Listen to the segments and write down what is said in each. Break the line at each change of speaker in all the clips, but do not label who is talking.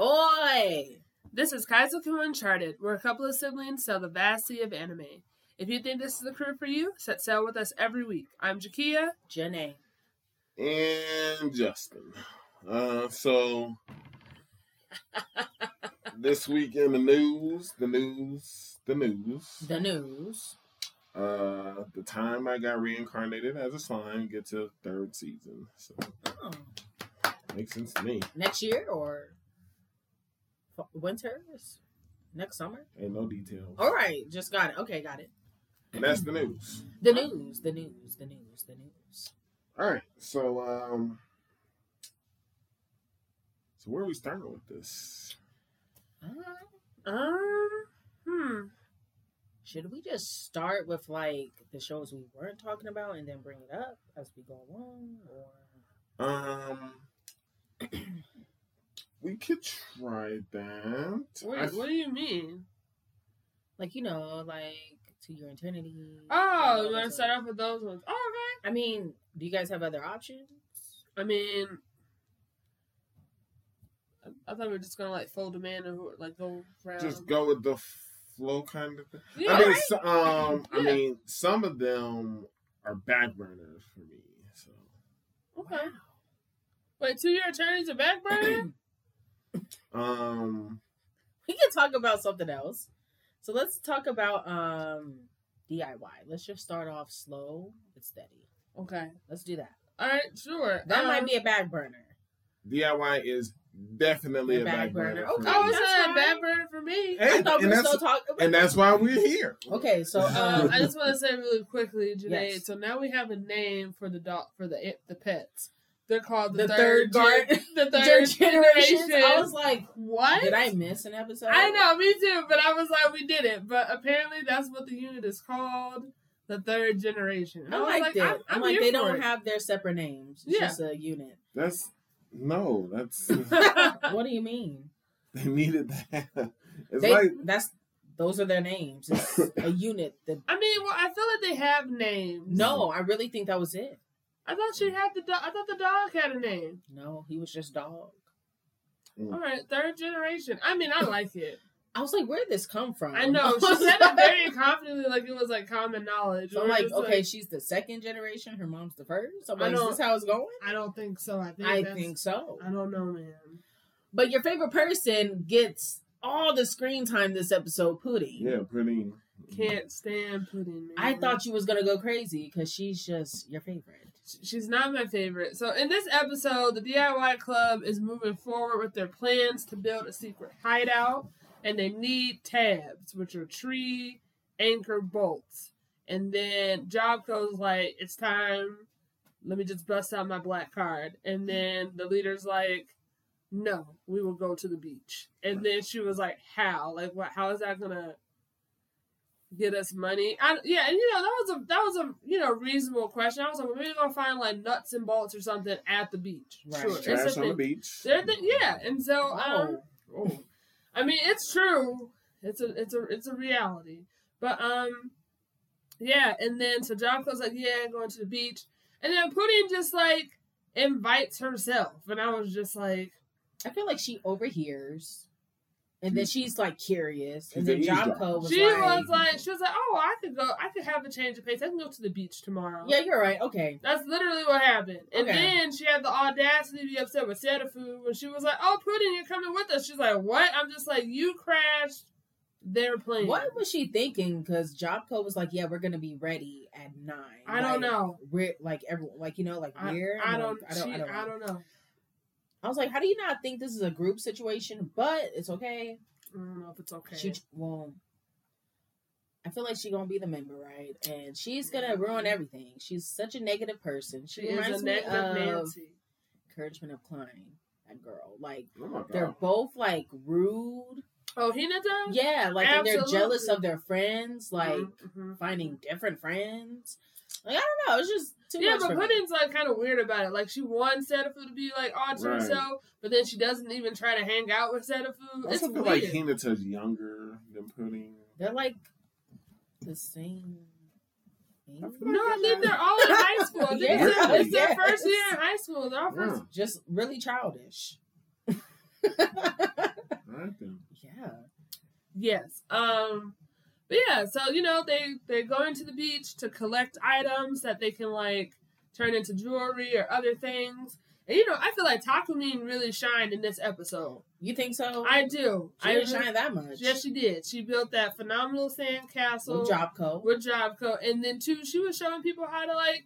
Oi!
This is Kaizoku Uncharted, where a couple of siblings sell the vast sea of anime. If you think this is the crew for you, set sail with us every week. I'm Jakia.
Jenae.
and Justin. Uh, so this week in the news, the news, the news.
The news.
Uh, the time I got reincarnated as a slime gets a third season, so
Oh.
makes sense to me.
Next year or f- winter? Next summer?
Ain't no details.
All right, just got it. Okay, got it.
And that's the news.
The news, the news, the news, the news.
All right, so um, so where are we starting with this?
Uh,
Um, hmm.
should we just start with like the shows we weren't talking about and then bring it up as we go along? Or
Um, we could try that.
Wait,
I-
what do you mean?
like you know, like to your eternity.
Oh, you want to start off with those ones? Oh, okay.
I mean, do you guys have other options?
I mean, I, I thought we were just gonna like fold them in and like go around.
just go with the flow kind of thing.
Yeah,
I mean,
right?
so, um, I mean, some of them are back burners for me. So
okay. Wait, To Your Eternity are back burner?
um,
we can talk about something else. So let's talk about um DIY. Let's just start off slow but steady.
okay.
Let's do that.
All right, sure.
That
Um,
might be a back burner.
DIY is definitely
A
a
back
back
burner.
burner. for
Okay.
me.
I was
That's
back burner for me.
Hey,
I thought we
and
were
that's-
still talking.
and that's why we're here.
Okay, so
um, I just want to say really quickly, Jenae.
Yes.
So now we have a name for the dog for the the pets. They're called the,
The
third,
third
gen- the third,
third
generation.
I was like,
what?
did I miss an episode?
I know, me too. But I was like, we did it. But apparently, that's what the unit is called, the third generation. And
I
was
liked it.
I'm,
I'm,
I'm
like, they don't
it.
have their separate names. It's
Yeah.
just a unit.
That's no, that's
What do you mean?
they needed that. It's
They
like
that's those are their names. It's a unit. That
I mean, well, I feel like they have names.
no, I really think that was it.
I thought she had the. Do- I thought the dog had a name.
No, he was just dog. Mm.
All right, third generation. I mean, I like it.
I was like, where did this come from?
I know she said it very confidently, like it was like common knowledge.
So I'm like,
it's
okay, she's the second generation. Her mom's the first. I'm
I
like, is this how it's going?
I don't think so. I think.
I think so.
I don't know, man.
But your favorite person gets all the screen time this episode. Pudding.
yeah, pretty.
Can't stand pudding. Man.
I thought you was gonna go crazy because she's just your favorite.
She's not my favorite. So in this episode, the DIY club is moving forward with their plans to build a secret hideout, and they need tabs, which are tree anchor bolts. And then Jobco's like, "It's time. Let me just bust out my black card." And then the leader's like, "No, we will go to the beach." And then she was like, "How? Like, what? How is that gonna?" Get us money, I, yeah, and you know that was a that was a you know reasonable question. I was like, well, maybe gonna find like nuts and bolts or something at the beach.
Right.
Sure, it's
Trash
a
on the beach.
They're the, yeah, and so um,
Oh.
I mean, it's true. It's a it's a it's a reality. But um, yeah, and then so Jobco's like, yeah, going to the beach, and then Pudding just like invites herself, and I was just like,
I feel like she overhears, and then she's like curious, and then
an
Jobco
eavesdropper.
was
she
like,
was like, she was like, oh, I could go, I could have a change of pace. I can go to the beach tomorrow.
"Yeah, you're right. Okay,
That's literally what happened. And
Okay.
then she had the audacity to be upset with Serafu when she was like, Oh, Pudding, you're coming with us. She's like, What? I'm just like, You crashed their plane.
what was she thinking? Because Jobco was like, "Yeah, we're gonna be ready at 9.
I don't know.
We're like everyone, like you know, like
I,
we're.
I
I'm
don't,
like, I don't,
she-
I don't,
I don't know.
I was like, how do you not think this is a group situation? But it's okay.
I don't know if it's okay.
She well, I feel like she's gonna be the member, right? And she's gonna ruin everything. She's such a negative person. She,
she is
reminds
a
me
negative
of
Nancy.
encouragement of Climb. That girl, like
Oh
they're both like rude.
Oh, Hinata?
Yeah, like and they're jealous of their friends, like
Mhm, mhm.
finding different friends. Like I don't know, it's just too
Yeah,
much
but
for.
Pudding's like kind of weird about it. Like she wants Serafu to be like odd to
Right.
herself, but then she doesn't even try to hang out with Serafu.
I
It's
also feel
weird.
like Hinata's younger than Pudding.
They're like the same.
I like
no, I think they're all in high school. I think
Yeah.
it's, their, it's their
Yes.
first year in high school. They're all first
Yeah.
Just really childish. Yeah.
Yes. Um but yeah, so you know, they they're going to the beach to collect items that they can like turn into jewelry or other things. And you know, I feel like Takumin really shined in this episode.
You think so?
I do.
she
I
didn't
really-
shine that much.
Yes, she did. She built that phenomenal sand castle
with Jobco.
with Jobco, and then too, she was showing people how to like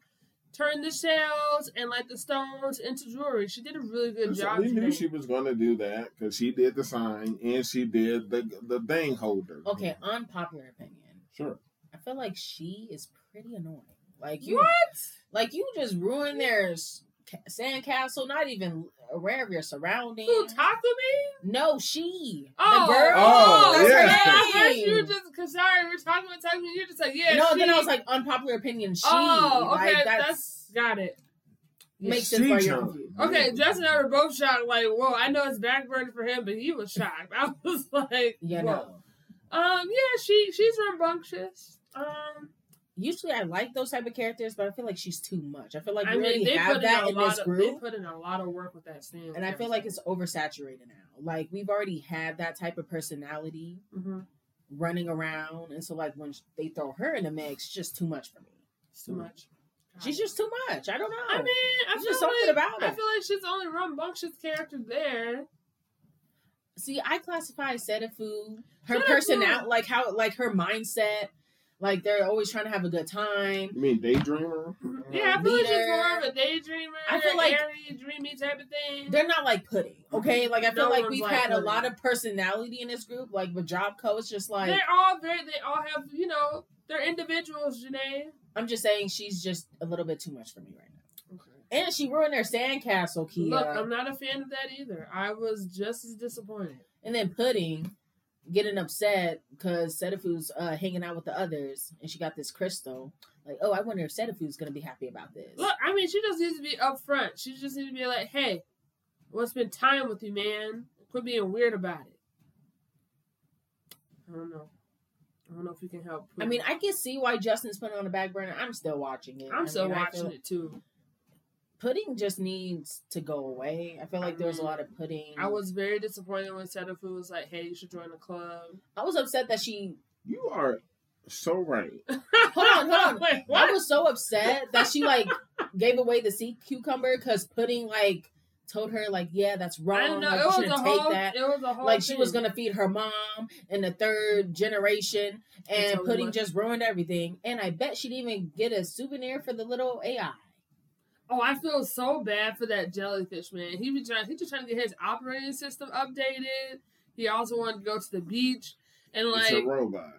turn the shells and like the stones into jewelry. She did a really good
So
job.
we knew she was going to do that because she did the sign and she did the the thing holder.
Okay, unpopular opinion.
Sure.
I feel like she is pretty annoying. Like you,
What?
like you just ruined their s- ca- sandcastle. Not even aware of your surroundings.
Who Takumi?
No, she.
Oh,
the girl.
Oh,
that's
yeah.
her
I thought you were just because sorry, we're talking about Takumi. You're just like yeah.
no,
she,
then I was like unpopular opinion. She.
oh, okay,
like,
that's,
that's,
got it.
makes sense for you're
jumped.
confused.
Okay, Justin and I were both shocked. Like, whoa, I know it's backburner for him, but he was shocked. I was like,
Yeah,
whoa.
no.
Um, yeah, she she's rambunctious. Um,
Usually I like those type of characters, but I feel like she's too much. I feel like
I
we
mean,
already have that
in a
in
lot
this
of,
group.
They put in a lot of work with that stand,
and I feel like it's oversaturated now. Like we've already had that type of personality
hmm
running around, and so like when they throw her in the mix, it's just too much for me.
it's too much.
She's just too much. I don't know.
I mean, I
There's
feel
just something
like,
about
I feel like she's the only rambunctious character there.
See, I classify Serafu, her personality, like how, like her mindset, like they're always trying to have a good time.
You mean daydreamer? Mm-hmm.
Yeah, I feel like she's more of a daydreamer,
I feel like-
airy, dreamy type of thing.
They're not like pudding, mm-hmm. okay? Like I feel
No
like we've
like
had a lot of personality in this group. Like with Jobco, it's just like
they're all very. They all have, you know, they're individuals. Jenae.
I'm just saying she's just a little bit too much for me right now. Okay. And she ruined their sandcastle, Kia.
Look, I'm not a fan of that either. I was just as disappointed.
and then Pudding getting upset because Serafu's uh, hanging out with the others, and she got this crystal. Like, oh, I wonder if Serafu's gonna be happy about this.
Look, I mean, she just needs to be upfront. She just needs to be like, "Hey, I want to spend time with you, man. Quit being weird about it." I don't know. I don't know if you can help.
I mean, I can see why Justin's putting on the back burner. I'm still watching it.
I'm
I
still
mean,
watching
feel-
it too.
Pudding just needs to go away. I feel like there was a lot of pudding.
I was very disappointed when Serafu was like, "Hey, you should join the club."
I was upset that she.
You are so right.
Hold on, hold on.
Wait,
I was so upset that she like gave away the sea cucumber because Pudding like told her like, yeah, that's
I
wrong.
didn't know
Like,
it
you
was
shouldn't
a
take
whole.
that.
It was a whole.
like she was gonna feed her mom in the third generation, and Pudding just ruined everything. And I bet she didn't even get a souvenir for the little AI.
Oh, I feel so bad for that jellyfish man. He was trying. He just trying to get his operating system updated. He also wanted to go to the beach and
it's a
like.
robot.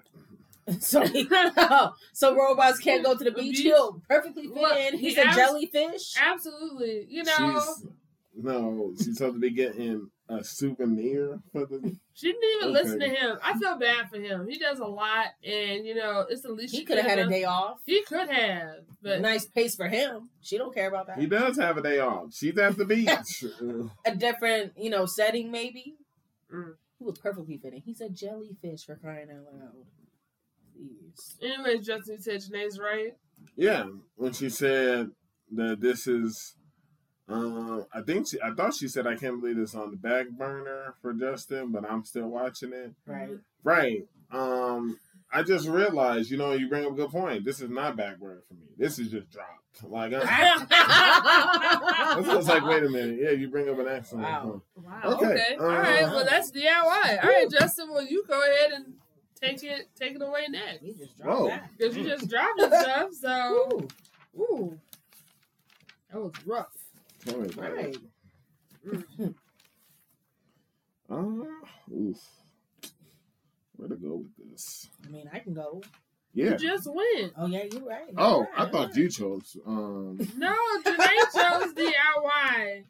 so he, so robots can't go to the beach.
Beach?
He'll perfectly fit
Look,
in.
he
He's a
abs-
jellyfish.
Absolutely, you know,
She's no, she's supposed to be getting a souvenir for the.
she didn't even
Okay.
listen to him. I feel bad for him. He does a lot, and you know, it's the least
He
she
could have had a day off.
He could have, but
nice pace for him. She don't care about that.
He does have a day off. She's at the beach.
A different, you know, setting maybe.
Mm.
He was perfectly fitting. He's a jellyfish for crying out loud. Please.
anyways, Justin said Jenae's right.
yeah, when she said that this is, uh, I think she, I thought she said I can't believe it's on the back burner for Justin, but I'm still watching it.
Right.
Right. Um, I just realized, you know, you bring up a good point. This is not back burner for me. This is just dropped. Like, I, I was like, wait a minute. Yeah, you bring up an excellent
Wow.
point.
Wow.
Okay,
Okay.
Uh,
right. Well, that's DIY. All right, Justin. Well, you go ahead and take it take it away next
He just dropped
because you just dropped your stuff. So,
Ooh,
ooh, that was rough.
Tell me about
right.
it. Uh, oof. Where to go with this?
I mean, I can go.
Yeah.
You just went.
Oh yeah, you're right.
Oh,
You're
I
right.
thought you chose. Um,
No, Jenae chose DIY.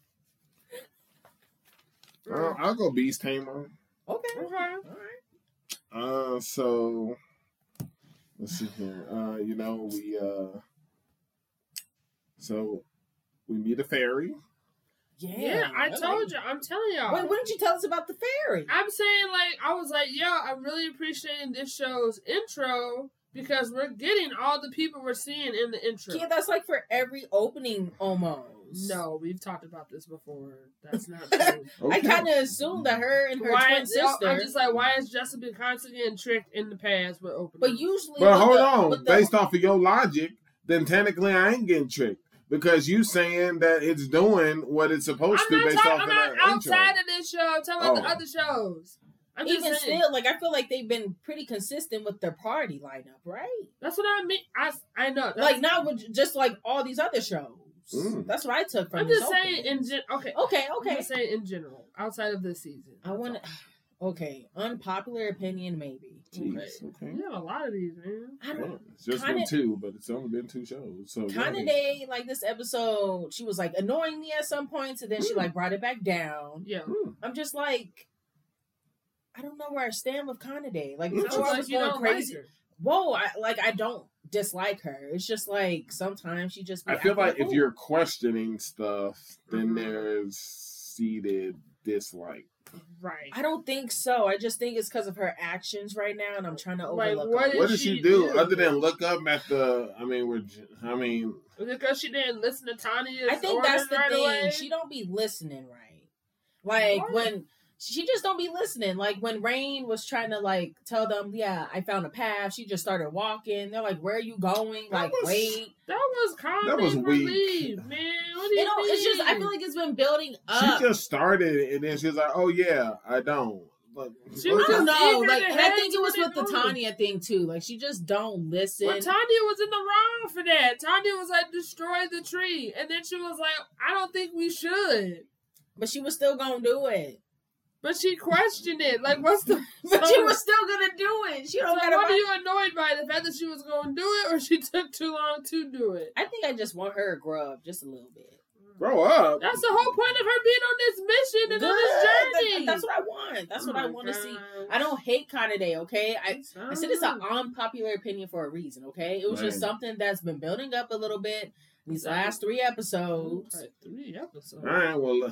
uh, I'll go Beast Tamer.
Okay.
Okay.
All right.
Uh, so let's see here. Uh, you know, we uh, so we meet a fairy.
Yeah.
Yeah, I
like-
told you. I'm telling y'all.
Wait, why didn't you tell us about the fairy?
I'm saying like I was like, yo, I'm really appreciating this show's intro because we're getting all the people we're seeing in the intro.
Yeah, that's like for every opening almost.
No, we've talked about this before. That's not true.
I kind of assumed that her and her
why
twin sister.
I'm just like, why is Jessica been constantly getting tricked in the past with openings?
but usually,
But hold
the-
on,
with the-
based off of your logic, then technically I ain't getting tricked because you saying that it's doing what it's supposed
I'm
to
not
based
talking
off of
about
that
outside
intro.
of this show. I'm talking about the
Oh.
other shows. I'm just
even
saying.
still, like I feel like they've been pretty consistent with their party lineup, right?
That's what I mean. I, I know. That's,
Like not with just like all these other shows.
Mm.
That's what I took from.
I'm just saying
opening.
in gen. Okay.
Okay,
I'm just saying in general, outside of this season.
I want to. Okay, unpopular opinion, maybe.
Jeez,
Okay.
okay.
You have a lot of these, man.
I don't.
Well, it's just
Kinda-
been two, but it's only been two shows. So go
Kind of
ahead.
day, like this episode, she was like annoying me at some points, and then she
Mm.
like brought it back down.
Yeah.
Hmm.
I'm just like, I don't know where I stand with Kanade. Like
Mm.
before,
Sounds
I
like
was
you
going crazy.
like.
Whoa, I like I don't dislike her. It's just like sometimes she just. Be
I feel
acting
like if you're questioning stuff, then
Mhm.
there's seated dislike.
Right.
I don't think so. I just think it's because of her actions right now, and I'm trying to
Like,
overlook.
what did
What did she
she
do
do?
other than look up at the? I mean, we're. I mean,
Because she didn't listen to Tanya's
I think that's the
right
thing.
away.
She don't be listening right. Like
What?
when she just don't be listening. Like when Rein was trying to like tell them, yeah, I found a path. She just started walking. They're like, where are you going?
That
Like,
was-
wait.
That was calm
That was
and
weak.
relief, man. What do you,
You know, it's just I feel like it's been building up.
she just started and then she's like, "Oh yeah, I don't." But
She
I
was
don't
just
know. Like, and I think it was with the. Tanya thing too. Like, she just don't listen.
Well, Tanya was in the wrong for that. Tanya was like, destroy the tree. And then she was like, I don't think we should.
but she was still gonna do it.
But she questioned it. Like, what's the.
But she was still gonna do it. She
So
don't gotta.
what are you annoyed by? The fact that she was going to do it or she took too long to do it?
I think I just want her to grow up just a little bit.
grow up.
That's the whole point of her being on this mission and on
Good.
this
That-
journey.
that's what I want. That's
Oh
what I
my
want to see. I don't hate Kanade, okay? I I said it's an
Oh.
unpopular opinion for a reason, okay? It was just something that's been building up a little bit these last three episodes.
Like three episodes.
All right, well, uh,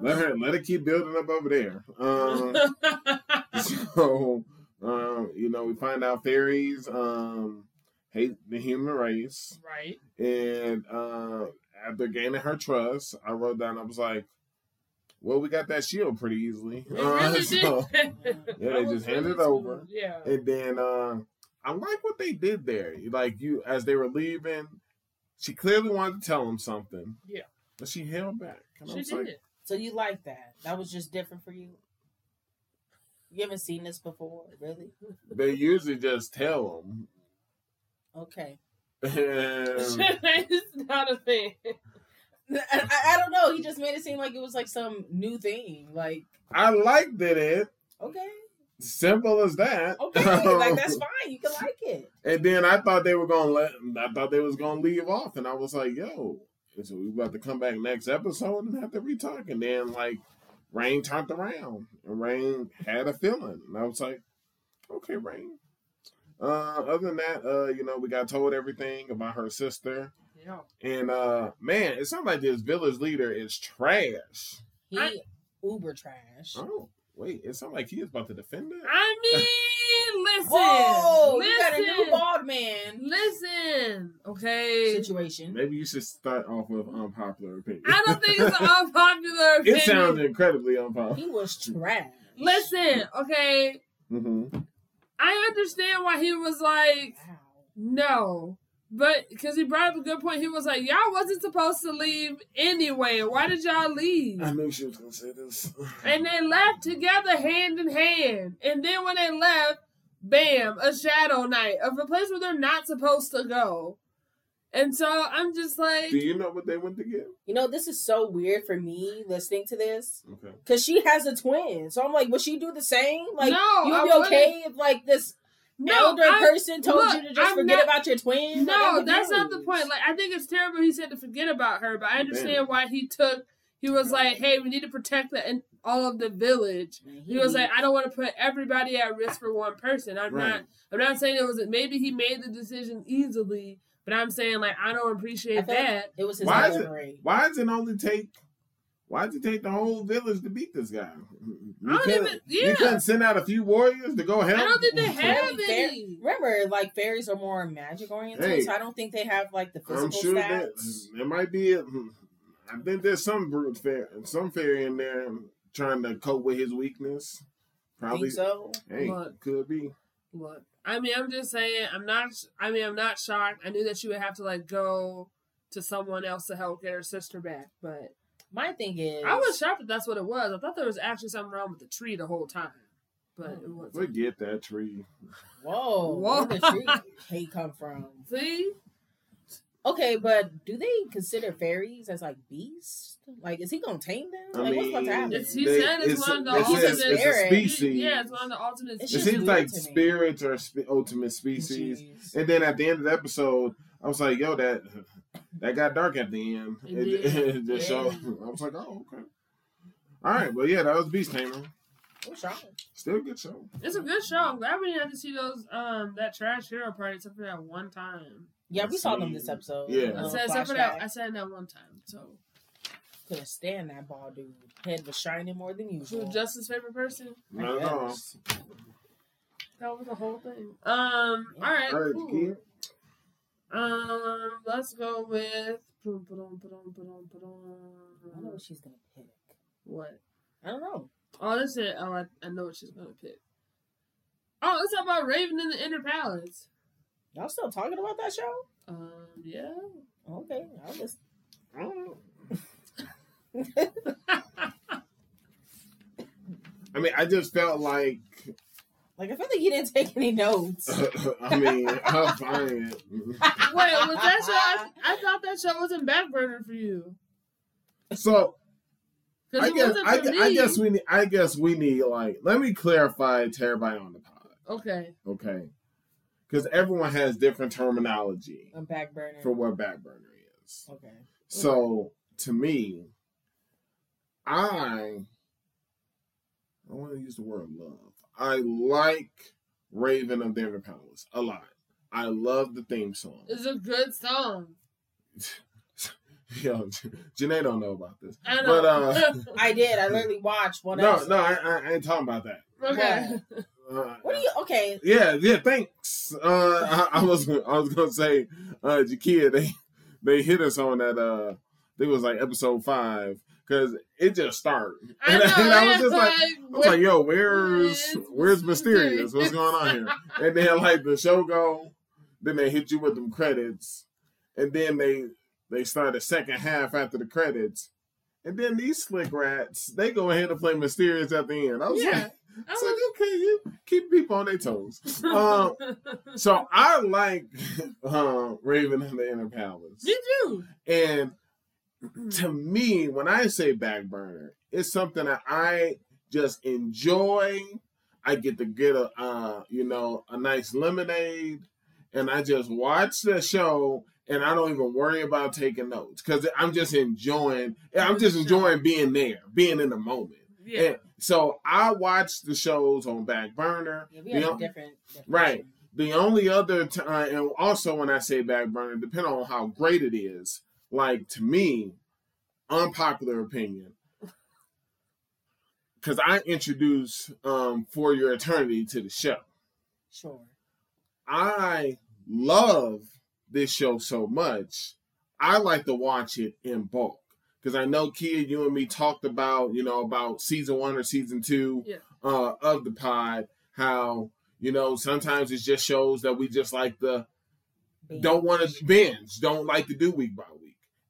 let her let it keep building up over there. Um, so, um, you know, we find out fairies um hate the human race,
right.
and uh, after gaining her trust, I wrote down. I was like, "Well, we got that shield pretty easily." Uh, so- yeah, they just handed it over.
Yeah.
And then uh, I like what they did there. Like you, as they were leaving, she clearly wanted to tell him something.
Yeah.
But she held back. And I
She
was
did.
like,
So you like that? That was just different for you? You haven't seen this before, really?
they usually just tell them.
Okay.
It's not a thing.
I, I, I don't know. He just made it seem like it was like some new thing. Like,
I liked it.
okay,
Simple as that.
okay, like that's fine. You can like it.
And then I thought they were gonna let. I thought they was gonna leave off, and I was like, "Yo, so we about to come back next episode and have to retalk." And then like, Rein turned around, and Rein had a feeling, and I was like, "Okay, Rein." Uh, other than that, uh, you know, we got told everything about her sister,
Yeah.
and uh, man, it sounds like this village leader is trash.
He
I-
uber trash.
Oh, wait, it sounds like he is about to defend her.
I mean, listen.
Whoa,
listen.
you got a new bald man
Listen, okay.
situation.
Maybe you should start off with unpopular opinion.
I don't think it's an unpopular opinion.
it sounds incredibly unpopular.
He was trash.
Listen, okay.
hmm
I understand why he was like,
Wow.
no. But because he brought up a good point, he was like, y'all wasn't supposed to leave anyway. Why did y'all leave?
I knew she was gonna say this.
And they left together hand in hand. And then when they left, bam, a shadow night of a place where they're not supposed to go. And so I'm just like,
Do you know what they went to get?
You know, this is so weird for me listening to this
Okay.
because she has a twin. So I'm like, would she do the same? Like,
No,
you
I
would be okay if like this
no,
elder
I-
person told
look,
you to just
I'm
forget
not-
about your twin?
No,
I'm
that's not the point. Like I think it's terrible he said to forget about her, but I understand
Man.
why he took he was like, Hey, we need to protect the and all of the village.
Man,
He was like, I don't want to put everybody at risk for one person. I'm
Right.
not I'm not saying it was maybe he made the decision easily, but I'm saying like I don't
I
appreciate
feel like
that.
it was his
Why is it-
memory.
Why does it only take Why'd you take the whole village to beat this guy? You
I don't
couldn't-
even-
You couldn't send out a few warriors to go help.
I don't think they
Fair-
have
fair-
any.
Remember, like fairies are more magic oriented,
Hey.
so I don't think they have like the physical
I'm sure that
stats.
there might be. A, I think there's some brute fair, some fairy in there trying to cope with his weakness. Probably.
Think so?
Hey,
Look.
could be.
Look, I mean, I'm just saying, I'm not. I mean, I'm not shocked. I knew that she would have to like go to someone else to help get her sister back, but
My thing is,
I was shocked that that's what it was. I thought there was actually something wrong with the tree the whole time, but it mm. wasn't.
Forget that tree.
Whoa,
Whoa.
where did tree hate come from?
See,
Okay, but do they consider fairies as like beasts? Like, is he gonna tame them?
I
Like, what's
mean,
about to happen?
It's- he
they-
said it's one of the
it says
ultimate
it's a
spirit.
species.
yeah, it's one of the ultimate.
It's
It seems like spirits are sp- ultimate species.
Jeez.
And then at the end of the episode, I was like, "Yo, that that got dark at the end."
It
It,
did.
it just
Yeah.
showed. I was like, "Oh, okay." All right, well, yeah, that was Beast Tamer.
I'm shocked.
Still a good show.
It's a good show. I'm glad we had to see those um that trash hero party except for that one time.
Yeah, we
Let's
saw them this episode.
Yeah.
I said except for that. I said that one time. So
Couldn't stand that ball dude. Head was shining more than
who
usual.
was Justin's favorite person?
I
Not at all.
guess.
That was the whole thing. Um. All right.
All right,
cool.
Kid.
Um. Let's go with.
I don't know what she's gonna pick.
What?
I don't know.
Oh, that's it. Oh, I, I know what she's gonna pick. Oh, let's talk about Raven in the Inner Palace.
Y'all still talking about that show?
Um. Yeah.
Okay, I'll just.
I don't know. I mean, I just felt like,
Like I feel like you didn't take any notes.
I mean, I'll find it.
Wait, was that show? I, I thought that show was in back burner for you.
So I guess I. I guess we need I guess we need like let me clarify to everybody on the pod,
Okay.
okay? Because everyone has different terminology
A back burner.
for what back burner is.
Okay.
So to me, I I want to use the word love. I like Raven of the Inner Palace a lot. I love the theme song.
It's a good song.
Yo, Jenae don't know about this.
I know.
But uh
I did. I literally watched one
no,
episode.
no, I, I, I ain't talking about that.
okay.
Uh,
What do you? Okay.
Yeah, yeah. Thanks. Uh, I, I was I was gonna say, uh, Jakia, they they hit us on that. Uh, it was like episode five because it just started,
I
and,
know.
and I was just like,
like,
I was like, yo, where's
Where's
Mysterious? What's going on here? And then like the show go, then they hit you with them credits, and then they they start the second half after the credits. And then these slick rats, they go ahead and play Mysterious at the end. I was
Yeah.
like, it's like, okay, you keep people on their toes. Um, so I like uh, Raven in the Inner Palace.
Me too.
And to me, when I say back burner, it's something that I just enjoy. I get to get a uh, you know a nice lemonade, and I just watch the show, and I don't even worry about taking notes because I'm just enjoying. I'm just enjoying being there, being in the moment.
Yeah.
And so I watch the shows on back burner.
Yeah, we have
Yeah.
a different, different.
Right. The only other time, and also when I say back burner, depending on how great it is, like to me, unpopular opinion, because I introduced um, For Your Eternity to the show.
Sure.
I love this show so much, I like to watch it in bulk. Because I know Kia, you and me talked about, you know, about season one or season two
Yeah.
uh, of the pod, how, you know, sometimes it's just shows that we just like to don't want to binge, don't like to do week by week.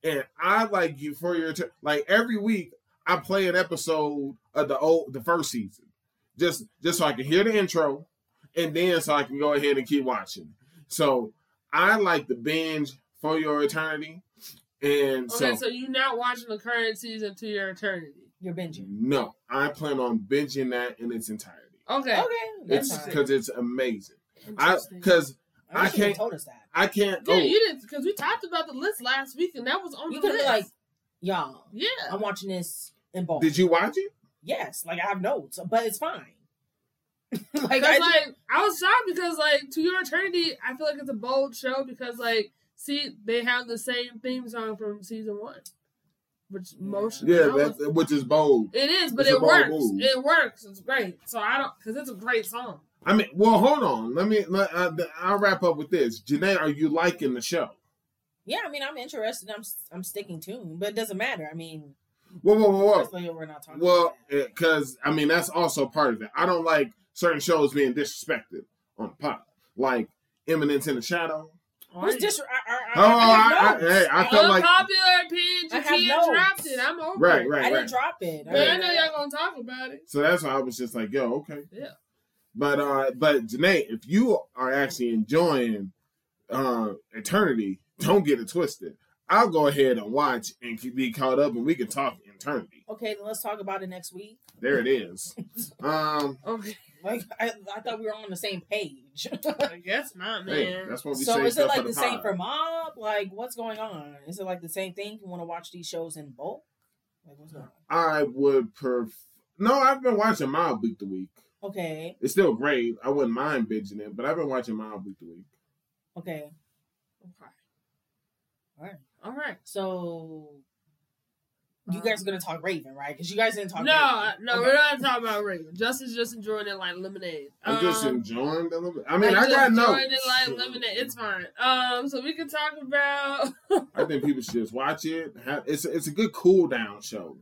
And I like you for your tur- like every week I play an episode of the old the first season. Just just so I can hear the intro and then so I can go ahead and keep watching. So I like the binge for your eternity. And
Okay,
so,
so you're not watching the current season to your eternity.
You're binging.
no, I plan on binging that in its entirety.
Okay.
Okay. That's
It's because it's amazing. I because
I,
I can't-
told us that.
I can't
yeah,
oh,
you didn't because we talked about the list last week and that was on
you
the list.
Like, y'all.
yeah.
I'm watching this in bulk.
did you watch it?
Yes, like I have notes, but it's fine. like
Because
I just-
like I was shocked because like to your eternity, I feel like it's a bold show because like see they have the same theme song from season one. which most
Yeah,
I was-
which is bold.
it is, but
It's
it works.
move.
It works. It's great. So I don't because it's a great song.
I mean, well, hold on. Let me. Let, uh, I'll wrap up with this. Jenae, are you liking the show?
Yeah, I mean, I'm interested. I'm I'm sticking tuned, but it doesn't matter. I mean,
Whoa, whoa, whoa, whoa.
we're not talking.
Well, because I mean that's also part of it. I don't like certain shows being disrespected on the pod, like Eminence in the Shadow.
Who's dis- I, I, I,
Oh,
I, have
I- I-
notes.
hey, I felt like-
Unpopular opinion.
I have
Jakia
notes.
dropped it. I'm over
Right,
it.
right,
I didn't drop it.
But I
mean,
know y'all gonna talk about it.
So that's why I was just like, yo, okay.
Yeah.
But uh, but Jenae, if you are actually enjoying uh Eternity, don't get it twisted. I'll go ahead and watch and keep- be caught up, and we can talk Eternity.
Okay, then let's talk about it next week.
There it is. Um,
Okay.
Like I, I thought we were on the same page.
I guess not, man.
hey, that's what we
so
say.
is it like the
the
same for mob? Like what's going on? Is it like the same thing? You want to watch these shows in bulk? Like what's going on?
I would pref. No, I've been watching Mob week to week.
Okay,
It's still great. I wouldn't mind binging it, but I've been watching mine week to week.
okay.
Okay.
All right.
All right.
So you guys are gonna talk Raven, right? Because you guys didn't talk.
No,
Raven.
no,
Okay.
we're not talking about Raven. Justin's just enjoying it like lemonade.
I'm just
Um,
enjoying the little bit. I mean,
I'm
I got
just
notes.
enjoying it like lemonade. It's fine. Um, so we can talk about.
I think people should just watch it. Have- It's it's a good cool down show.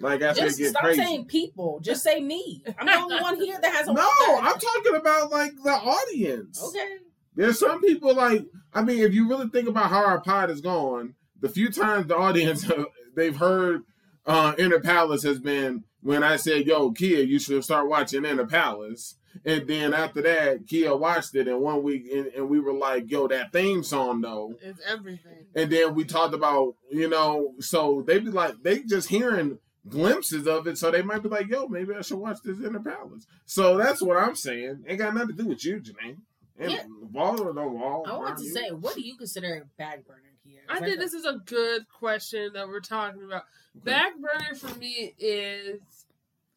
Like after
Just
it get
stop
crazy.
saying people. Just say me. I'm the only one here that hasn't.
no,
watched
I'm talking about like the audience.
Okay.
There's some people like I mean, if you really think about how our pod is going, the few times the audience they've heard uh Inner Palace has been when I said, "Yo, Kia, you should start watching Inner Palace." And then after that, Kia watched it and one week, and, and we were like, "Yo, that theme song though."
it's everything.
And then we talked about, you know, so they be like, they just hearing glimpses of it, so they might be like, "Yo, maybe I should watch this in the Palace." So that's what I'm saying. Ain't got nothing to do with you, Jenae. And
Yeah.
wall or no wall.
I want to
you.
say, what do you consider a bag burner here?
I think this is a good question that we're talking about. Back burner for me is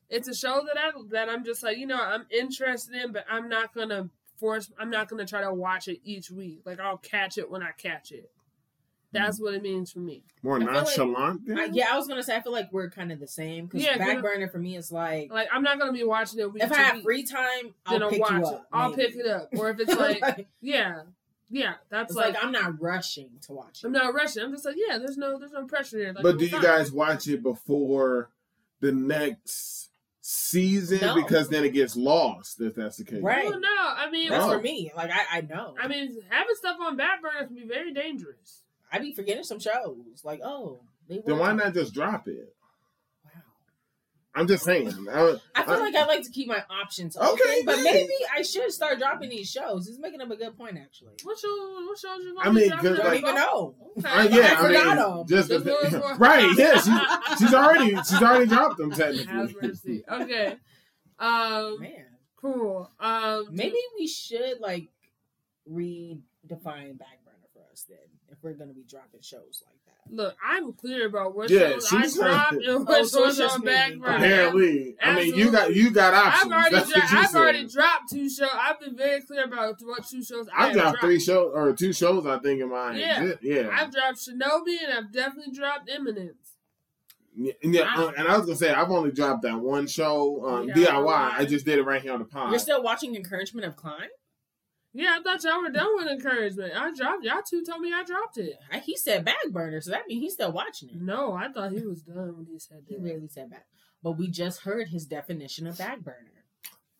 it's a show that I that I'm just like you know I'm interested in, but I'm not gonna force. I'm not gonna try to watch it each week. Like I'll catch it when I catch it. That's what it means for me.
more
I feel like-
nonchalant.
I, yeah, I was gonna say I feel like we're kind of the same because
Yeah,
back
but-
burner for me is like
Like I'm not gonna be watching it week
if I have
week.
free time,
then
I'll
I'll watch
you
it.
up.
I'll pick it up. Or if it's like
Like,
yeah, yeah, that's
it's
like,
like, I'm not rushing to watch it.
I'm not rushing. I'm just like yeah. There's no there's no pressure here. Like,
but do you
fine.
guys watch it before the next season?
No.
Because then it gets lost if that's the case.
Right.
Well, no, I mean
That's
Oh.
for me. Like I, I know.
I mean, having stuff on back burner can be very dangerous.
I be forgetting some shows. Like oh, they
Then why not just drop it?
Wow.
I'm just saying. I,
I feel
I-
like I like to keep my options open,
Okay,
but
good.
maybe I should start dropping these shows. It's making up a good point, actually.
What show? What shows you?
I mean,
I
'cause,
don't
like-
even know.
Okay.
Uh, yeah,
I
I,
forgot
mean,
them.
just
Just
the- right. Yeah, she's, she's already she's already dropped them
Have
technically.
mercy. Okay. Um.
Man,
Cool. Um.
maybe we should like redefine back burner for us then, if we're gonna be dropping shows like that.
Look, I'm clear about what
Yeah,
shows I dropped
trying-
and what
Oh, so
shows
it's just
on back
me.
burner.
Apparently, I mean, you got you got
I've already,
That's
dro-
what you
I've
said.
already dropped two shows. I've been very clear about what two shows I
I've
have
dropped
dropped.
three shows or two shows. I think in my
Yeah.
yeah.
I've dropped Shinobi and I've definitely dropped Eminence.
Yeah, yeah, uh, and I was gonna say I've only dropped that one show, um,
Yeah.
DIY. I just did it right here on the pod.
You're still watching Encouragement of Climb?
Yeah, I thought y'all were done with encouragement. I dropped. Y'all two told me I dropped it.
I- He said back burner, so that means he's still watching it.
No, I thought he was done when he said
He
that.
really said back. But we just heard his definition of back burner.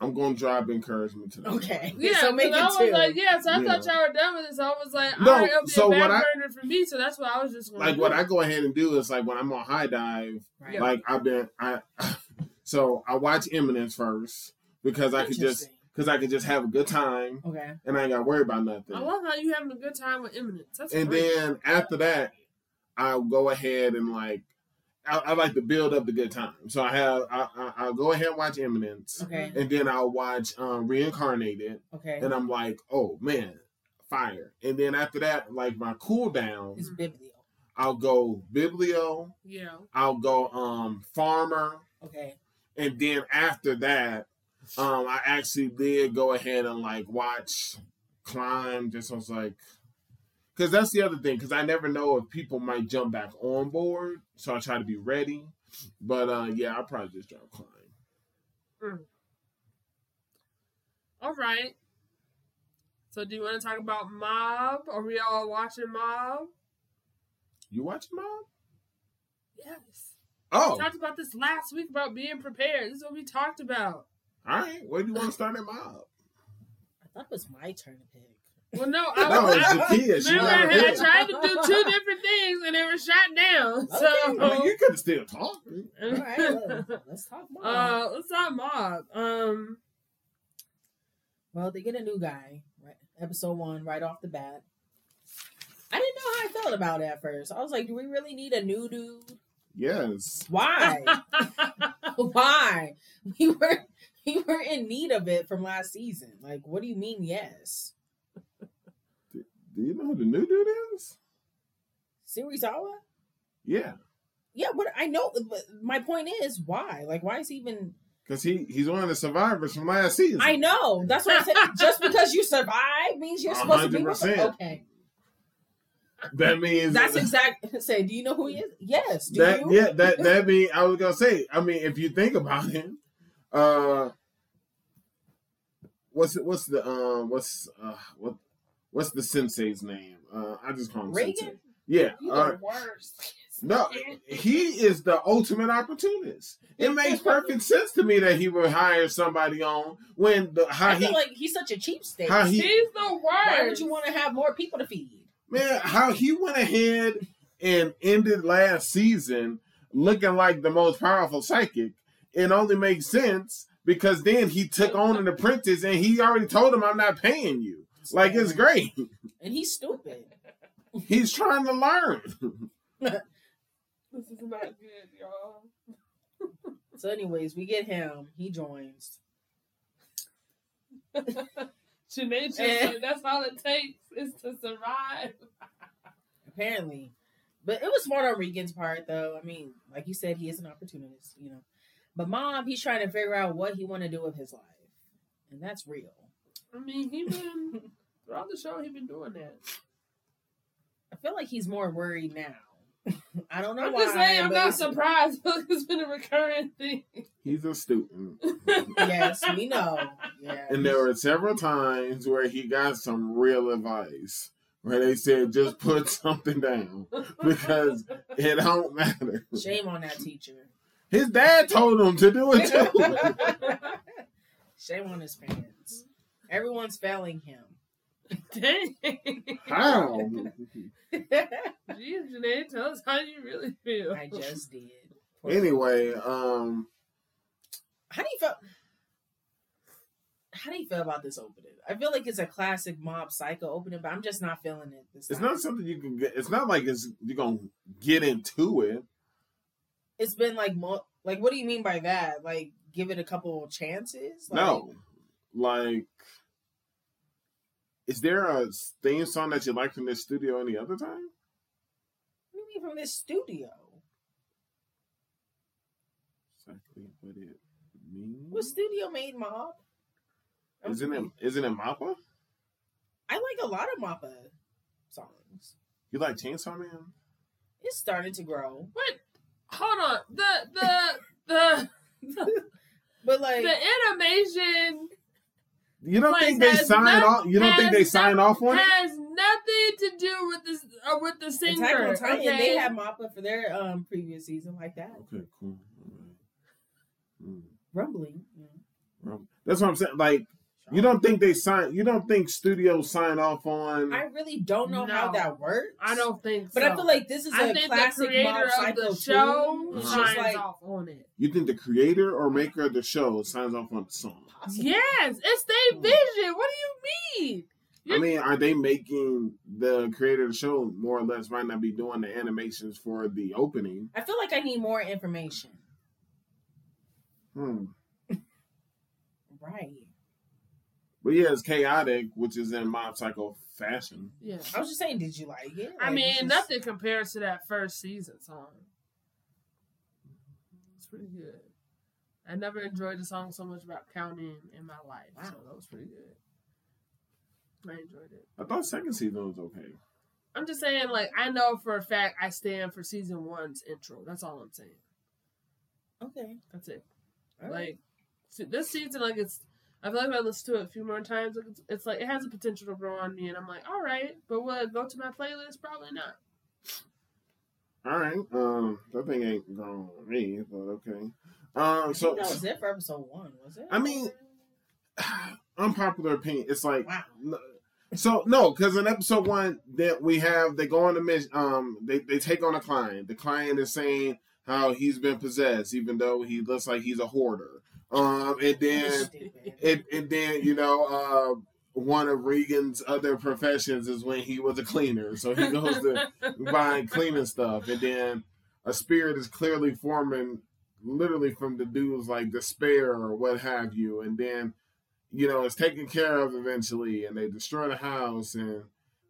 I'm gonna drop encouragement to them.
Okay.
Yeah,
so make
'cause
it
I was
two.
like, yeah, so I
Yeah.
thought y'all were done with it. So I was like,
No,
all right, it'll be
so
a
what
back
I-
burner for me. So that's what I was just gonna
Like
do.
what I go ahead and do is like when I'm on high dive,
Right.
like I've been I so I watch Eminence first because I could just
Interesting.
Because I could just have a good time
Okay.
and I ain't got to worry about nothing.
I love how you having a good time with Eminence. That's
and
great.
then after that, I'll go ahead and like I, I like to build up the good time. So I have I, I I'll go ahead and watch Eminence,
Okay.
and then I'll watch um, Reincarnated,
Okay.
and I'm like, oh man, fire. And then after that, like my cool down,
It's Biblio.
I'll go Biblio,
yeah,
I'll go um Farmer,
Okay.
and then after that, um I actually did go ahead and like watch Climb. Just was like, because that's the other thing. Because I never know if people might jump back on board, so I try to be ready. But uh yeah, I'll probably just drop Climb.
All right. So, do you want to talk about Mob? Are we all watching Mob?
You watching Mob?
Yes.
Oh,
We talked about this last week about being prepared. This is what we talked about.
All right. Where do you want to start at Mob?
I thought it was my turn to pick.
Well, no, I,
No, it's
I,
Jakia. She
remember
not
I tried to do two different things and they were shot down. So,
I mean, you could still talk.
All right, well, let's talk more.
uh, let's talk Mob. Um,
well, they get a new guy, right? Episode one, right off the bat. I didn't know how I felt about it at first. I was like, do we really need a new dude?
Yes.
Why? Why? We were we were in need of it from last season. Like, what do you mean? Yes,
Do you know who the new dude is?
Serizawa.
Yeah,
Yeah, what I know, but my point is, why? Like, why is he even?
because he he's one of the survivors from last season.
I know. That's what I said. Just because you survive means you're supposed to be him.
100%.
Okay,
That means
that's exact. Say, do you know who he is? Yes. Do
that.
you?
Yeah, that that mean I was gonna say. I mean, if you think about it, uh, what's it? What's the um? What's uh? What? What's the sensei's name? Uh, I just call him
Reigen?
sensei. Yeah. Uh,
the worst.
no, he is the ultimate opportunist. It makes perfect sense to me that he would hire somebody on when the how
I
he
feel like he's such a cheapskate.
how he
He's the worst.
Why would you want to have more people to feed?
man, how he went ahead and ended last season looking like the most powerful psychic. It only makes sense because then he took on an apprentice and he already told him, I'm not paying you. Like, it's great.
And he's stupid.
He's trying to learn.
This is not good, y'all.
So, anyways, we get him. He joins.
Jenae just that's all it takes is to survive.
apparently. But it was smart on Reigen's part, though. I mean, like you said, he is an opportunist, you know. But Mob, he's trying to figure out what he want to do with his life, and that's real.
I mean, he been throughout the show. He been doing that.
I feel like he's more worried now. I don't know
I'm
why.
just saying, I'm not surprised. because it's been a recurring thing.
He's a student.
Yes, we know. Yeah,
And there were several times where he got some real advice where they said, just put something down because it don't matter.
shame on that teacher.
His dad told him to do it too.
shame on his parents. Everyone's failing him.
Dang.
How?
Jeez, Jenae, tell us how you really feel.
I just did.
Anyway, um,
How do you feel? How do you feel about this opening? I feel like it's a classic mob psycho opening, but I'm just not feeling it this
it's
time.
not something you can get. It's not like it's you're gonna get into it.
It's been like, mo- like, what do you mean by that? Like, give it a couple chances? Like,
No, like, is there a theme song that you like from this studio any other time?
What do you mean from this studio?
Exactly what it means.
What studio made mob? I'm
Isn't it? Isn't it Mappa?
I like a lot of Mappa songs.
You like Chainsaw Man?
It's starting to grow,
Wait, hold on. The the the
but like,
the animation
You don't think they sign
no-
off? You don't think
has
they
no-
sign off on it?
It has nothing to do with this uh, with the
Attack
singer.
on Titan,
okay?
they had Mappa for their um previous season, like that.
Okay, cool. Alright. Mm.
Rumbling. Yeah.
Well, That's what I'm saying. Like, you don't think they sign? You don't think studios sign off on?
I really don't know how that works.
I don't think so.
But
so.
I feel like this is
I
a
think the creator
mob
of the show
It's
signs
like
off on it.
you think the creator or maker of the show signs off on the song?
possibly.
Yes, it's their vision. What do you mean?
I mean, are they making the creator of the show more or less might not be doing the animations for the opening?
I feel like I need more information.
Hmm.
Right.
But yeah, it's chaotic, which is in mob psycho fashion.
Yeah.
I was just saying, did you like it?
I mean,
just-
nothing compares to that first season song. It's pretty good. I never enjoyed a song so much about counting in my life, so
Wow.
that was pretty good. I enjoyed it.
I thought second season was okay.
I'm just saying, like, I know for a fact I stand for season one's intro. That's all I'm saying.
Okay.
That's it.
All right.
Like se- this season, like it's. I feel like if I listen to it a few more times, like it's, it's like it has a potential to grow on me, and I'm like, all right, but will it go to my playlist? Probably not.
All right. Um, that thing ain't grown on me, but okay. Um, so
that was it for episode one, was it?
I mean, unpopular opinion. It's like
wow.
no- so no, because in episode one that we have they go on a mission. Um, they they take on a client. The client is saying how he's been possessed, even though he looks like he's a hoarder. Um, and then and, and then you know uh, one of Reigen's other professions is when he was a cleaner, so he goes to buying cleaning stuff, and then a spirit is clearly forming, literally from the dude's like despair or what have you, and then you know it's taken care of eventually, and they destroy the house and.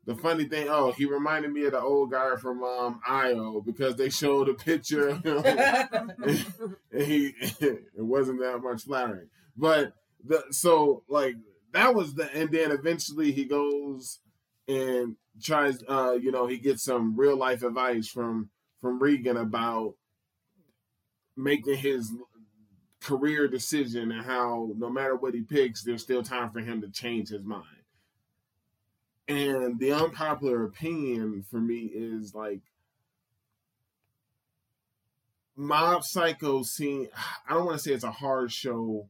The funny thing, oh, he reminded me of the old guy from um, Io because they showed a picture of him and he it wasn't that much flattering. But the so like that was the and then eventually he goes and tries uh you know he gets some real life advice from from Reigen about making his career decision and how no matter what he picks there's still time for him to change his mind. And the unpopular opinion for me is like Mob Psycho scene. I don't want to say it's a hard show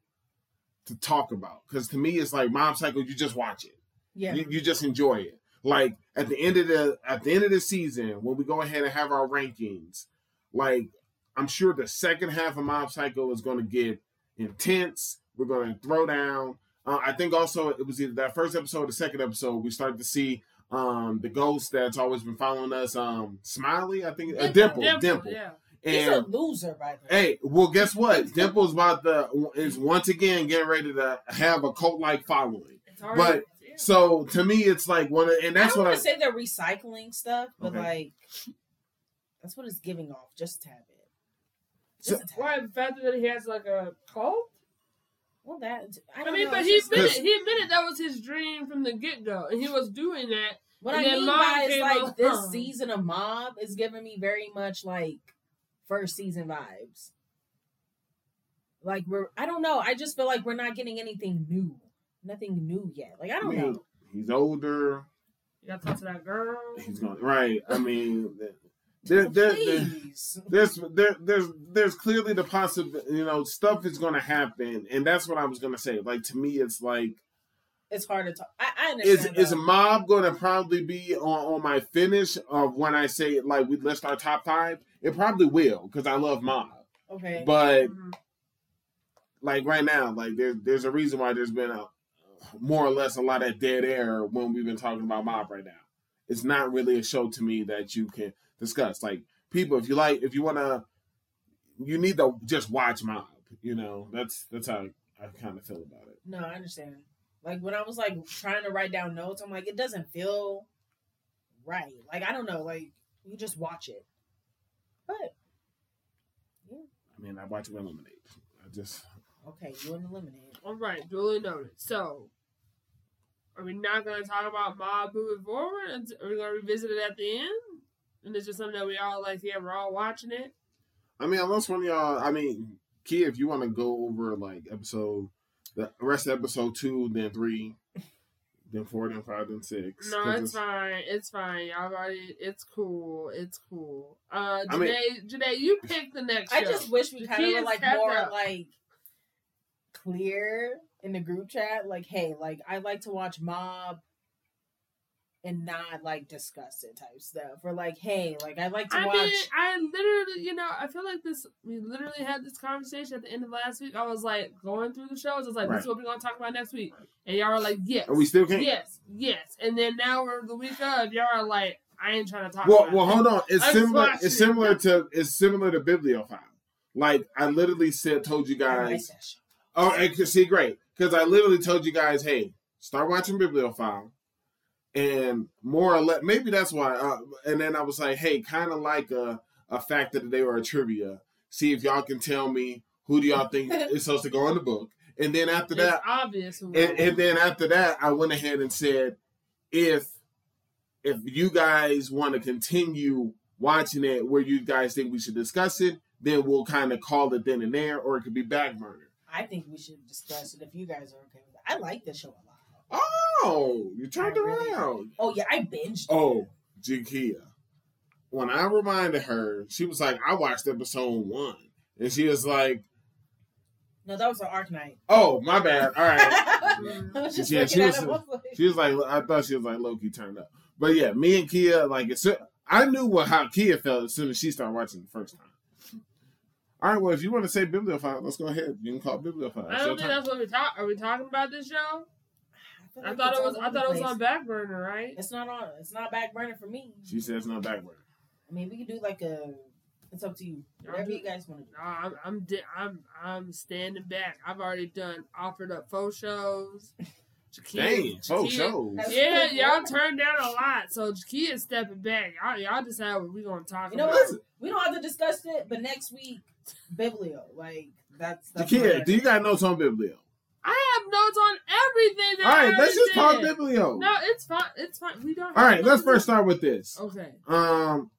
to talk about because to me it's like Mob Psycho. You just watch it.
yeah.
You, you just enjoy it. Like at the end of the at the end of the season when we go ahead and have our rankings, like I'm sure the second half of Mob Psycho is going to get intense. We're going to throw down. Uh, I think also it was either that first episode or the second episode we started to see um the ghost that's always been following us. Um, Smiley, I think, uh, Dimple, Dimple,
Yeah.
And, He's a loser, by the way.
Hey, well, guess what? Dimple's about the is once again getting ready to have a cult like following.
It's hard.
But-
yeah.
So to me, it's like one, of, and that's
don't
what I.
say they're recycling stuff, but
Okay.
like that's what it's giving off. Just a tad bit.
So-
Just a tad.
why the fact that he has like a cult?
Well, that I,
I,
don't
mean,
know,
but he
just-
admitted he admitted that was his dream from the get go, and he was doing that.
What
And
I
then
mean by is like
along.
this season of Mob is giving me very much like first season vibes. Like we're, I don't know. I just feel like we're not getting anything new, nothing new yet. Like I
I
don't
mean,
know.
he's older.
You got to talk to that girl.
He's going right. I mean, there, there, there, there's there, there's there's clearly the possibility. You know, stuff is going to happen, and that's what I was going to say. Like to me, it's like
It's hard to talk. I, I
is
understand.
is
though.
mob going to probably be on, on my finish of when I say like we list our top five? It probably will because I love mob.
okay.
But
Mhm.
like right now, like there's there's a reason why there's been a more or less a lot of dead air when we've been talking about mob right now. It's not really a show to me that you can discuss. Like people, if you like, if you want to, you need to just watch mob. You know, that's that's how I kind of feel about it.
No, I understand. Like when I was like trying to write down notes, I'm like, it doesn't feel right. Like I don't know. Like you just watch it. But yeah.
I mean, I watch Eliminate. I just
okay, you and eliminate.
All right, duly noted. So, are we not going to talk about Mob moving forward? And Are we going to revisit it at the end? And it's just something that we all like, yeah, we're all watching it.
I mean, unless one of y'all, I mean, Kia, if you want to go over like episode, the rest of episode two, then three, then four, then five, then six.
No, it's fine. It's fine. Y'all already. It's cool. It's cool. Uh,
I mean-
Jenae, Jenae, you pick the next.
I
show.
just wish we
The
kind of were like more
up.
like clear in the group chat. Like, hey, like I like to watch Mob and not like discuss it type stuff. Or like, hey, like I like to
I
watch.
mean, I literally, you know, I feel like this. We literally had this conversation at the end of last week. I was like going through the shows. I was like, "This is what we're gonna talk about next week," and y'all were like, "Yes,
are we still can't.
yes, yes." And then now we're the week of. Y'all are like, "I ain't trying to talk."
Well,
about
well, hold on. It's similar. It's
it.
similar to. It's similar to Bibliophile. Like I literally said, told you guys. Oh, and c- see, great, because I literally told you guys, hey, start watching Bibliophile, and more or less, maybe that's why. Uh, and then I was like, hey, kind of like a a fact that they were a trivia. See if y'all can tell me who do y'all think is supposed to go in the book, and then after
it's
that,
obvious.
and, and then after that, I went ahead and said, if if you guys want to continue watching it where you guys think we should discuss it, then we'll kind of call it then and there, or it could be back burner.
I think we should discuss it if you guys are okay with it. I like the show a lot.
Oh, you turned
really-
around.
Oh yeah, I binged.
Oh, Jakia. When I reminded her, she was like, I watched episode one. And she was like,
No, that was an Arc Night.
Oh, my bad. All right.
I was just
Yeah, she
at
was-
him, like-
She was like, I thought she was like Loki turned up. But yeah, me and Kia, like, it's, I knew what how Kia felt as soon as she started watching the first time. All right, well, if you want to say Bibliophile, let's go ahead. You can call it Bibliophile.
I don't think
turn.
that's what we talk. Are we talking about this show?
Feel
I
like
thought it was. I
over
thought it was on back burner, right?
It's not on. It's not back burner for me.
She says no back burner.
I mean, we can do like a. It's up to you. Whatever you guys want to do.
No, I'm I'm di- I'm I'm standing back. I've already done offered up faux shows. Jakia-
Dang, folks,
Jakia-
shows.
Yeah, y'all turned down a lot, so Jakia is stepping back. Y'all, y'all decide what we gonna talk
You know
about.
what? We don't have to discuss it, but next week, Biblio. Like that's. that's
Jakia,
what-
do you got notes on Biblio?
I have notes on everything. That
All
I
let's just talk
already.
Biblio.
No, it's fine. It's fine. We don't.
All
have
right, let's first start with this.
Okay.
Um,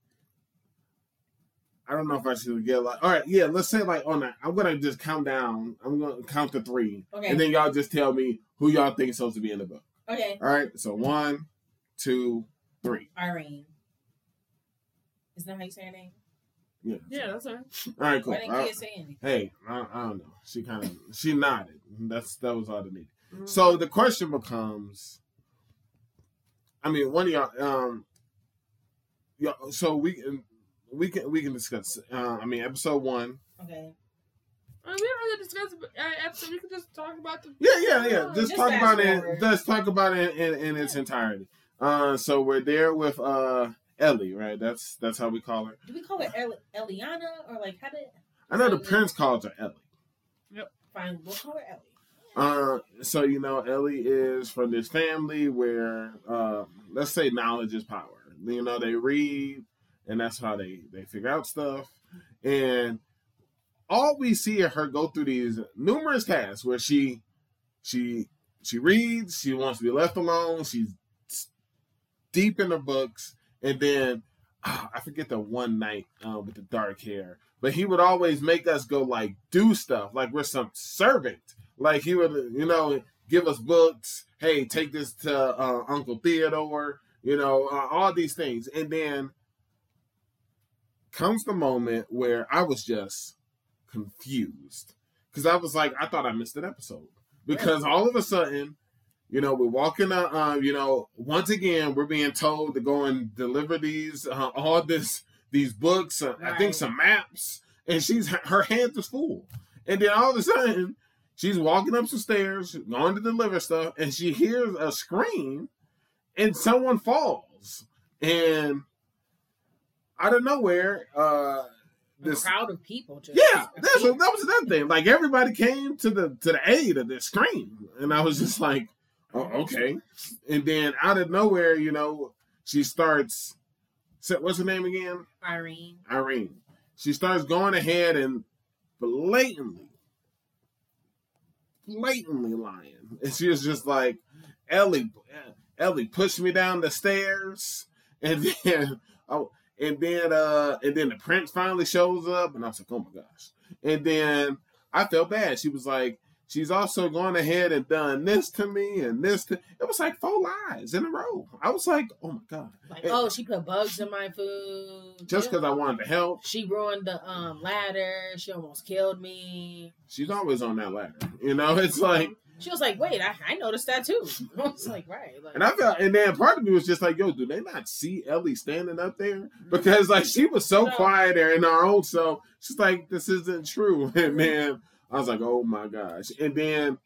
I don't know if I should get like. All right, yeah, let's say like on that. I'm gonna just count down. I'm gonna count to three,
Okay.
and then y'all just tell me who y'all think is supposed to be in the book.
okay.
All right, so one, two, three.
Irene. Isn't that how you say her name?
Yeah.
Yeah, that's her.
All right, cool.
Why didn't
Uh,
say anything?
hey, I, I don't know. She kind of she nodded. That's that was all the need.
Mhm.
So the question becomes, I mean, one of y'all, um, yeah. So we can we can we can discuss. Uh, I mean, episode one.
Okay.
I mean, we don't have to discuss uh, episode. We can just talk about the.
Yeah, yeah, yeah.
Oh,
Just,
just
talk
fast
about it.
forward.
Let's talk about it in, in, its entirety. Uh, so we're there with uh Ellie, right? That's that's how we call her.
Do we call her El- Eliana or like how did?
I know the prince calls her Ellie. Yep.
Fine, we'll call her Ellie.
Uh, so you know, Ellie is from this family where, uh, let's say knowledge is power. You know, they read, and that's how they they figure out stuff. And all we see of her go through these numerous tasks where she she she reads, she wants to be left alone, she's deep in the books, and then ah, I forget the one night uh, with the dark hair, but he would always make us go like do stuff like we're some servant. Like he would, you know, give us books. Hey, take this to uh, Uncle Theodore. You know, uh, all these things, and then comes the moment where I was just confused because I was like, I thought I missed an episode because all of a sudden, you know, we're walking. Uh, uh, you know, once again, we're being told to go and deliver these uh, all this these books. Uh, I think some maps, and she's her hands is full, and then all of a sudden. She's walking up some stairs, going to deliver stuff, and she hears a scream, and someone falls. And out of nowhere, uh,
A
this
crowd of people. Just
yeah, that's that was another thing. Like everybody came to the to the aid of this scream, and I was just like, oh, okay. And then out of nowhere, you know, she starts. What's her name again?
Irene.
Irene. She starts going ahead and blatantly, blatantly lying, and she was just like, Ellie, Ellie pushed me down the stairs, and then oh, and then uh, and then the prince finally shows up, and I was like, oh my gosh, and then I felt bad. She was like. She's also gone ahead and done this to me and this to it was like four lies in a row. I was like, oh my god.
Like, oh, she put bugs in my food.
Just because I wanted to help,
She ruined the um ladder. She almost killed me.
she's always on that ladder. You know, it's like,
She was like, "Wait, I, I noticed that too." I was like, "Right." Like,
and I felt, and then part of me was just like, yo, do they not see Ellie standing up there? Because like she was so
No.
quiet there in our own self. She's like, this isn't true. And then I was like, oh my gosh. And then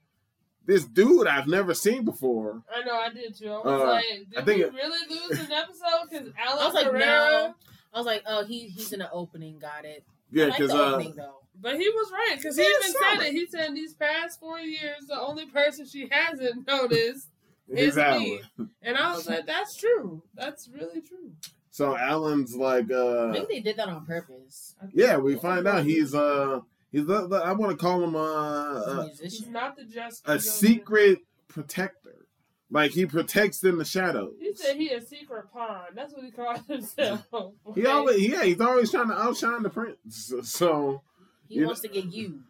this dude I've never seen before.
I know, I did too. I was
Uh,
like, did
I think
we
it-
really lose an episode? Because
I was like,
Ferrera,
"No." I was like, "Oh, he he's in the opening. Got it."
Yeah,
I like
because
the
uh,
opening though.
but he was right because he
Yeah,
even said it. He said these past four years, the only person she hasn't noticed
he's
is
Alan.
me. And I was like, that's true. That's really true.
So Alan's like, uh,
Maybe they did that on purpose.
Yeah, we find out he's uh, he's the, the- I want to call him
He's a
uh, a,
musician.
He's not the just
a secret protector Like he protects in the shadows.
He said he a secret pawn. That's what he calls himself.
He always, yeah, he's always trying to outshine the prince. So,
He
You
wants to get used.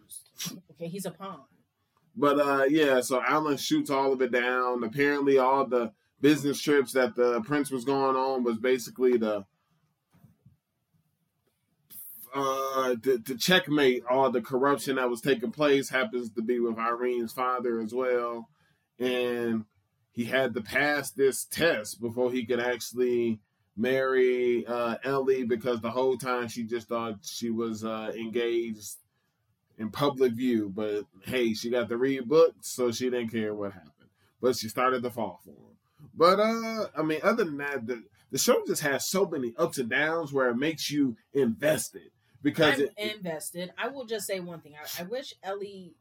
Okay, he's a pawn.
but uh, yeah, so Alan shoots all of it down. Apparently, all the business trips that the prince was going on was basically the uh to, to checkmate all the corruption that was taking place. Happens to be with Irene's father as well, and he had to pass this test before he could actually marry uh, Ellie because the whole time she just thought she was uh, engaged in public view. But hey, she got to read books, so she didn't care what happened. But she started to fall for him. But uh, I mean, other than that, the the show just has so many ups and downs where it makes you invested because
I'm
it,
invested. I will just say one thing. I, I wish Ellie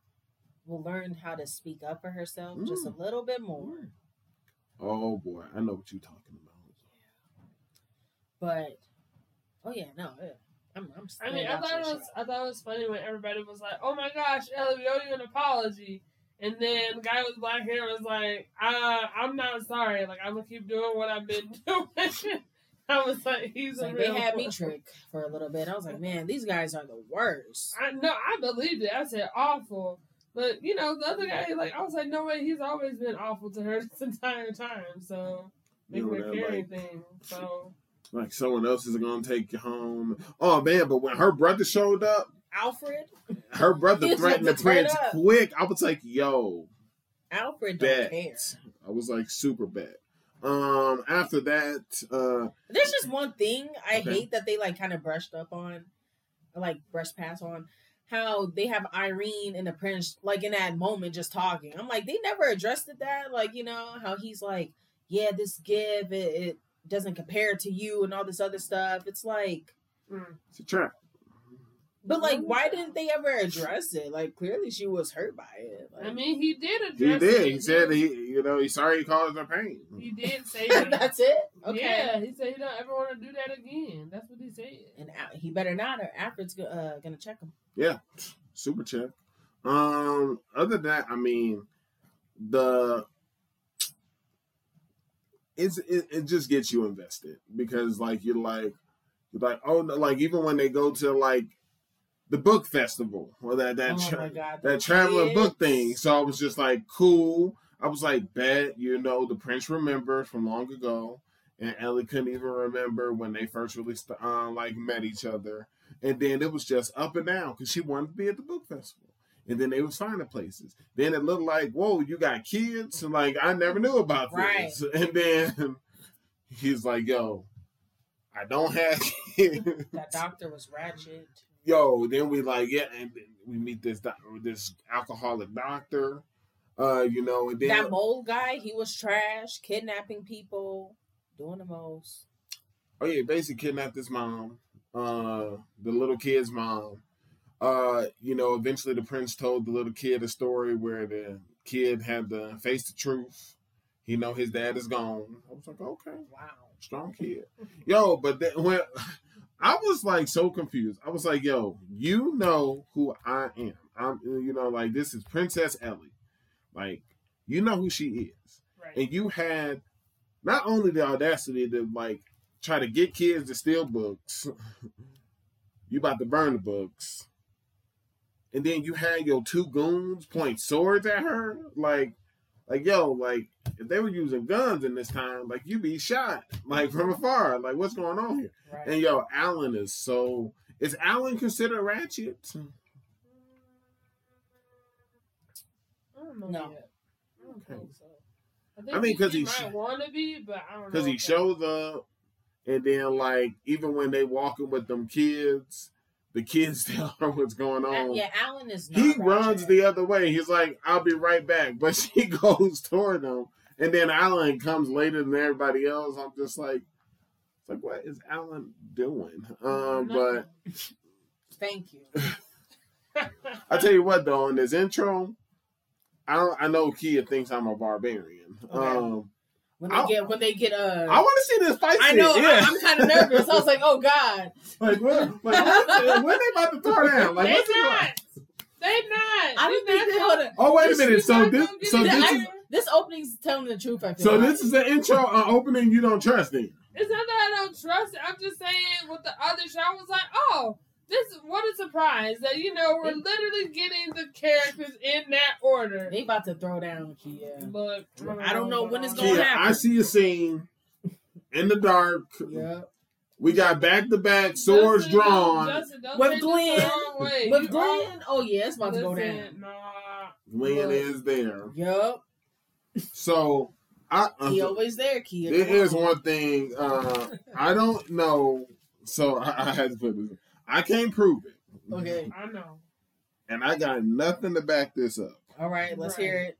will learn how to speak up for herself just a little bit more.
Oh boy, I know what you're talking about.
But oh yeah, no, yeah. I'm. I'm
I mean, I thought it
watching
was I thought it was funny when everybody was like, "Oh my gosh, Ellie, we owe you an apology," and then the guy with black hair was like, uh, "I'm not sorry. Like I'm gonna keep doing what I've been doing." I was like, "He's
It's
a
like
real."
they had me
one.
tricked for a little bit. I was like, man, these guys are the worst.
I no, I believed it. I said awful, but you know the other guy, like I was like, no way, he's always been awful to her this entire time. So
You
making
know
her
that,
carry
like-
thing. So
Like someone else is gonna take you home. Oh man, but when her brother showed up,
Alfred,
her brother threatened the
to turn
prince quick. I was like, yo,
Alfred
bet.
don't care.
I was like super bad. Um, after that, uh,
There's just one thing I
Okay.
hate that they like kind of brushed up on, like brushed past on, how they have Irene and the prince like in that moment just talking. I'm like, they never addressed it that, like you know how he's like, yeah, this give it, it doesn't compare to you and all this other stuff. It's like,
mm.
it's a trap.
But like, why didn't they ever address it? Like, clearly she was hurt by it. Like,
I mean, he did address.
He did.
it.
He said he, you know, he's sorry he caused her pain.
he did say that.
that's it. Okay.
Yeah, he said he don't ever want to do that again. That's what he said.
And he better not, or Alfred's go- uh, gonna check him.
Yeah, super check. Um, other than that, I mean, the it's it, it just gets you invested because like you're like you're like oh no, like even when they go to like the book festival or that that
oh
tra-
god,
that traveling book thing. So I was just like, cool. I was like, bet, you know, the Prince remembered from long ago. And Ellie couldn't even remember when they first released the uh, like met each other. And then it was just up and down because she wanted to be at the book festival. And then they was finding places. Then it looked like, whoa, you got kids? And like, I never knew about this. And then he's like, yo, I don't have kids.
That doctor was ratchet.
Yo, then we like, yeah, and then we meet this doc- this alcoholic doctor, uh, you know, and then
that mole guy, he was trash, kidnapping people, doing the most.
oh yeah, basically kidnapped his mom, uh, the little kid's mom. Uh, you know, eventually the prince told the little kid a story where the kid had to face the truth. He know his dad is gone. I was like, okay,
Wow.
strong kid. Yo, but then when I was like so confused, I was like, yo, you know who I am. I'm you know, like this is Princess Ellie. Like, you know who she is.
Right.
And you had not only the audacity to like try to get kids to steal books, you about to burn the books. And then you had your two goons point swords at her. Like, like, yo, like if they were using guns in this time, like you'd be shot, like from afar. Like, what's going on here?
Right.
And yo, Alan is so. Is Alan considered ratchet?
I don't know
No.
yet. I don't
Okay.
think so. I, think
I mean, 'cause
he,
he
might
sh-
want to be, but I don't know.
Because he shows up, and then like even when they walking with them kids, the kids tell her what's going on.
yeah, Alan is. Not
he runs the other way. He's like, "I'll be right back," but she goes toward him, and then Alan comes later than everybody else. I'm just like, it's like, what is Alan doing? Um, but
Thank you.
I tell you what, though, in this intro, I don't, I know Kia thinks I'm a barbarian.
Okay.
Um,
When they
I'll-
get when they get uh,
I want to see this fight.
I know
Yeah.
I, am kind of nervous. I was like, oh god,
Like, what, like what, when they about to throw down? Like,
they
what's it
not.
like?
They not.
I didn't think they
not
would have.
Oh, wait a minute. So this,
gonna
so
it.
this
I-
is
This opening's telling the truth. I feel
So
like.
this is the intro uh, opening you don't trust in.
It's not that I don't trust it. I'm just saying with the other show, I was like, oh, this what a surprise that you know we're literally getting the characters in that order.
they about to throw down Kia.
But
I don't know when it's
going
gonna
Yeah,
happen.
I see a scene in the dark.
Yep.
We got back to back swords
Justin,
drawn.
Justin, don't
With
take this the
Glenn.
wrong way.
With
You
Glenn, oh yeah, it's about to go down.
Nah.
Glenn
Look.
is there.
Yep.
So I uh,
He always there, Kia.
there
Come
is
on.
one thing uh, I don't know. So I, I had to put this. I can't prove it.
Okay.
I know.
And I got nothing to back this up.
All right, let's
Right.
hear it.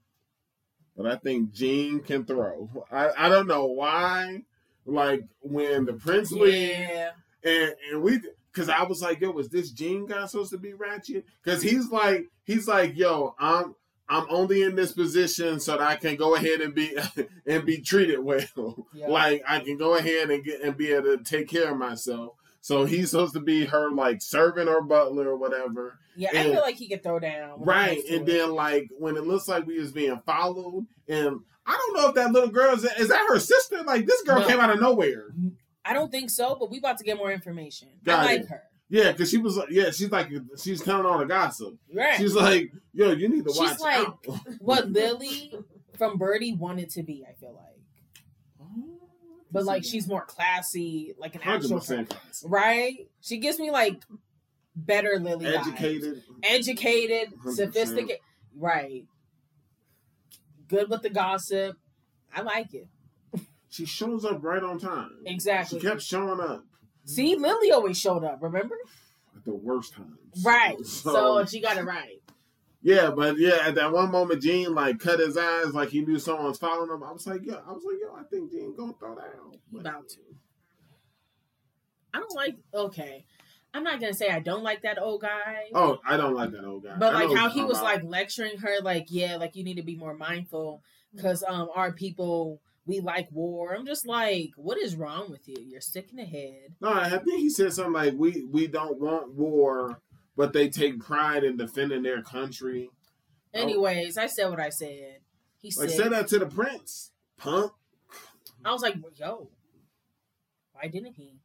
But I think Gene can throw. I, I don't know why. Like when the Prince leaves
Yeah.
and and we because I was like, yo, was this Gene guy supposed to be ratchet? Because he's like, he's like, yo, I'm I'm only in this position so that I can go ahead and be and be treated well.
Yeah.
Like I can go ahead and get and be able to take care of myself. So he's supposed to be her like servant or butler or whatever.
Yeah, I feel like he could throw down.
Right.
comes to
And
it.
then like when it looks like we was being followed and I don't know if that little girl is, is that her sister? Like this girl
No.
came out of nowhere.
I don't think so, but we about to get more information.
Got
I like
it.
her.
Yeah, because she was like, yeah, she's like, she's telling all the gossip.
Right.
She's like, yo, you need to
She's
watch
like-
out.
what Lily from Birdie wanted to be, I feel like. But like she's more classy, like an actual right? She gives me like better Lily vibes.
educated.
educated,
100%.
sophisticated, right? Good with the gossip. I like it
She shows up right on time.
exactly.
She kept showing up
See, Lily always showed up. Remember?
at the worst times.
Right.
So,
So, she got it right.
Yeah, but yeah, at that one moment, Gene like cut his eyes like he knew someone was following him. I was like, yo, I was like, yo, I think Gene gonna throw down.
He about to. I don't like. Okay, I'm not gonna say I don't like that old guy.
Oh, I don't like that old guy.
But
I
like how he was
talking
like lecturing her, like yeah, like you need to be more mindful because um our people we like war. I'm just like, what is wrong with you? You're sick in the head.
No, I think he said something like we we don't want war, but they take pride in defending their country.
Anyways, I said what I said. He
Like
said,
say that to the prince, punk.
I was like, yo, why didn't he?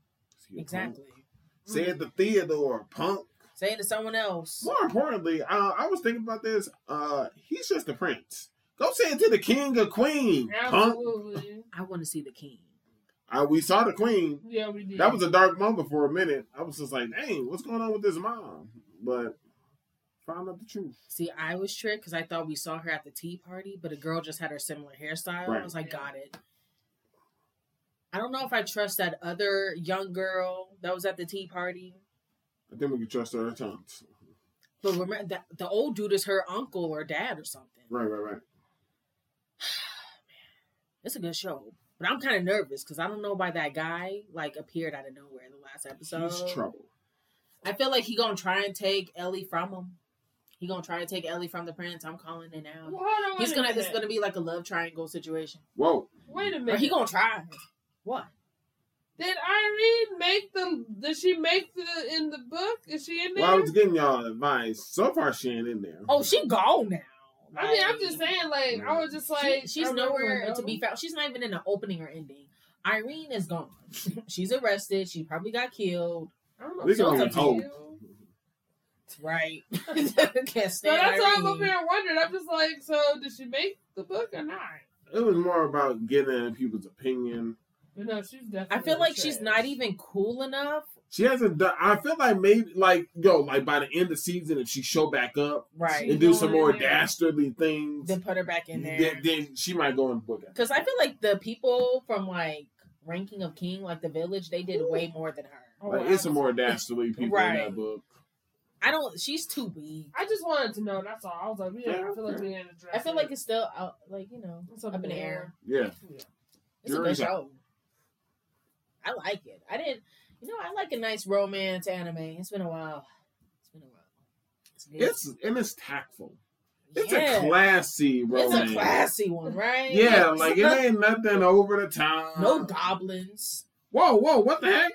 He
Exactly.
punk? Say it to Theodore, punk.
Say it to someone else.
More importantly, uh, I was thinking about this. Uh, he's just the prince. Go say it to the king or queen, punk.
I want to see the king.
Uh, we saw the queen.
Yeah, we did.
That was a dark moment for a minute. I was just like, dang, what's going on with this mom? But found out the truth.
See, I was tricked because I thought we saw her at the tea party, but a girl just had her similar hairstyle. I was like, got it. I don't know if I trust that other young girl that was at the tea party.
I think we can trust our tongues.
But remember, that the old dude is her uncle or dad or something.
Right, right, right.
Man, It's a good show, but I'm kind of nervous because I don't know why that guy like appeared out of nowhere in the last episode.
He's trouble.
I feel like he gonna try and take Ellie from him. He gonna try and take Ellie from the prince. I'm calling it now.
Well,
He's gonna.
minute.
It's gonna be like a love triangle situation.
Whoa.
Wait a
Or
minute.
he gonna try. What?
Did Irene make the? Did she make the in the book? Is she in there?
Well, I was giving y'all advice. So far, she ain't in there.
Oh, she gone now.
I mean, I'm just saying. Like, I was just
she-
like,
she's nowhere to be found. She's not even in the opening or ending. Irene is gone. she's arrested. She probably got killed.
I don't know.
We can
she's
only
up
hope.
Right. Can't
So
stand
that's why I'm
Irene.
up here wondering. I'm just like, so did she make the book or not?
It was more about getting people's opinion.
But no, she's definitely.
I feel like she's not even cool enough.
She hasn't done. I feel like maybe like yo, like by the end of the season, if she show back up
Right.
and do some more
there.
dastardly things,
Then put her back in there.
then, then she might go in the book.
Because I feel like the people from like Ranking of King, like the village, they did way more than her.
Oh,
Like it's some more dastardly people in that book.
I don't. She's too big.
I just wanted to know. That's all. I was like, yeah,
Yeah,
I feel like
yeah.
we ain't addressed.
I feel like it's still out, like you know,
It's
up in the air.
Yeah,
It's a
Jury's
good show. I like it. I didn't. You know, I like a nice romance anime. It's been a while. It's been a while. It's good.
it's and it's tactful. It's
Yeah.
a classy romance.
It's a classy one, right?
Yeah, like it ain't nothing over the top.
no goblins.
Whoa, whoa, what the heck?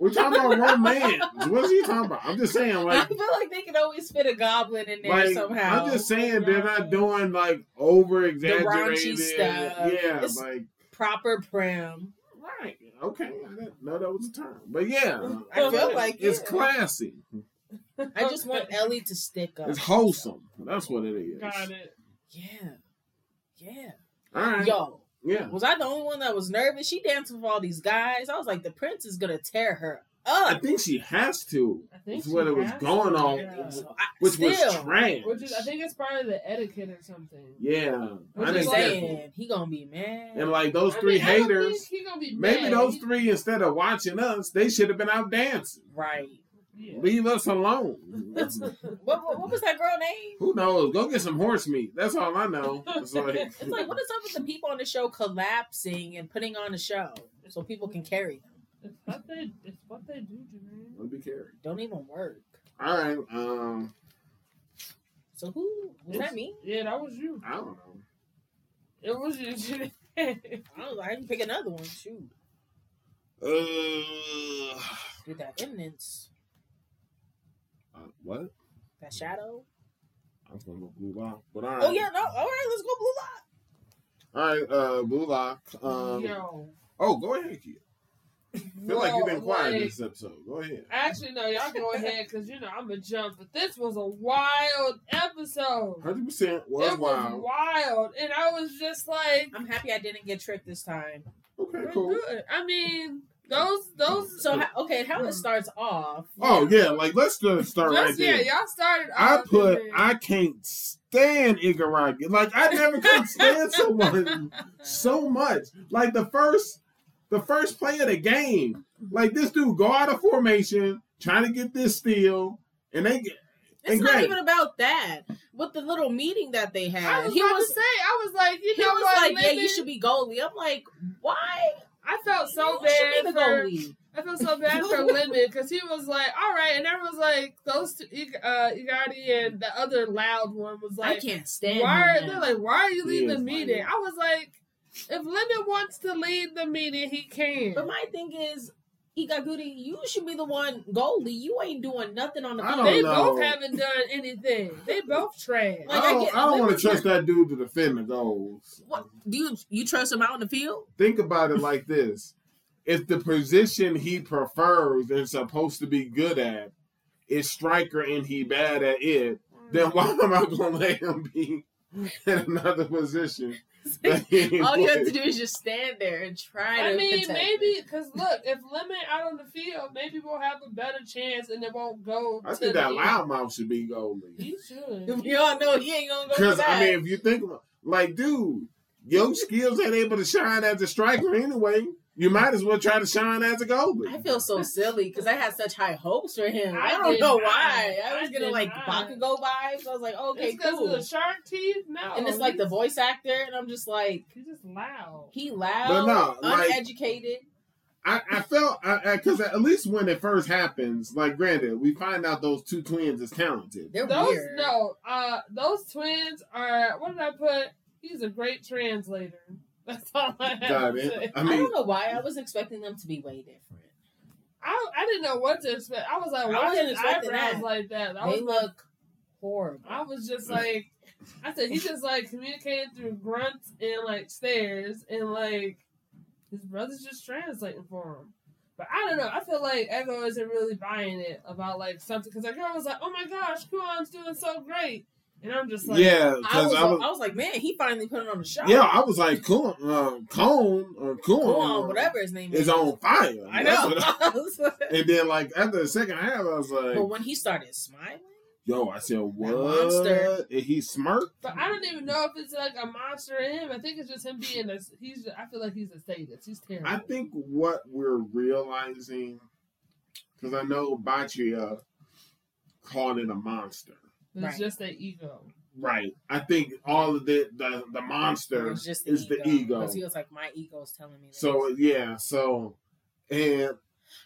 We're talking about one romance. What's he talking about? I'm just saying, like, I
feel like they can always fit a goblin in there
like
somehow.
I'm just saying they're not doing like over exaggerated.
stuff.
Yeah,
It's-
like
proper prim.
right. Okay, I didn't know that was a term, but yeah,
I feel like
it's
it.
classy.
I just want Ellie to stick up.
It's wholesome. That's what it is.
Got it.
Yeah. Yeah.
All right.
Yo,
Yeah.
was I the only one that was nervous? She danced with all these guys. I was like, the prince is gonna tear her up.
I think she has to.
I think
That's what
she
it was going
to,
on.
yeah.
Which
still,
was trash.
Which is, I think it's part of the etiquette or something.
Yeah.
Which
I
is
didn't
saying-
get it.
saying he gonna be mad.
And like those
I
three
mean, I don't
haters,
he gonna be
maybe those three instead of watching us, they should have been out dancing.
right.
Yeah.
Leave us alone.
What, what, what was that girl name?
Who knows? Go get some horse meat. That's all I know. It's like,
It's like, what is up with the people on the show collapsing and putting on a show so people can carry them?
It's what they. It's what they do, Jermaine.
Let me carry.
Don't even work.
All right. Um,
So who was that me?
Yeah, that was you.
I don't know.
It was you. Jermaine.
I was like, I can pick another one. Shoot,
Uh,
with that eminence,
what?
that shadow.
I was gonna go blue lock, but all right.
Oh yeah, no. All right, let's go blue lock.
All right. Uh, blue lock. Um,
Yo.
oh, go ahead, kid. Feel like you've been quiet
like-
this episode. Go ahead.
Actually, no, y'all go ahead because you know I'm a jump. But this was a wild episode.
Hundred percent was
it was
wild.
wild, and I was just like,
I'm happy I didn't get tricked this time.
Okay,
we're
cool.
good. I mean, those those.
So ha- okay, how it starts off?
Oh yeah, like let's just start right
just, yeah,
there.
y'all started.
I put
and
I can't stand Igarashi. Like I never could stand someone so much. Like the first the first play of the game. Like this dude go out of formation, trying to get this steal, and they get
It's
and
not
Greg-
even about that. With the little meeting that they
I
had,
was
he
about
was
to say, I was like, you
he
know
was
what?
like, "Yeah, you should be goalie." I'm like, "Why?
I felt so bad for.
goalie."
I felt so bad for Iemon because he was like, all right, and everyone was like, those two, Ig- uh, Igati and the other loud one was like, I
can't stand
why?
him.
They're like, why are you leaving the meeting?
funny.
I was like, if Iemon wants to leave the meeting, he can.
But my thing is, Igaguri, you should be the one goalie. You ain't doing nothing on the
I
field.
they
know.
both haven't done anything. They both trash.
Like,
I
I
don't,
get-
I don't want to trust that dude to defend the goals.
What do you you trust him out in the field?
Think about it like this: if the position he prefers and supposed to be good at is striker and he bad at it, then mm. why am I going to let him be in another position? That
All you have to do is just stand there and try
I
to.
mean, maybe because look, if Iemon out on the field, maybe we'll have a better chance, and it won't go.
I
to
think that
end.
loudmouth should be goalie.
He should.
him. We all know he ain't gonna go.
Because. I mean, if you think about, like, dude, your skills ain't able to shine as a striker anyway. You might as well try to shine as a goalie.
I feel so silly because I had such high hopes for him. I,
I
don't know
not.
why. I
I
was getting
did
like
not.
Bakugo vibes. I was like, okay,
it's because
cool.
of the shark teeth. No,
and it's like the voice actor, and I'm just like,
He's just loud.
he loud,
But no, like-
uneducated.
I, I felt because at least when it first happens, like granted, we find out those two twins is talented.
They're
Those
weird.
no, uh, those twins are. What did I put? He's a great translator. That's all I have
Got
to
it.
say.
I
I, don't know why. I was expecting them to be way different.
I I didn't know what to expect. I was like,
I
why
wasn't
his
expecting
eyebrows
that.
like that? I
They
was like,
look horrible.
I was just like, I said he just like communicated through grunts and like stares, and like his brother's just translating for him. But I don't know. I feel like Ego isn't really buying it about like something because that girl was like, "Oh my gosh, Kuon's doing so great," and I'm just like,
yeah,
I
because
was,
I was,
I was like, man, he finally put it on the show.
yeah, I was like, Cone, uh, Cone or Coon,
Go on, whatever his name is.
is on fire.
I know.
I- and then like after the second half, I was like, but
when he started smiling,
yo, I said, what?
monster.
And he smirked.
But I don't even know if it's like a monster in him. I think it's just him being a. He's. I feel like he's a sadist. He's terrible.
I think what we're realizing, because I know Bachira called it a monster.
It's
Right.
just their ego.
Right. I think all of the the, the
it
monster
was just
is the ego.
Because he was like, my ego's telling me. This.
So yeah, so and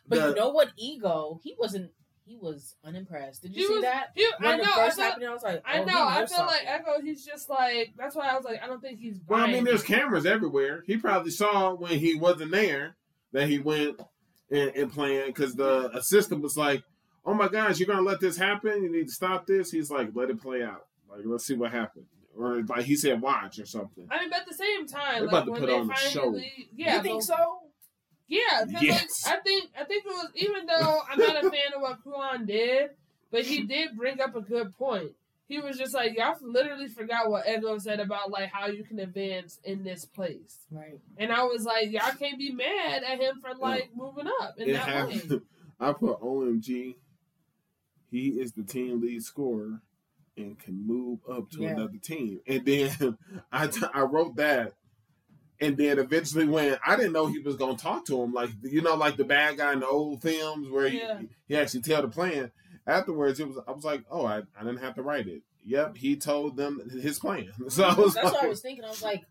but
the-
you know what? Ego. He wasn't. He was unimpressed. Did you see
was-
that?
He,
When
I
it
know. I
first
feel,
happened, I was like,
I
oh,
know.
he
I
knows
feel like. Ego. He's just like. That's why I was like. I don't think he's.
well, I mean, there's cameras everywhere. He probably saw when he wasn't there that he went and, and playing because the assistant was like, "Oh my gosh, you're gonna let this happen? You need to stop this." He's like, "Let it play out. Like, let's see what happens." Or like he said, "Watch" or something.
I mean, but at the same time,
They're
like
about to
when
put
they
on a show.
finally, yeah,
you think so?
Yeah,
Yes.
like, I think I think it was even though I'm not a fan of what Kuon did, but he did bring up a good point. He was just like, y'all literally forgot what Ego said about like how you can advance in this place,
Right.
and I was like, y'all can't be mad at him for like moving up in
It
that way.
I put OMG. He is the team lead scorer and can move up to
Yeah.
another team. And then I, t- I wrote that. And then eventually, when I didn't know he was gonna talk to him, like you know, like the bad guy in the old films where he,
Yeah.
he actually tell the plan. Afterwards, it was I was like, oh, I, I didn't have to write it. Yep, he told them his plan. So I was
That's
like,
what I was thinking. I was like,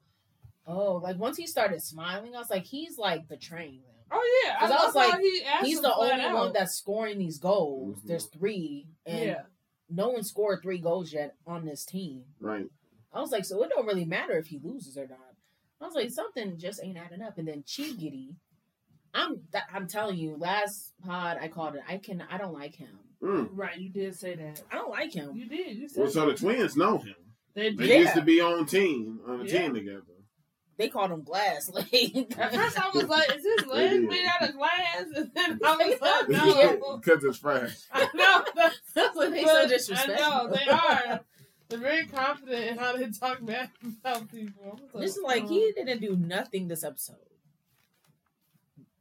oh, like once he started smiling, I was like, he's like betraying them.
Oh yeah,
'Cause I
I
was like,
he
He's the only
out.
one that's scoring these goals.
Mhm.
There's three, and
yeah.
no one scored three goals yet on this team.
right.
I was like, so it don't really matter if he loses or not. I was like, something just ain't adding up. And then Chigiri, I'm th- I'm telling you, last pod I called it. I can I don't like him.
Mm.
Right, you did say that.
I don't like him.
You did. You said
Well, so the twins know him.
they
They
did.
used to be on team on a
Yeah.
team together.
They called him Glass. Like
At first, I was like, "Is his
They
leg
did.
made out of glass?" And then I was like, "No,
Because it's fresh.
I know." That's
that's what they so disrespectful.
I know they are. They're very confident in how they talk bad about people. I
This is
"Oh."
like he oh. didn't do nothing this episode.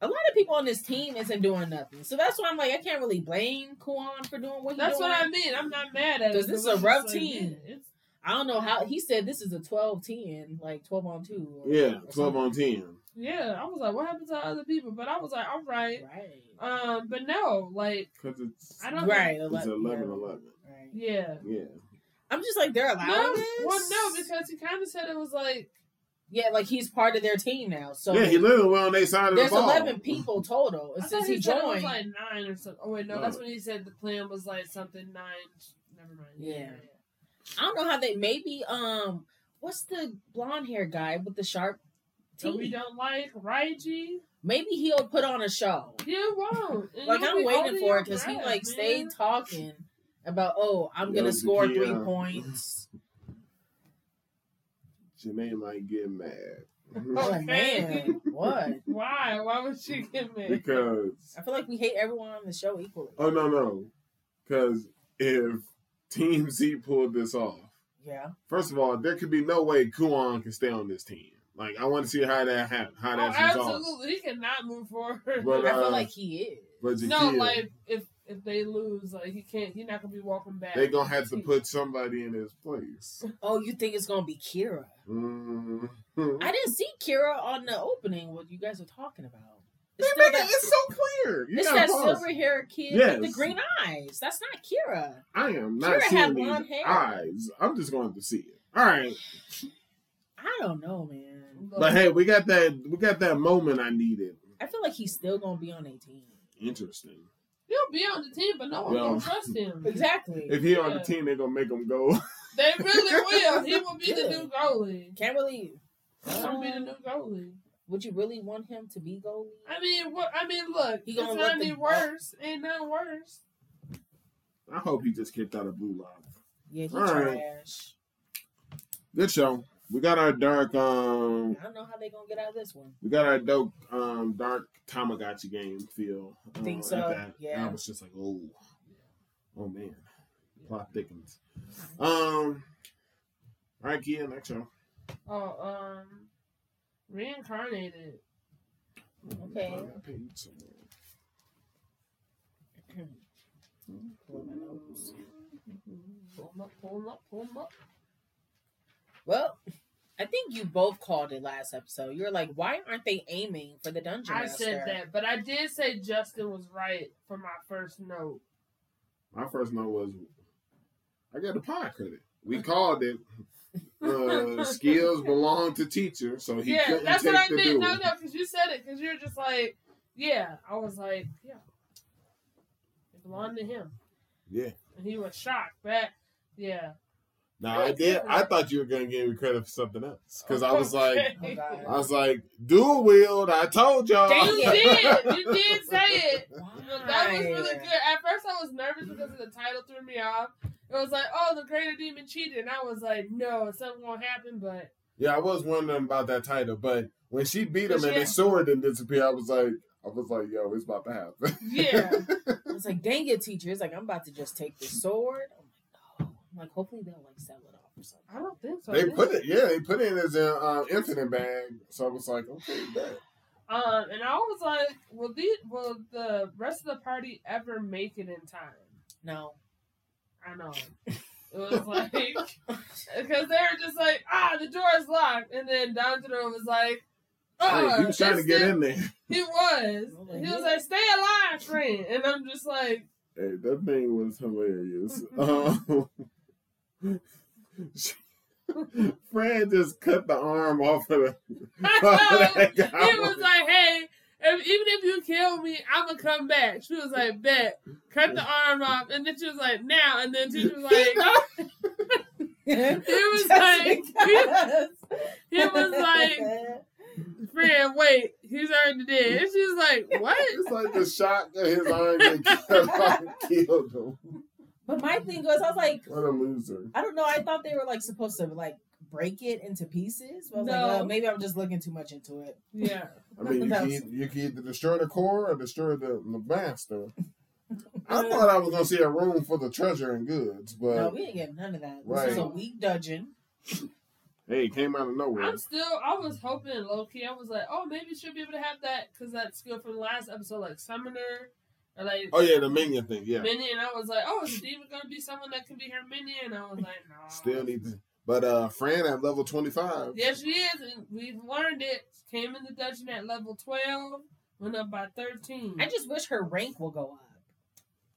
A lot of people on this team isn't doing nothing, so that's why I'm like I can't really blame Kuon for doing what he's
That's
doing.
what I mean. I'm not mad at it.
'Cause this is a rough
just like,
team.
yeah, it's-
I don't know how he said this is a 12-10, like twelve on two. or-
Yeah,
or
12 on 10.
yeah, I was like, "What happened to other people?" But I was like, "All right."
Right.
Um, but no, like,
Because it's,
I don't.
Right.
it's
11,
11
yeah.
11.
Right.
Yeah.
Yeah.
I'm just like they're allowing
No,
this.
well, no, because he kind of said it was like,
yeah, like he's part of their team now. So
yeah, he literally went on their side of the
there's
ball.
11 people total,
I
since
thought
he
said it was
joined,
like nine or something. Oh wait, no, that's
No.
when he said the plan was like something nine. Never mind.
Yeah. I don't know how they maybe um what's the blonde hair guy with the sharp
So we don't like Raichi.
Maybe he'll put on a show.
You won't.
Like I'm waiting for it because he like
man.
stayed talking about oh I'm gonna score
Zakia.
three points.
Jenae might get mad.
Oh man, what?
Why? Why would she get me?
because,
I feel like we hate everyone on the show equally.
oh, no, no. Because if Team Z pulled this off,
Yeah,
first of all, there could be no way Kuon can stay on this team. Like, I want to see how that happen, how
Oh,
that's resolved.
absolutely. He cannot move forward.
But,
I
uh,
feel like he is.
But
no,
Jakia,
like if if they lose, like he can't. He's not gonna be walking back.
they going to have to put somebody in his place.
Oh, you think it's gonna be Kira?
Mhm.
I didn't see Kira on the opening. What you guys are talking about?
They
It's,
make it,
that,
it's so clear. You
it's that
pause.
silver haired kid
Yes.
with the green eyes. That's not Kira.
I am not
Kira had
seeing
blonde
these
hair.
eyes. I'm just going to see it. All right,
I don't know, man.
Look,
but hey, we got that. We got that moment I needed.
I feel like he's still gonna be on a team.
Interesting.
he'll be on the team, but no one
Yeah.
will trust him.
Exactly.
If he on the team, they're gonna make him go.
They really will. He will be the new goalie.
Can't really.
He's gonna be the new goalie.
Would you really want him to be goalie?
I mean, what? I mean, look,
He gonna
not any
the-
worse. Ain't nothing worse.
I hope he just kicked out of Blue Lock.
Yeah, he
All right.
trash.
Good show. We got our dark. Um,
I don't know how they gonna get out of this one.
we got our dope. Um, dark Tamagotchi game feel. Um,
Think so?
that.
Yeah.
I was just like, oh, oh man, plot thickens. Um. All right, Kia, next show.
Oh, um, reincarnated.
Okay.
I got page.
Pull my notes.
Pull 'em up, pull 'em up, pull 'em up.
Well, I think you both called it last episode. You're like, why aren't they aiming for the dungeon
I
master?
said that, but I did say Justin was right for my first note.
My first note was, I got the pie credit. We called it. Uh, skills belong to teacher, so he
yeah,
couldn't
that's
take
what I
the
meant.
duel.
No, no, because you said it. Because you're just like, yeah. I was like, yeah, it belonged to him,
Yeah,
and he was shocked. That, yeah,
No, I did. I thought you were gonna give me credit for something else because I was like,
Oh, God.
I was like, dual wield. I told y'all.
Dang
You did. You did say it.
Why?
That was really good. At first, I was nervous because of the title threw me off. It was like, oh, the greater demon cheated. And I was like, no, something gonna happen. But
Yeah, I was wondering about that title, but when she beat him
But
and
she-
his sword didn't disappear, I was like, I was like, yo, it's about to happen.
yeah,
I was like, dang it, teacher. It's like, I'm about to just take the sword. I'm like, no. I'm like, hopefully they'll like sell it off or something.
I don't think so.
they
This-
put it, yeah, they put it in his uh, uh, infinite bag. So I was like, okay, bet.
Um, and I was like, will the will the rest of the party ever make it in time?
No.
I know. It was like because they were just like, ah, the door is locked, and then Danjiro was like, oh,
Hey, he was trying to get in there.
He was.
Oh my
He was like, "Stay alive, friend," and I'm just like,
Hey, that thing was hilarious. um, Fran just cut the arm off of the. that guy.
he was like, "Hey, if, even if you kill me, I'm gonna come back." She was like, "Bet." Cut the arm off, and then she was like, "Now," and then she was like,
he
was like- he was like, "Friend, wait, he's already dead." And she was like, "What?"
It's like the shock of his arm getting cut off killed him.
But my thing was, I was like,
What a loser.
I don't know. I thought they were like supposed to like break it into pieces. But I was
No.
like, oh, maybe I'm just looking too much into it.
Yeah.
I mean, you can, either, you can either destroy the core or destroy the, the master. I thought I was going to see a room for the treasure and goods, but
no, we didn't get none of that. This was a weak dungeon.
hey, it came out of nowhere.
I'm still. I was hoping low key. I was like, oh, maybe she'll be able to have that because that skill from the last episode, like summoner, or like
Oh, yeah, the minion thing, yeah.
minion. I was like, oh, is the demon gonna be someone that can be her minion? I was like, no.
Still need to. But uh, Fran at level 25.
Yes, she is, and we've learned it. Came in the dungeon at level twelve, went up by thirteen.
I just wish her rank will go up.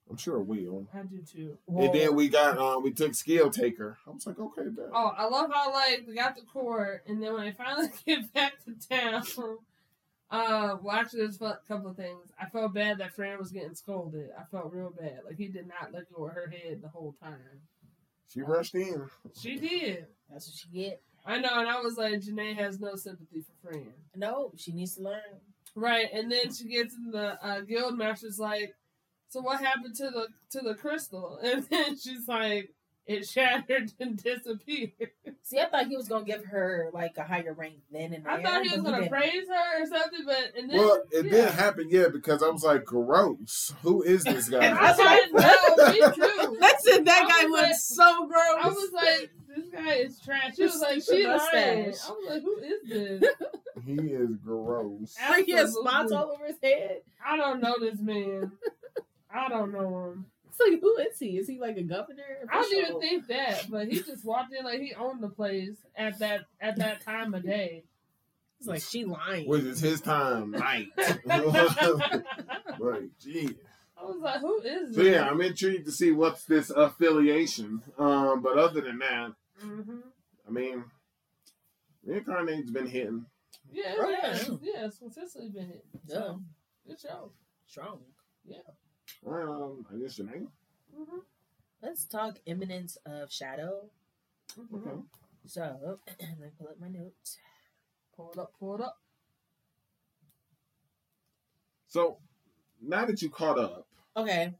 I'm sure it will.
I do too.
And then we got, um, we took Skill Taker. I was like, okay, bet.
Oh, I love how like we got the core, and then when they finally get back to town, uh, well, actually, there's a couple of things. I felt bad that Fran was getting scolded. I felt real bad. Like he did not let go of her head the whole time.
She rushed in.
She did.
That's what she get.
I know, and I was like, Jenae has no sympathy for Fran.
No, she needs to learn.
Right, and then she gets in the uh, guild master's like, so what happened to the to the crystal? And then she's like, it shattered and disappeared.
See, I thought he was gonna give her like a higher rank then and there.
I thought he was gonna
didn't.
praise her or something, but and then
Well, it
yeah.
didn't happen yet because I was like, gross. Who is this guy?
I didn't know. Me too.
Listen, that
I
guy
was
looks
like-
so gross.
I was like, this guy is trash. She was like,
Stupid
she lying. I was like, who is this?
he is gross.
Like, he has spots all over his head.
I don't know this man. I don't know him.
It's like, who is he? Is he like a governor?
I don't even think that, but he just walked in like he owned the place at that at that time of day.
It's like she lying.
Which is his time, night. Right, gee.
I was like, who is
So
this?
yeah, I'm intrigued to see what's this affiliation. Um, but other than that,
hmm
I mean, reincarnate's been hitting.
Yeah,
Oh,
yeah,
yeah.
yeah. It's consistently been hit.
Yeah.
So, good show.
Strong.
Um, I guess your name.
Mm-hmm.
Let's talk Eminence of shadow.
Mm-hmm.
Okay.
So let me pull up my notes.
Pull it up, pull it up.
So now that you caught up,
Okay,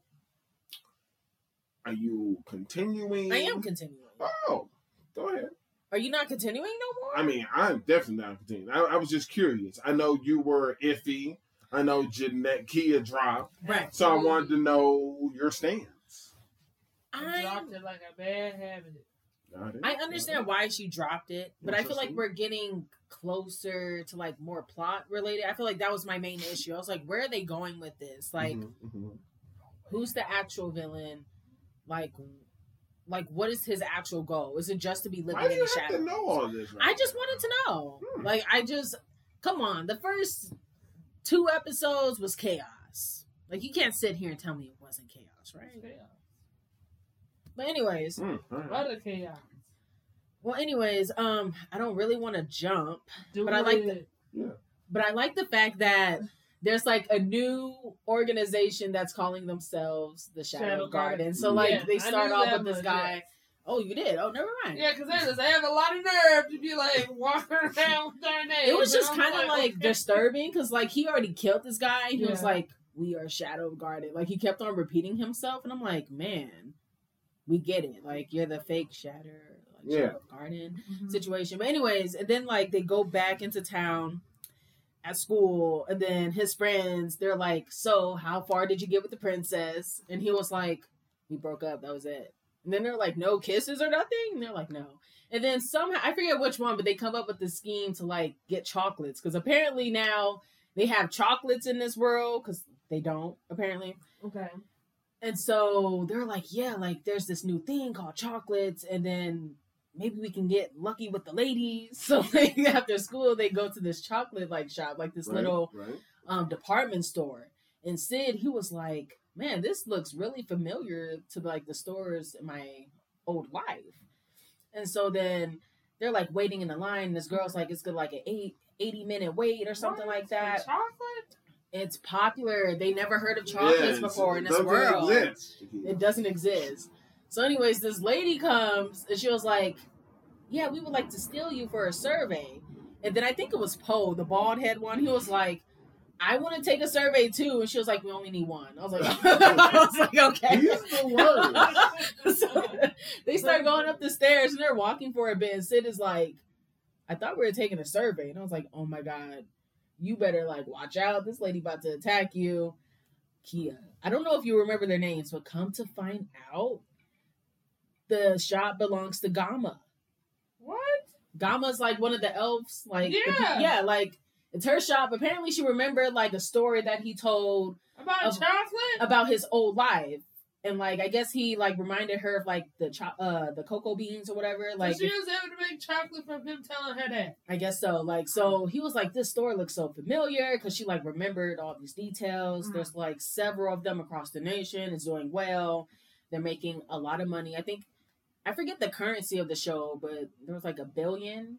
are you continuing?
I am continuing.
Oh, go ahead.
Are you not continuing no more?
I mean, I'm definitely not continuing. I, I was just curious. I know you were iffy. I know Jeanette Kia dropped,
right.
so I wanted to know your stance.
I
I
dropped it like a bad habit.
I understand why she dropped it, but I feel like we're getting closer to like more plot related. I feel like that was my main issue. I was like, where are they going with this? Like,
Mhm, mhm.
who's the actual villain? Like, like what is his actual goal? Is it just to be living
Why
in the
have
shadows?
know all this? right
I just wanted to know.
Hmm.
Like, I just come on. The first two episodes was chaos. Like, you can't sit here and tell me it wasn't chaos, right?
Chaos.
But anyways,
Mm, all right.
What a chaos.
well, anyways, um, I don't really want to jump,
Do
But I like
it.
but I like the fact that there's like a new organization that's calling themselves the Shadow,
Shadow
Garden.
Garden.
So like
Yeah,
they start off
that
with this
much,
guy, Oh, you did? Oh, never mind.
Yeah, because they have a lot of nerve to be like walking around with their name.
It was just kind of like
okay.
disturbing because like he already killed this guy. He was like, "We are Shadow Garden." Like he kept on repeating himself, and I'm like, "Man, we get it. Like you're the fake shatter, like,
Yeah.
shadow garden
Mhm.
situation." But anyways, and then like they go back into town at school, and then his friends they're like, "So how far did you get with the princess?" And he was like, "We broke up. That was it." And then they're like, "No kisses or nothing." And they're like, "No." And then somehow I forget which one, but they come up with the scheme to like get chocolates because apparently now they have chocolates in this world because they don't apparently.
Okay.
And so they're like, yeah, like there's this new thing called chocolates, and then maybe we can get lucky with the ladies. So like after school, they go to this chocolate like shop, like this
Right,
little
right.
um department store. And Cid, he was like, man, this looks really familiar to like the stores in my old life. And so then they're like waiting in the line. This girl's like, it's good, like an eight, 80 minute wait or something
What?
like that.
For Chocolate?
It's popular. They never heard of chocolates
Yes,
before in this
doesn't
world.
exist.
It doesn't exist. So, anyways, this lady comes and she was like, Yeah, we would like to steal you for a survey. And then I think it was Poe, the bald head one. He was like, I want to take a survey too. And she was like, We only need one. I was like, I was like, okay.
is the worst.
so they start going up the stairs and they're walking for a bit. And Cid is like, I thought we were taking a survey. And I was like, Oh my God, you better like watch out. This lady about to attack you. Kia. I don't know if you remember their names, but come to find out, the shop belongs to Gamma.
What?
Gamma's like one of the elves. Like the
Yeah.
yeah, like it's her shop. Apparently she remembered like a story that he told
About
Of-
chocolate?
about his old life. And like I guess he like reminded her of like the cho- uh the cocoa beans or whatever. Like
so she was able to make chocolate from him telling her that.
I guess so. Like, so he was like, this store looks so familiar because she like remembered all these details.
Mhm.
There's like several of them across the nation. It's doing well. They're making a lot of money. I think I forget the currency of the show, but there was like a billion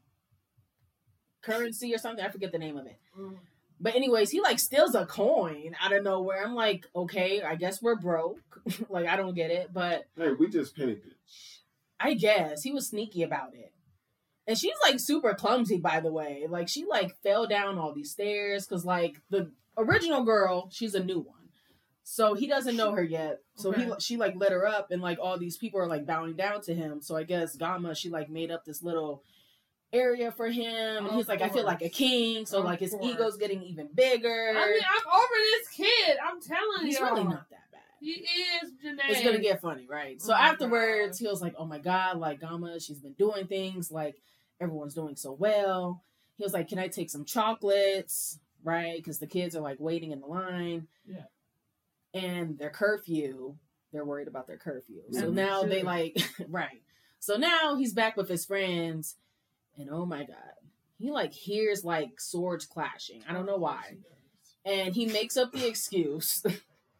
currency or something. I forget the name of it. Mm. But anyways, he like steals a coin out of nowhere. I'm like, okay, I guess we're broke. like I don't get it, but
Hey, we just penny pinch.
I guess he was sneaky about it. And she's like super clumsy, by the way. Like she like fell down all these stairs because like the original girl, she's a new one, so he doesn't know her yet. So he she like let her up, and like all these people are like bowing down to him. So I guess Gamma she like made up this little area for him, and he's like, I feel like a king. So like his ego's getting even bigger.
I mean, I'm over this kid. I'm telling you.
he's
you.
really not that bad.
He is, Jenae.
it's gonna get funny, right? So
Oh
afterwards,
God.
he was like, "Oh my god, like Gamma, she's been doing things like everyone's doing so well." He was like, "Can I take some chocolates?" Right? Because the kids are like waiting in the line.
Yeah.
And their curfew, they're worried about their curfew. So now they like, right. So now he's back with his friends, and oh my god, he like hears like swords clashing. I don't know why, and he makes up the excuse.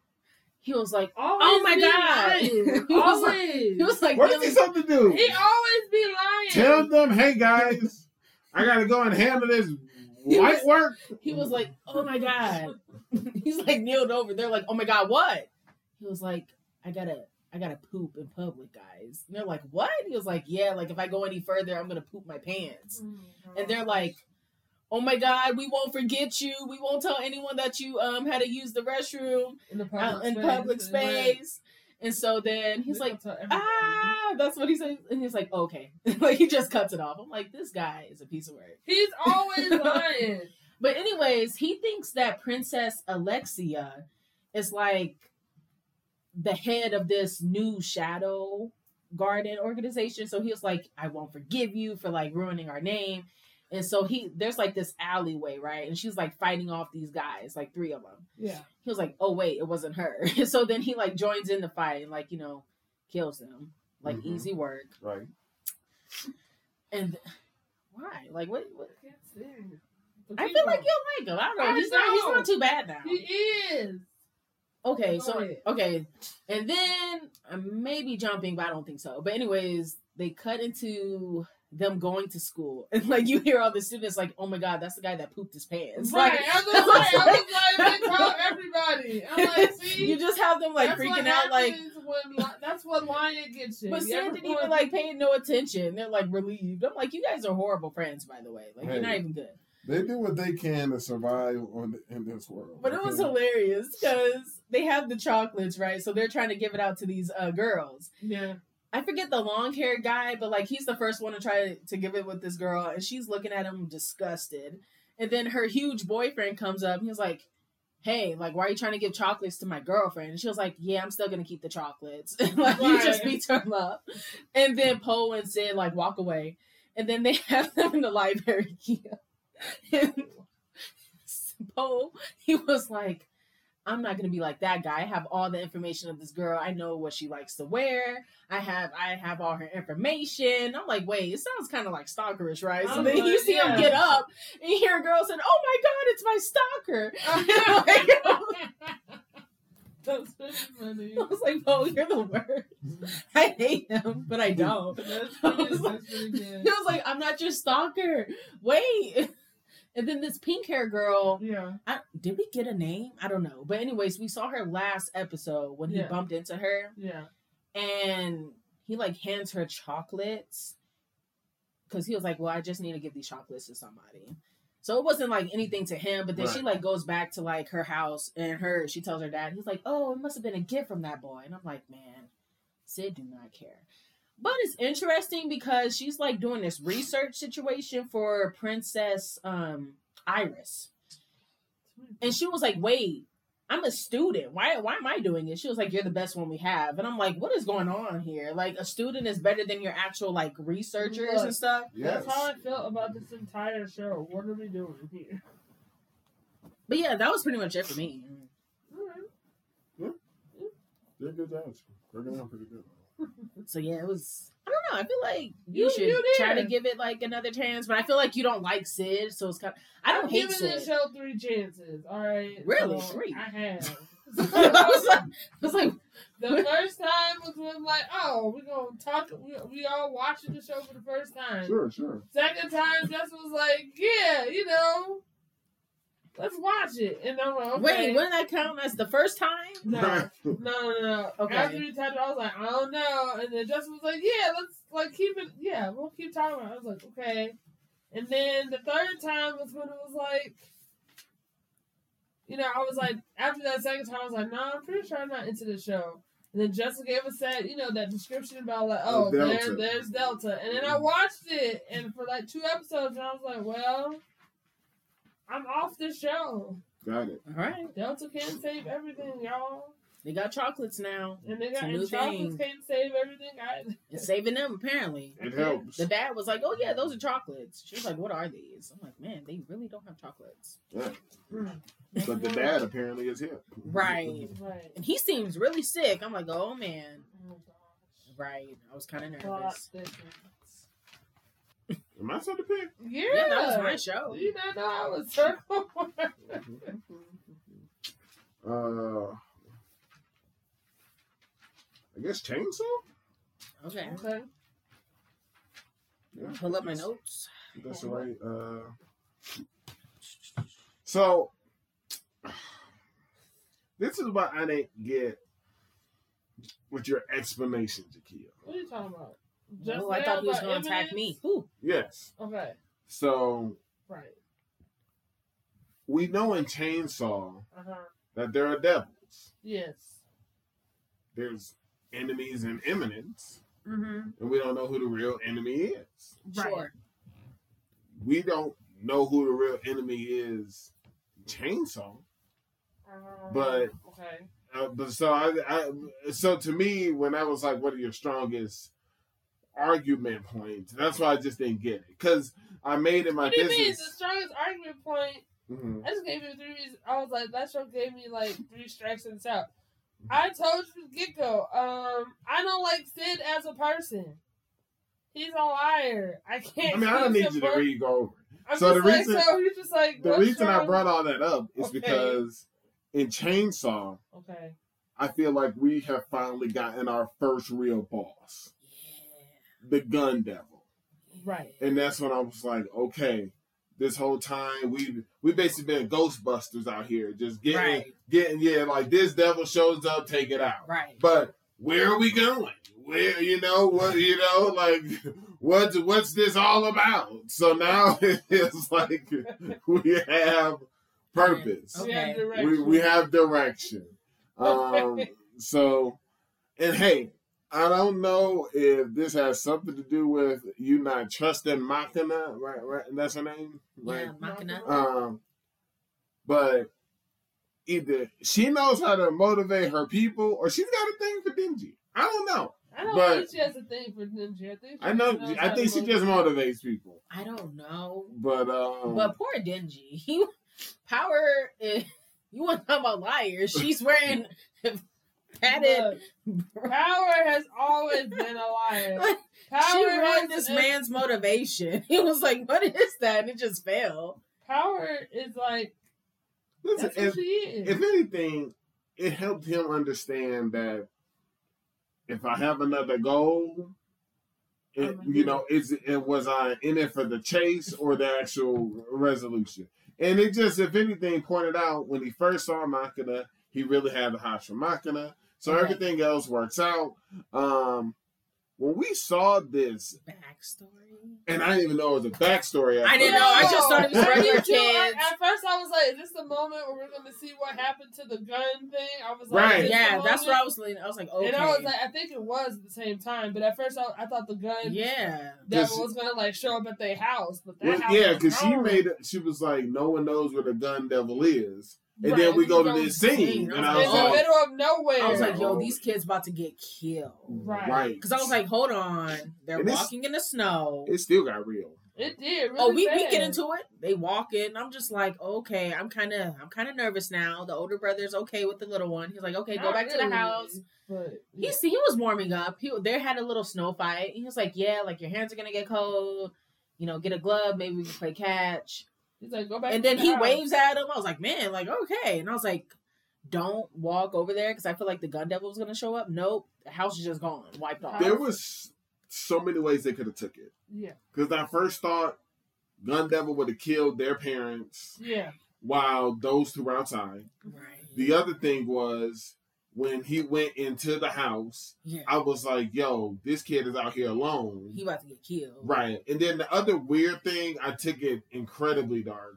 he was like,
Always
Oh my
be
God.
lying.
He was like-
always.
he was like,
What
really-
he something to do?
He always be lying.
Tell them, hey guys, I gotta go and handle this
He
white
was-
work.
He was like, "Oh my god." He's like kneeled over. They're like, "Oh my god, what?" He was like, "I gotta, I gotta poop in public, guys." And they're like, "What?" He was like, "Yeah, like if I go any further, I'm gonna poop my pants." And they're like, "Oh my god, we won't forget you. We won't tell anyone that you um had to use the restroom
in the
out
public
in
space.
public space." And so then he's like, "Ah," that's what he says, and he's like, "Okay," like he just cuts it off. I'm like, "This guy is a piece of work."
He's always lying.
But anyways, he thinks that Princess Alexia is like the head of this new shadow garden organization. So he was like, I won't forgive you for like ruining our name. And so he there's like this alleyway, right? And she's like fighting off these guys, like three of them.
Yeah.
He was like, Oh wait, it wasn't her. so then he like joins in the fight and like, you know, kills them. Like
Mhm.
easy work.
Right.
And why? Like what, what
I can't stand.
I feel like you'll like him. I don't know.
I
He's not he's not too bad now.
He is.
Okay, so
ahead.
okay, and then uh, I may be jumping, but I don't think so. But anyways, they cut into them going to school, and like you hear all the students like, "Oh my god, that's the guy that pooped his pants."
Right.
Like,
I was like, I was like, they tell everybody. I'm like, see,
you just have them like freaking out, like.
happens when li- that's what lion gets you.
But
You Cid
didn't even like paying no attention. They're like relieved. I'm like, you guys are horrible friends, by the way. Like you're not even good.
They do what they can to survive on in this world.
But it was
okay?
hilarious because they have the chocolates, right? So they're trying to give it out to these uh, girls.
Yeah.
I forget the long haired guy, but like he's the first one to try to give it with this girl, and she's looking at him disgusted. And then her huge boyfriend comes up. And he's like, "Hey, like, why are you trying to give chocolates to my girlfriend?" And she was like, "Yeah, I'm still gonna keep the chocolates." like he just
Right.
beats her up. And then Poe and Cid like walk away, and then they have them in the library. and Poe, he was like. I'm not gonna be like that guy. I have all the information of this girl. I know what she likes to wear. I have I have all her information. I'm like, wait, it sounds kind of like stalkerish, right? So
I'm
then you see
yeah.
him get up and you hear a girl saying, "Oh my god, it's my stalker."
That's pretty funny.
I was like, "Oh, you're the worst." I hate him, but I don't.
That's
I was like-
that's
was like, "I'm not your stalker." Wait. And then this pink hair girl,
Yeah.
I, did we get a name? I don't know. But anyways, we saw her last episode when he
Yeah.
bumped into her.
Yeah.
and he like hands her chocolates because he was like, "Well, I just need to give these chocolates to somebody." So it wasn't like anything to him, but then she like goes back to like her house and her she tells her dad, he's like, "Oh, it must have been a gift from that boy," and I'm like, "Man, Cid do not care." But it's interesting because she's like doing this research situation for Princess um Iris. And she was like, "Wait, I'm a student. Why? Why am I doing it?" She was like, "You're the best one we have." And I'm like, "What is going on here? Like, a student is better than your actual like researchers
Look.
and stuff."
Yes.
That's how I felt about this entire show. What are we doing here?
But yeah, that was pretty much it for me.
Alright.
Did a good job. Working out pretty good.
So yeah, it was. I don't know. I feel like you,
You-
should
you
try to give it like another chance. But I feel like you don't like Cid, so it's kind. of... I don't
I've
hate
given
Cid.
this show three chances. All right.
Really?
So
Three?
I have.
I was like, I was like,
The first time was when like, oh, we're gonna talk. We, we all watching the show for the first time.
Sure, sure.
Second time, Jess was like, yeah, you know, let's watch it. And I'm like, okay.
wait, wouldn't that count as the first time?
No, no, no, no.
Okay.
After we talked, I was like, oh, I don't know. And then Justin was like, yeah, let's like keep it. Yeah, we'll keep talking about. it. I was like, okay. And then the third time was when it was like, you know, I was like, after that second time, I was like, no, I'm pretty sure I'm not into the show. And then Justin gave us that, you know, that description about like, oh,
Oh, Delta.
there, there's Delta. And then I watched it, and for like two episodes, and I was like, well, I'm off the show.
Got it.
All right,
Delta can't save everything, y'all.
they got chocolates now.
And they got and chocolates
thing.
can't save everything either.
It's saving them apparently.
It helps.
The dad was like, "Oh yeah, those are chocolates." She was like, "What are these?" I'm like, "Man, they really don't have chocolates."
Yeah.
Mm.
But the dad apparently is here.
Right.
Right.
And he seems really sick. I'm like, "Oh man."
Oh gosh.
Right. I was kind of
Plot
nervous.
Thickens.
Am I supposed to pick?
Yeah.
Yeah, that was my show.
You not know I was circle.
Uh, I guess chainsaw.
Okay.
okay.
Yeah,
Pull up my notes.
That's right. Uh, so this is why I didn't get with your explanation, Jakia.
What are you talking about?
Oh, I thought he was going to attack me. Ooh.
Yes.
Okay.
So
Right.
we know in Chainsaw
Uh huh.
that there are devils.
Yes.
There's enemies and eminence,
Mm-hmm.
and we don't know who the real enemy is.
Right.
Sure.
We don't know who the real enemy is. Chainsaw.
Um,
But-
okay.
Uh, but so I, I, so to me, when I was like, "What are your strongest argument point. That's why I just didn't get it because I made it my
What you mean? The strongest argument point
Mhm.
I just gave you three reasons. I was like, that show gave me like three strikes and out. I told you from get go. Um, I don't like Cid as a person. He's a liar. I can't.
I mean, I don't need you to read go over.
I'm
so the
like,
reason-
so you're just like
The reason I brought all that up is
Okay.
because in Chainsaw,
Okay.
I feel like we have finally gotten our first real boss. The Gun Devil.
Right.
and that's when I was like, okay, this whole time we we basically been Ghostbusters out here, just getting
Right.
getting yeah, like this devil shows up, take it out.
Right.
But where are we going? Where you know what you know like what's what's this all about? So now it's like we have purpose.
We
Okay.
We we have direction. Um so and hey, I don't know if this has something to do with you not trusting Makima, right? Right, that's her name, right?
Yeah, Makima.
Um, but either she knows how to motivate her people, or she's got a thing for Denji. I don't know.
I don't
but-
think she has a thing for ninja. I think she
I know.
knows
I
how
think
to
she just motivates people.
I don't know.
But um,
But poor Denji. He power is, you want to talk about liars. She's wearing padded
Look, Power has always been a liar. Power
she ruined this
is-
man's motivation. He was like, What is that? And it just fell.
Power is like
listen,
that's what
if,
she is.
if anything, it helped him understand that if I have another goal, it, you know, is it was I in it for the chase or the actual resolution? And it just, if anything, pointed out when he first saw Makima, he really had the heart for Makima. So
Okay.
everything else works out. Um, when we saw this,
Backstory.
and I didn't even know it was a backstory. at
I didn't know. I just thought it was
I
regular
did too. I-
kids.
At first, I was like, "Is this the moment where we're going to see what happened to the gun thing?" I was like,
Right.
"Is this the
Yeah, that's what I was leaning. I was like, okay.
And I was like, I think it was at the same time, but at first I, I thought the gun
yeah.
devil
Just-
was gonna like show up at their house, but that
Well,
house
yeah, because she made it. She was like, "No one knows where the gun devil is," and
Right,
then we go to
go
this scene,
scene.
and
I
I
was
in the
like,
like,
middle of nowhere.
I was like, yo, these kids about to get killed.
Right.
"Right,"
Because I was like, hold on. They're
And
walking in the snow.
it still got real.
it did. Really
oh, we, we get into it. They walk in. I'm just like, okay, I'm kind of I'm kind of nervous now. The older brother's okay with the little one. He's like, okay, go
Not
back to the house.
But
He's he was warming up. He they had a little snow fight. He was like, yeah, like your hands are gonna get cold. You know, get a glove. Maybe we can play catch.
He's like, go back.
And then
the
he
house.
waves at him. I was like, man, like okay. And I was like, don't walk over there because I feel like the gun devil was gonna show up. Nope, the house is just gone, wiped off.
There was so many ways they could have took it.
Yeah,
Because I first thought Gun Devil would have killed their parents
yeah.
while those two were outside.
right.
The other thing was when he went into the house,
yeah,
I was like, "Yo, this kid is out here alone."
he about to get killed.
Right. And then the other weird thing, I took it incredibly dark,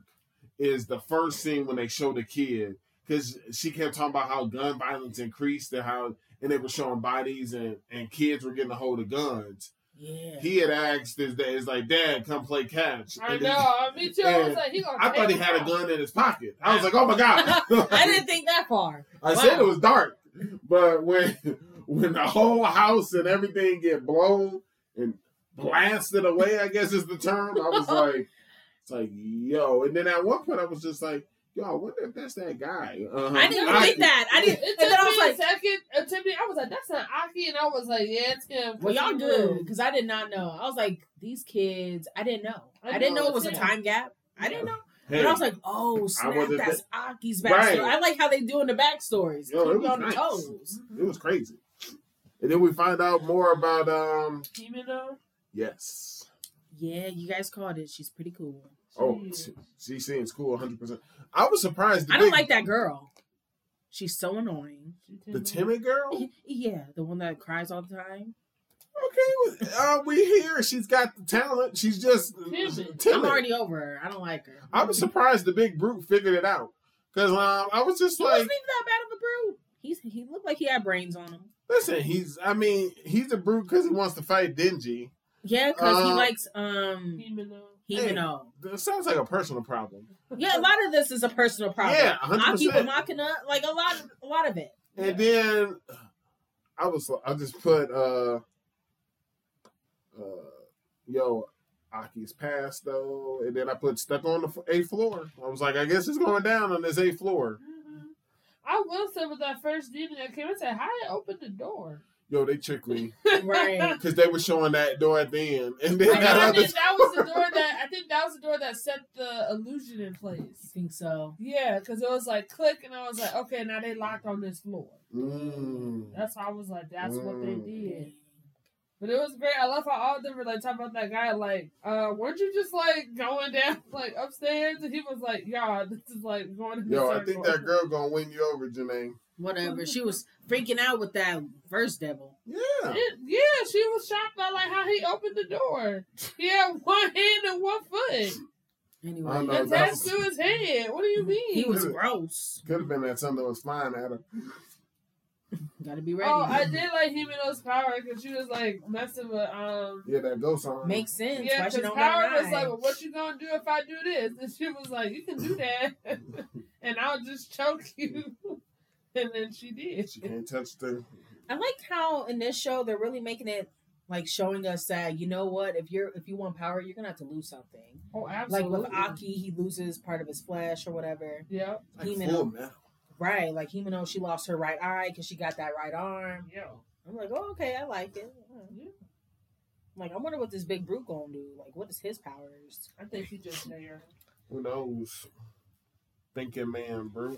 is the first scene when they show the kid. Because she kept talking about how gun violence increased and how, and they were showing bodies and, and kids were getting a hold of guns.
Yeah.
He had asked his dad, "Is like, Dad, come play catch."
I
And
know.
then-
Me too. I was like, he gonna.
I thought he
take
had a gun in his pocket. I was like, "Oh my god!"
I didn't think that far.
I
Wow.
said it was dark, but when when the whole house and everything get blown and blasted away, I guess is the term. I was like, it's like yo. And then at one point, I was just like, yo, I wonder if that's that guy. Uh-huh.
I didn't even think that. I didn't.
It
And
took
then I
me
was
a
like,
second. It took me. I was like, "That's an Aki," and I was like, "Yeah, it's him." 'cause
"Well, y'all
he
good," because I did not know. I was like, "These kids." I didn't know.
I
I, didn't
know
know it was a time gap. I didn't know.
Hey,
But I was like, "Oh snap!
wasn't
That's Aki's backstory."
Right.
I like how they doing the backstories.
Yo, it
Keep you
was
on the
nice.
toes.
it was crazy. And then we find out more about um.
Himeno.
Yes.
Yeah, you guys called it. She's pretty cool.
Oh,
Jeez.
she seems cool, hundred percent. I was surprised.
I don't
big-
like that girl. She's so annoying.
The
timid.
timid girl.
Yeah, the one that cries all the time.
Okay, well, uh, we hear she's got the talent. She's just
Timid.
timid.
I'm already over her. I don't like her.
I was surprised the big brute figured it out because um, I was just
He
like,
wasn't even that bad of a brute. He's he looked like he had brains on him.
listen, he's. I mean, he's a brute because he wants to fight Denji.
Yeah, because he
Uh,
likes um
Himeno.
Himeno.
Sounds like a personal problem.
Yeah, a lot of this is a personal problem.
Yeah, 100%.
Aki Makima, like a lot of a lot of it.
And then I was, I just put, uh, uh, yo, Aki's passed though, and then I put stuck on the eighth floor. I was like, I guess it's going down on this eighth floor.
Mhm. I will say with that first demon that came, I said, "How did I open the door?"
Yo, they tricked me
Right.
because they were showing that door at the end, and then
I
that
I think that was the door that I think that was the door that set the illusion in place.
I
place.
think so.
Yeah, because it was like click, and I was like, okay, now they locked on this floor.
Mm.
That's how I was like, that's what they
Mm.
did. But it was great. I love how all of them were like talking about that guy. Like, uh, weren't you just like going down like upstairs? And he was like, "Yeah, this is like going." In
Yo,
a
I think
circle."
that girl gonna win you over, Jenae.
Whatever. She was freaking out with that first devil.
Yeah.
It- yeah, she was shocked by like how he opened the door. He had one hand and one foot
Anyway,
I know, that
attached
was-
to his head. What do you mean?
he was gross.
Could have been that something was flying at her.
Got to be ready.
Oh, I did like Himeno's power because she was like messing with um.
Yeah, that ghost on.
Makes sense.
Yeah, because Power was like, well, "What you gonna do if I do this?" And she was like, "You can do that, and I'll just choke you." And then she did.
She can't touch the.
I like how in this show they're really making it like showing us that you know what if you're if you want power you're gonna have to lose something.
Oh, absolutely.
Like with Aki, he loses part of his flesh or whatever.
Yeah,
Like
Himeno.
full metal.
Right, like Himeno, she lost her right eye because she got that right arm.
yeah.
I'm like, oh okay, I like it.
Yeah.
I'm like, I wonder what this big brute gonna do. Like, what is his powers?
I think he just there.
Who knows? Thinking man, bro.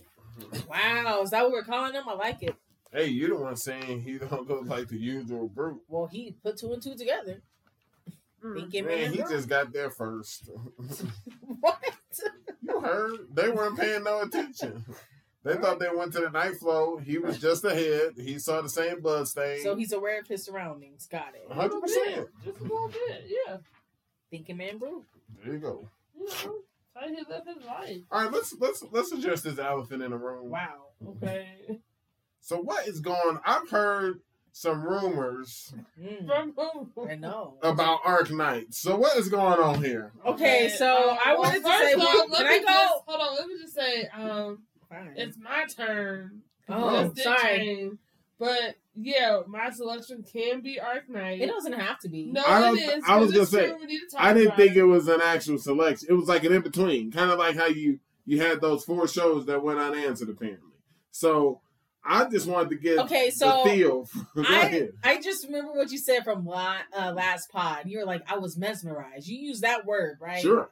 Wow, is that what we're calling him? I like it.
Hey, you the one saying he don't look like the usual brute.
Well, he put two and two together.
Mm.
Thinking
Man,
man,
he
Brute.
just got there first.
what?
you heard? They weren't paying no attention. They thought they went to the night flow. He was just ahead. He saw the same blood stain.
So he's aware of his surroundings. Got it.
100%.
bit, just a little bit. Yeah,
Thinking man, brute.
There you go.
you know, how he lived his life.
All right, let's let's let's address this elephant in the room.
Wow.
Okay,
So what is going? I've heard some rumors
Mm,
from who?
I know.
about Arknights. So what is going on here?
Okay, so
uh,
I
well,
wanted to
first
say, well,
let
can
me
I go?
Just, hold on, let me just say, um,
Fine.
it's my turn.
Oh, sorry.
change. But yeah, my selection can be Arknights.
It doesn't have to be.
No,
I don't-
it is.
I was
'cause it's
gonna say,
we need to talk
I didn't
about
think it was an actual selection. It was like an in between, kind of like how you you had those four shows that went unanswered apparently. So I just wanted to get
Okay, so
the feel.
I. I just remember what you said from la- uh, last pod. You were like, I was mesmerized. You used that word, right?
Sure.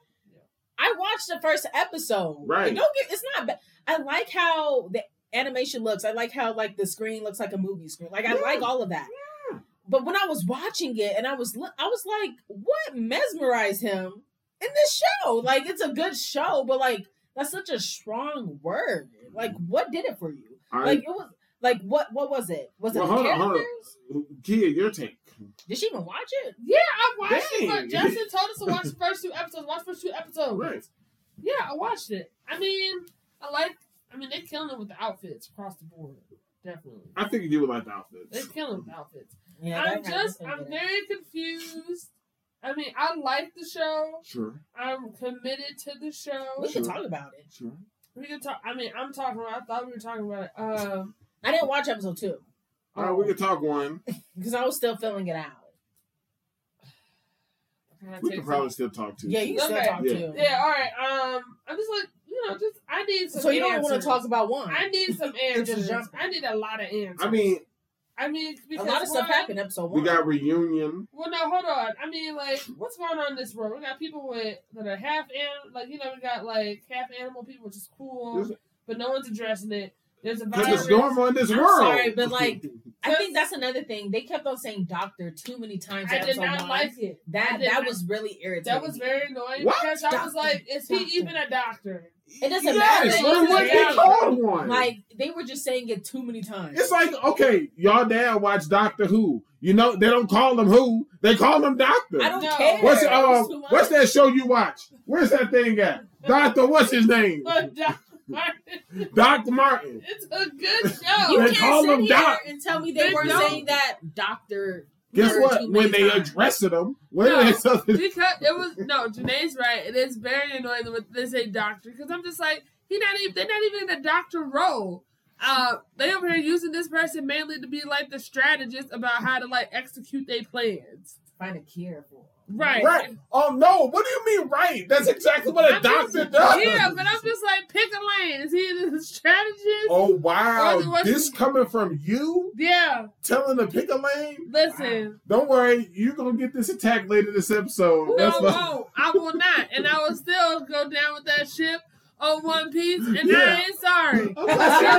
I watched the first episode.
Right.
And don't get it's not bad. I like how the animation looks. I like how like the screen looks like a movie screen. Like I
Yeah.
like all of that. Yeah. But when I was watching it and I was I was like, what mesmerized him in this show? Like it's a good show, but like that's such a strong word. Like what did it for you?
All
Like it was like what what was it? Was it
Well,
the
hold on,
characters?
hold on. Kia, your take.
Did she even watch it?
Yeah, I watched it.
Dang.
But Justin told us to watch the first two episodes. Watch the first two episodes.
Right.
Yeah, I watched it. I mean, I like. I mean, they're killing it with the outfits across the board. Definitely,
I think you would like the outfits.
they're
outfits.
killing with the outfits.
Yeah,
I'm just, I'm
thinking
very confused. I mean, I like the show.
Sure.
I'm committed to the show.
We can
Sure.
talk about it.
Sure.
We can talk. I mean, I'm talking about. I thought we were talking about it. Um,
I didn't watch episode two
All right, we can talk one.
because I was still filling it out.
We
take
can
some-
probably still talk to.
Yeah, you can
Okay.
still talk
Yeah.
too.
Yeah. All right. Um, I'm just like you know, just I need some.
So you don't want to talk about one?
I need some answers. I need a lot of answers.
I mean,
I mean,
a lot of stuff
one-
happened episode one.
we got reunion.
Well, no, hold on. I mean, like, what's going on in this world? We got people with that are half animal, like you know, we got like half animal people, which is cool, but no one's addressing it. There's a
Because
virus.
it's normal in this
I'm
world.
sorry, but, like, I think that's another thing. They kept on saying doctor too many times.
I did not
one.
like it.
That. That
not-
was really irritating.
that was very annoying
What?
because I was like, is he even a doctor?
It doesn't
yes,
matter.
What, what they called one?
like they were just saying it too many times.
It's like, okay, y'all dad watch Doctor Who. You know, they don't call them Who, they call them Doctor.
I don't
No.
care.
What's
It
uh,
was too much.
what's that show you watch? Where's that thing at? Doctor, what's his name?
But Dr.
Martin.
it's a good show.
You
They
can't
call
sit
him
here
Doc.
and tell me they
They
weren't
don't.
saying that doctor.
Guess what? When they
times.
addressed him, when
No.
they said
because it was no, Jenae's right. It is very annoying when they say doctor because I'm just like he not even they're not even in a doctor role. Uh, they over here using this person mainly to be like the strategist about how to like execute their plans.
Find a cure for.
Right.
right. Oh no, what do you mean right? That's exactly what a
I'm
doctor
just-
does.
Yeah, but I'm just like pick a lane. Is he the strategist?
Oh wow,
Or what's-
this coming from you
Yeah.
telling to pick a lane?
Listen.
Don't worry, you're gonna get this attack later this episode.
No,
That's
I won't. I will not, and I will still go down with that ship on One Piece, and
Yeah.
I ain't sorry.
I'm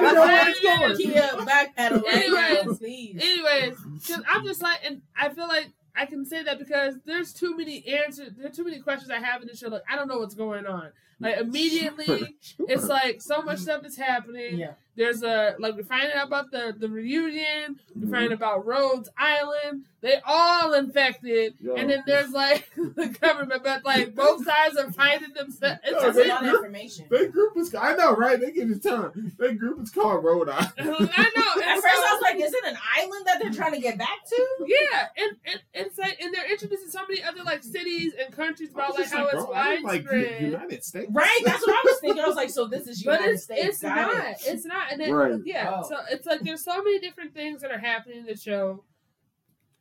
not saying know where going.
Kia backpedal right now,
Anyways. Anyways, because I'm just like, and I feel like I can say that because there's too many answers. There are too many questions I have in the show. Like I don't know what's going on. Like immediately,
Sure, sure.
it's like so much stuff is happening.
Yeah.
There's a like we're finding out about the the reunion. We're
Mhm.
finding about Rhodes Island. They all infected,
Yo.
and then there's like the government, but like both sides are finding themselves. It's
Yo,
That's
just
they-
lot of information.
That group is. I know, right? They give you time. That group is called Rhode Island.
I know.
At
and
first, I was like, "Is it an island that they're trying to get back to?"
Yeah, and, and it's like and they're introducing so many other like cities and countries about like
just
how it's
bro, I was like. United States.
Right. That's what I was thinking. I was like, "So this is you.
but
United
it's
States."
it's not.
it.
It's not. And then
Right.
yeah,
Oh.
so it's like there's so many different things that are happening in the show.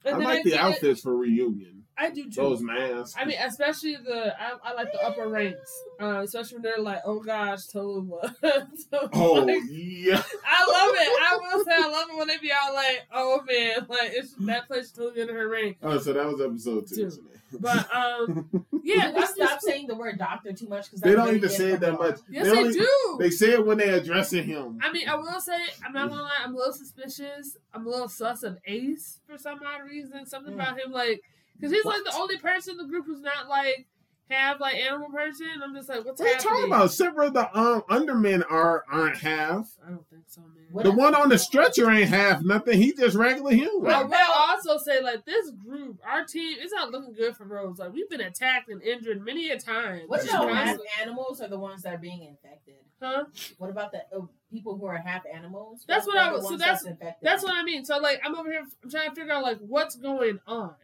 And
I
then
like the
get-
outfits for reunion.
I do too.
Those masks.
I mean, especially the I, I like the upper ranks, uh, especially when they're like, "Oh gosh, Talulah." So,
oh
like,
yeah.
I love it. I will say, I love it when they be all like, "Oh man, like it's that place is totally in her ring."
Oh, so that was episode two.
Two. But um, yeah,
Yeah,
that's
stop saying the word doctor too much because
they don't even say it that much.
yes,
they,
they
only-
do.
They say it when they're addressing him.
I mean, I will say, I'm not gonna lie, I'm a little suspicious. I'm a little sus of Ace for some odd reason. Something
Mm.
about him, like, because he's like the only person in the group who's not like have like animal person. I'm just like, what's
What are you talking about? Several of the um, undermen are aren't half.
I don't think so, man.
What-
The one on the stretcher ain't half nothing. He just regular human.
I will also say, like, this group, our team, it's not looking good for Rose. Like, we've been attacked and injured many a time.
What about
one.
half animals are the ones that are being infected?
Huh?
What about the uh, people who are half animals?
That's what
They're
I was- so
ones
that's- That's what I mean. So, like, I'm over here, I'm trying to figure out, like, what's going on.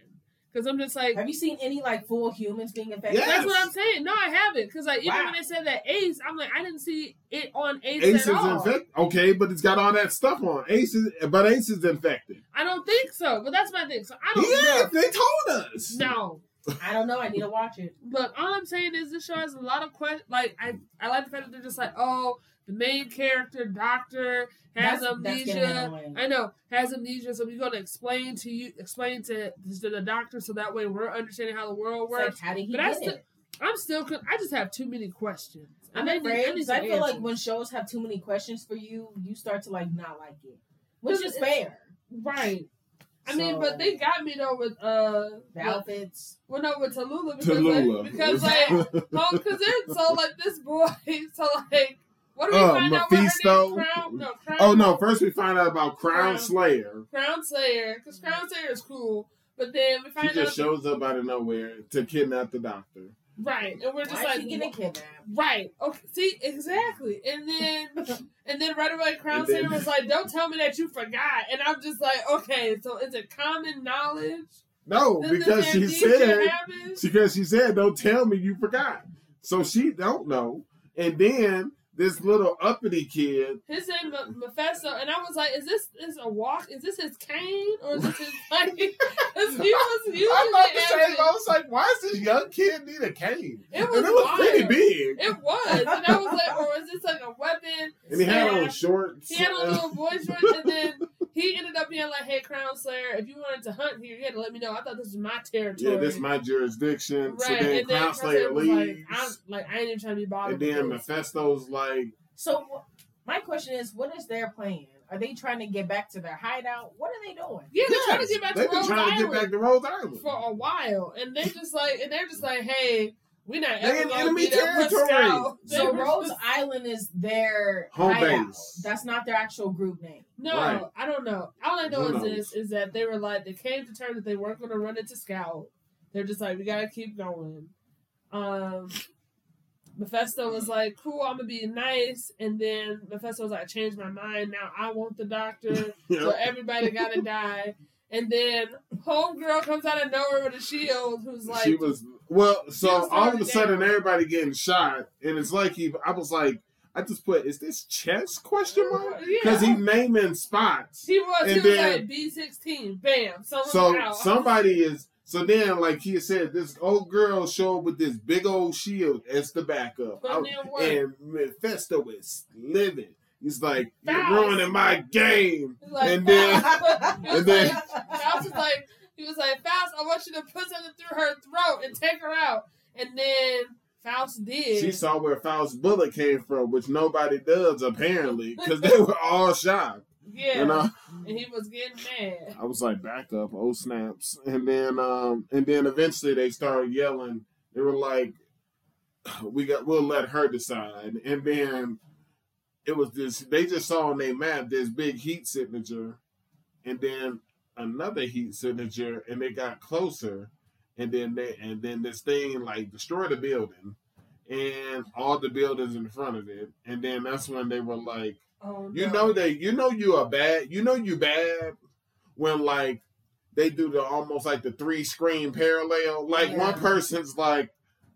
Because I'm just like,
Have you seen any like full humans being infected?
Yes.
That's what I'm saying. No, I haven't. Because like even
Wow.
when they said that Ace, I'm like, I didn't see it on Ace,
Ace is
all.
infected. Okay, but it's got all that stuff on. Ace is, but Ace is infected.
I don't think so. But that's my thing. So I don't
Yeah,
know.
they told us.
No.
I don't know. I need to watch it.
But all I'm saying is this show has a lot of questions. Like I, I like the fact that they're just like, oh, the main character, Doctor, has
That's- that's
amnesia.
annoying.
I know has amnesia, so we're gonna explain to you, explain to, to the doctor, so that way we're understanding how the world
It's like,
works.
how did he
But I
get
still-
it?
I'm still, I just have too many questions.
I'm
And I need-
afraid
need
because I feel like when shows have too many questions for you, you start to like not like it, which is fair.
right. I mean, but they got me though with uh,
The outfits.
well, no, with Talulah because
Talulah.
like, because like, oh, because they're so like this boy, so like, what do we
Uh,
find out? What
Mephisto.
name? Crown, no, Crown,
oh no! First we find out about Crown
Crown.
Slayer.
Crown Slayer, because Crown Slayer is cool, but then we
He
find out
just shows up out of nowhere to kidnap the doctor.
right, and we're just
Why
like,
is he getting kidnapped?
Right. Okay. See, exactly. And then, and then right away, Crown
then-
Slayer was like, "Don't tell me that you forgot." And I'm just like, "Okay, so is it common knowledge?"
No,
that
because she said
happens?
because she said, "Don't tell me you forgot." So she don't know, and then this little uppity kid.
His name is Mephisto, and I was like, "Is this is a walk? Is this his cane, or is this his like?" he was usually
I'm about to say, I was like, "Why does this young kid need a cane?"
It was
and it was pretty big,
It was, and I was like, "Or is this like a weapon?"
and he had on shorts.
He had a little boy shorts, and then he ended up being like, "Hey, Crown Slayer, if you wanted to hunt here, you had to let me know. I thought this was my territory."
yeah, this is my jurisdiction. So
Right,
then
and then
Crown
Crown
Slayer
was like,
leaves,
I'm, like, I ain't even trying to be bothered.
and then
with this.
Mephisto's like,
So my question is, what is their plan? Are they trying to get back to their hideout? What are they doing?
yeah, they're trying to get back to
they've been
Rhode
trying
Island
to get back to Rhode Island.
for a while, and they just like, and they're just like, hey, we not
They
ever
in
gonna
enemy
be
territory.
So
were
Rose Island is their
Home
hideout.
base.
That's not their actual group name.
No,
Right.
I don't know. All I know
Who
is
knows?
this: is that they were like, they came to terms that they weren't going to run into Scout. They're just like, we gotta keep going. Um, Mephisto was like, "Cool, I'm gonna be nice," and then Mephisto was like, "I changed my mind. Now I want the doctor, so everybody gotta die." And then homegirl comes out of nowhere with a shield, who's like,
she was well. So all of a sudden,
down.
everybody getting shot, and it's like he. I was like, I just put, is this chess question mark?
Uh, yeah.
Because he naming spots.
He was. He
And
was
then-
like B sixteen. Bam.
So
out.
somebody is. So then, like he said, this old girl showed up with this big old shield as the backup,
work.
and Mephisto is living. He's like, you're ruining my game.
Like,
and then-
Faust- was
and then-
like, Faust was like, he was like, Faust, I want you to put something through her throat and take her out. And then Faust did.
She saw where Faust's bullet came from, which nobody does apparently, because they were all shocked.
Yeah,
And uh,
and he was getting mad.
I was like, back up, oh snaps. And then um and then eventually they started yelling. They were like, We got we'll let her decide. And then it was this they just saw on their map this big heat signature and then another heat signature and they got closer and then they and then this thing like destroyed the building and all the buildings in front of it. And then that's when they were like
Oh,
you
no.
know they you know you are bad. You know you bad when like they do the almost like the three screen parallel. Like
Yeah.
one person's like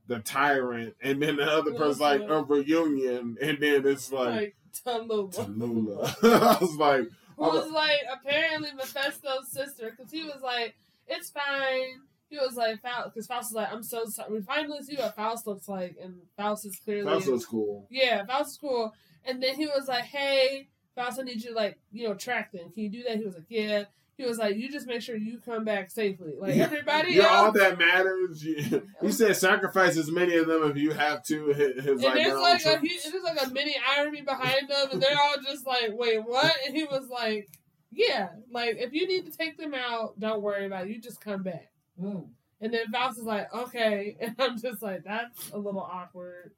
the tyrant, and then the other person's like a reunion, and then it's like
like Talulah.
Talulah. I was like,
who was like apparently Mephisto's sister because he was like, it's fine. He was like, because Faust was like, I'm so sorry. We finally see what Faust looks like, and Faust is clearly
that's what's cool.
yeah, Faust is cool. And then he was like, hey, Faust, I need you to like you know track them. Can you do that? He was like, yeah. He was like, you just make sure you come back safely. Like
Yeah.
everybody
You're all that matters. You- He said, sacrifice as many of them if you have to. His, his,
and
like,
there's like a
troops.
hu- there's like a mini irony behind them, and they're all just like, "Wait, what?" And he was like, "Yeah, like if you need to take them out, don't worry about it. You just come back."
Mm.
And then Faust is like, "Okay," and I'm just like, "That's a little awkward."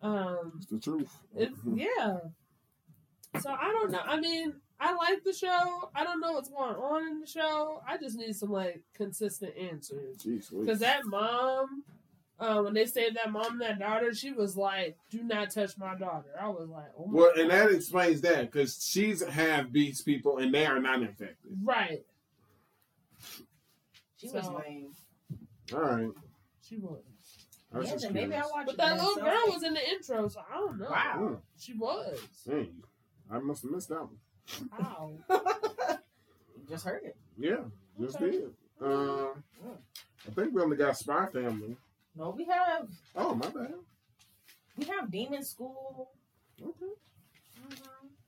Um,
It's the truth.
it's yeah. So I don't know. I mean, I like the show. I don't know what's going on in the show. I just need some like consistent answers. Because that mom, uh, when they saved that mom and that daughter, she was like, "Do not touch my daughter." I was like, "Oh my
Well, and that explains that because she's half beast people and they are not infected.
right."
She was lame.
All right.
She was,
I was
Yeah,
just
maybe. I watched
but that little girl was in the intro, so I don't know.
Wow.
She was.
dang, I must have missed that one.
Wow.
Just heard it.
Yeah, just
Okay.
did. Uh, I think we only got Spy Family.
No, we have
Oh, my bad.
we have Demon School,
Okay.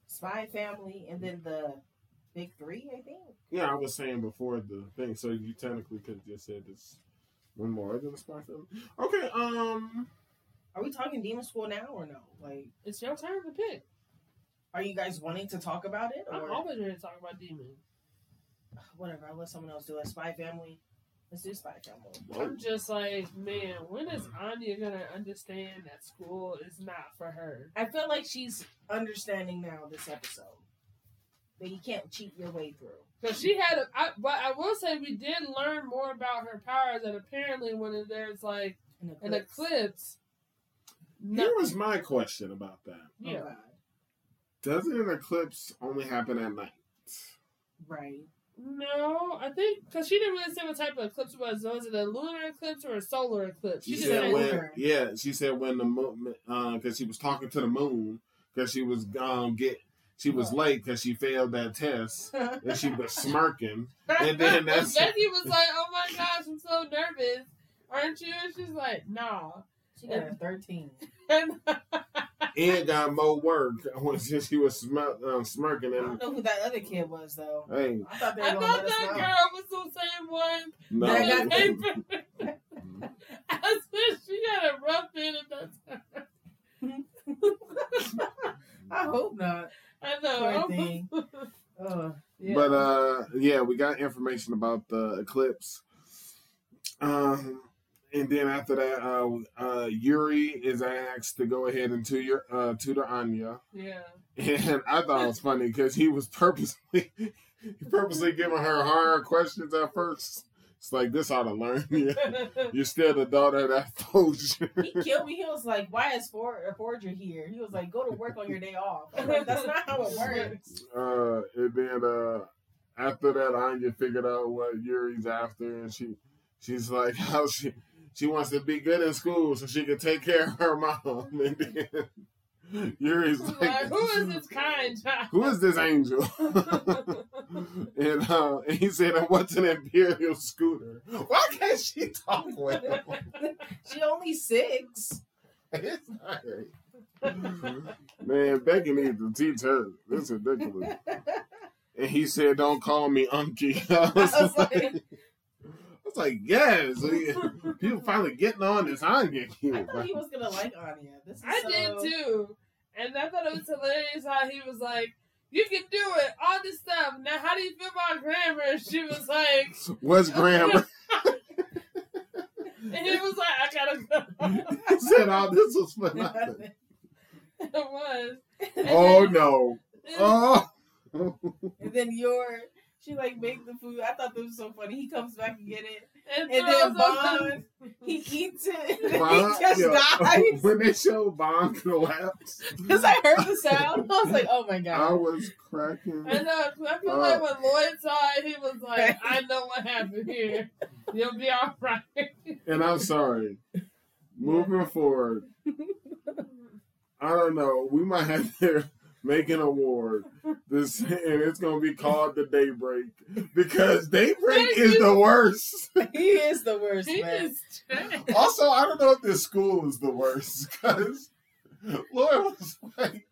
Spy Family, and then the Big Three. I think.
Yeah, I was saying before the thing, so you technically could have just said this one more than the Spy Family. Okay, um,
Are we talking Demon School now or no? Like,
It's your turn to pick.
Are you guys wanting to talk about it
I'm
or
always ready to talk about Demon.
whatever? I'll let someone else do it. Spy Family. Let's do Spy Family.
I'm just like, man, when is Anya gonna understand that school is not for her?
I feel like she's understanding now this episode that you can't cheat your way through.
Because she had, a, I, but I will say we did learn more about her powers, and apparently when there's like
An
an eclipse, no,
here was my question about that.
Oh,
yeah,
God.
Doesn't an eclipse only happen at night?
Right.
no, I think because she didn't really say what type of eclipse it was. Was it a lunar eclipse or a solar eclipse?
She
She
said when,
lunar.
yeah, she said when the moon, because she was talking to the moon, because she was um get, she was late because she failed that test, and she was smirking, and then that's
Becky was like, "Oh my gosh, I'm so nervous, aren't you?" And she's like, "Nah."
She got a 13.
And
and got more work when she, she was smir- um, smirking,
I don't know who that other kid was, though.
hey,
I thought they were
I thought that girl was the same one.
no,
That
on the paper. I said she got a rough in at that time.
I hope not.
I know.
Poor thing. Uh,
yeah.
But uh, yeah, we got information about the eclipse. Um, and then after that, uh, uh, Yuri is asked to go ahead and tutor uh, tutor Anya,
yeah.
and I thought it was funny because he was purposely he purposely giving her hard questions at first. It's like this ought to learn you. You're still the daughter of that forger.
he killed me. He was like, "Why is for a forger here?" He was like, "Go to work on your day off." Like, That's not how it works.
Uh, and then uh, after that, Anya figured out what Yuri's after, and she she's like, how she she wants to be good in school so she can take care of her mom. And then Yuri's
Like,
like,
who is this kind child?
Who is this angel? and, uh, and he said, "What's an imperial scooter? Why can't she talk with him?
She only six.
It's not right. Man, Becky needs to teach her. This is ridiculous. And he said, "Don't call me Unky." I was,
I was
like,
like-
I was like, "Yes." People finally getting on this Anya
I
kid.
thought he was gonna like Anya. This is
I
so...
did too. And I thought it was hilarious how he was like, You can do it. All this stuff. Now, how do you feel about grammar? And she was like,
What's grammar?
and he was like, I gotta go.
he said all this was for nothing.
it was. And
Oh
then-
no.
and-
Oh.
And then your she like make the food. I thought that was so funny. He comes back and get it.
and
And then
throws up
Bond, he eats it. And
Bond-
he just
yo,
dies.
when they show Bond collapse,
Because I heard the sound. I was like, oh my god!"
I was cracking.
I know. 'cause I feel
Uh.
like when Lloyd saw it, he was like, I know what happened here. You'll be all right.
And I'm sorry. Moving forward, I don't know. We might have to make an award. This and it's gonna be called the Daybreak because Daybreak
Thank
is the worst.
he is the worst, man.
is.
Also, I don't know if this school is the worst because Laura was like,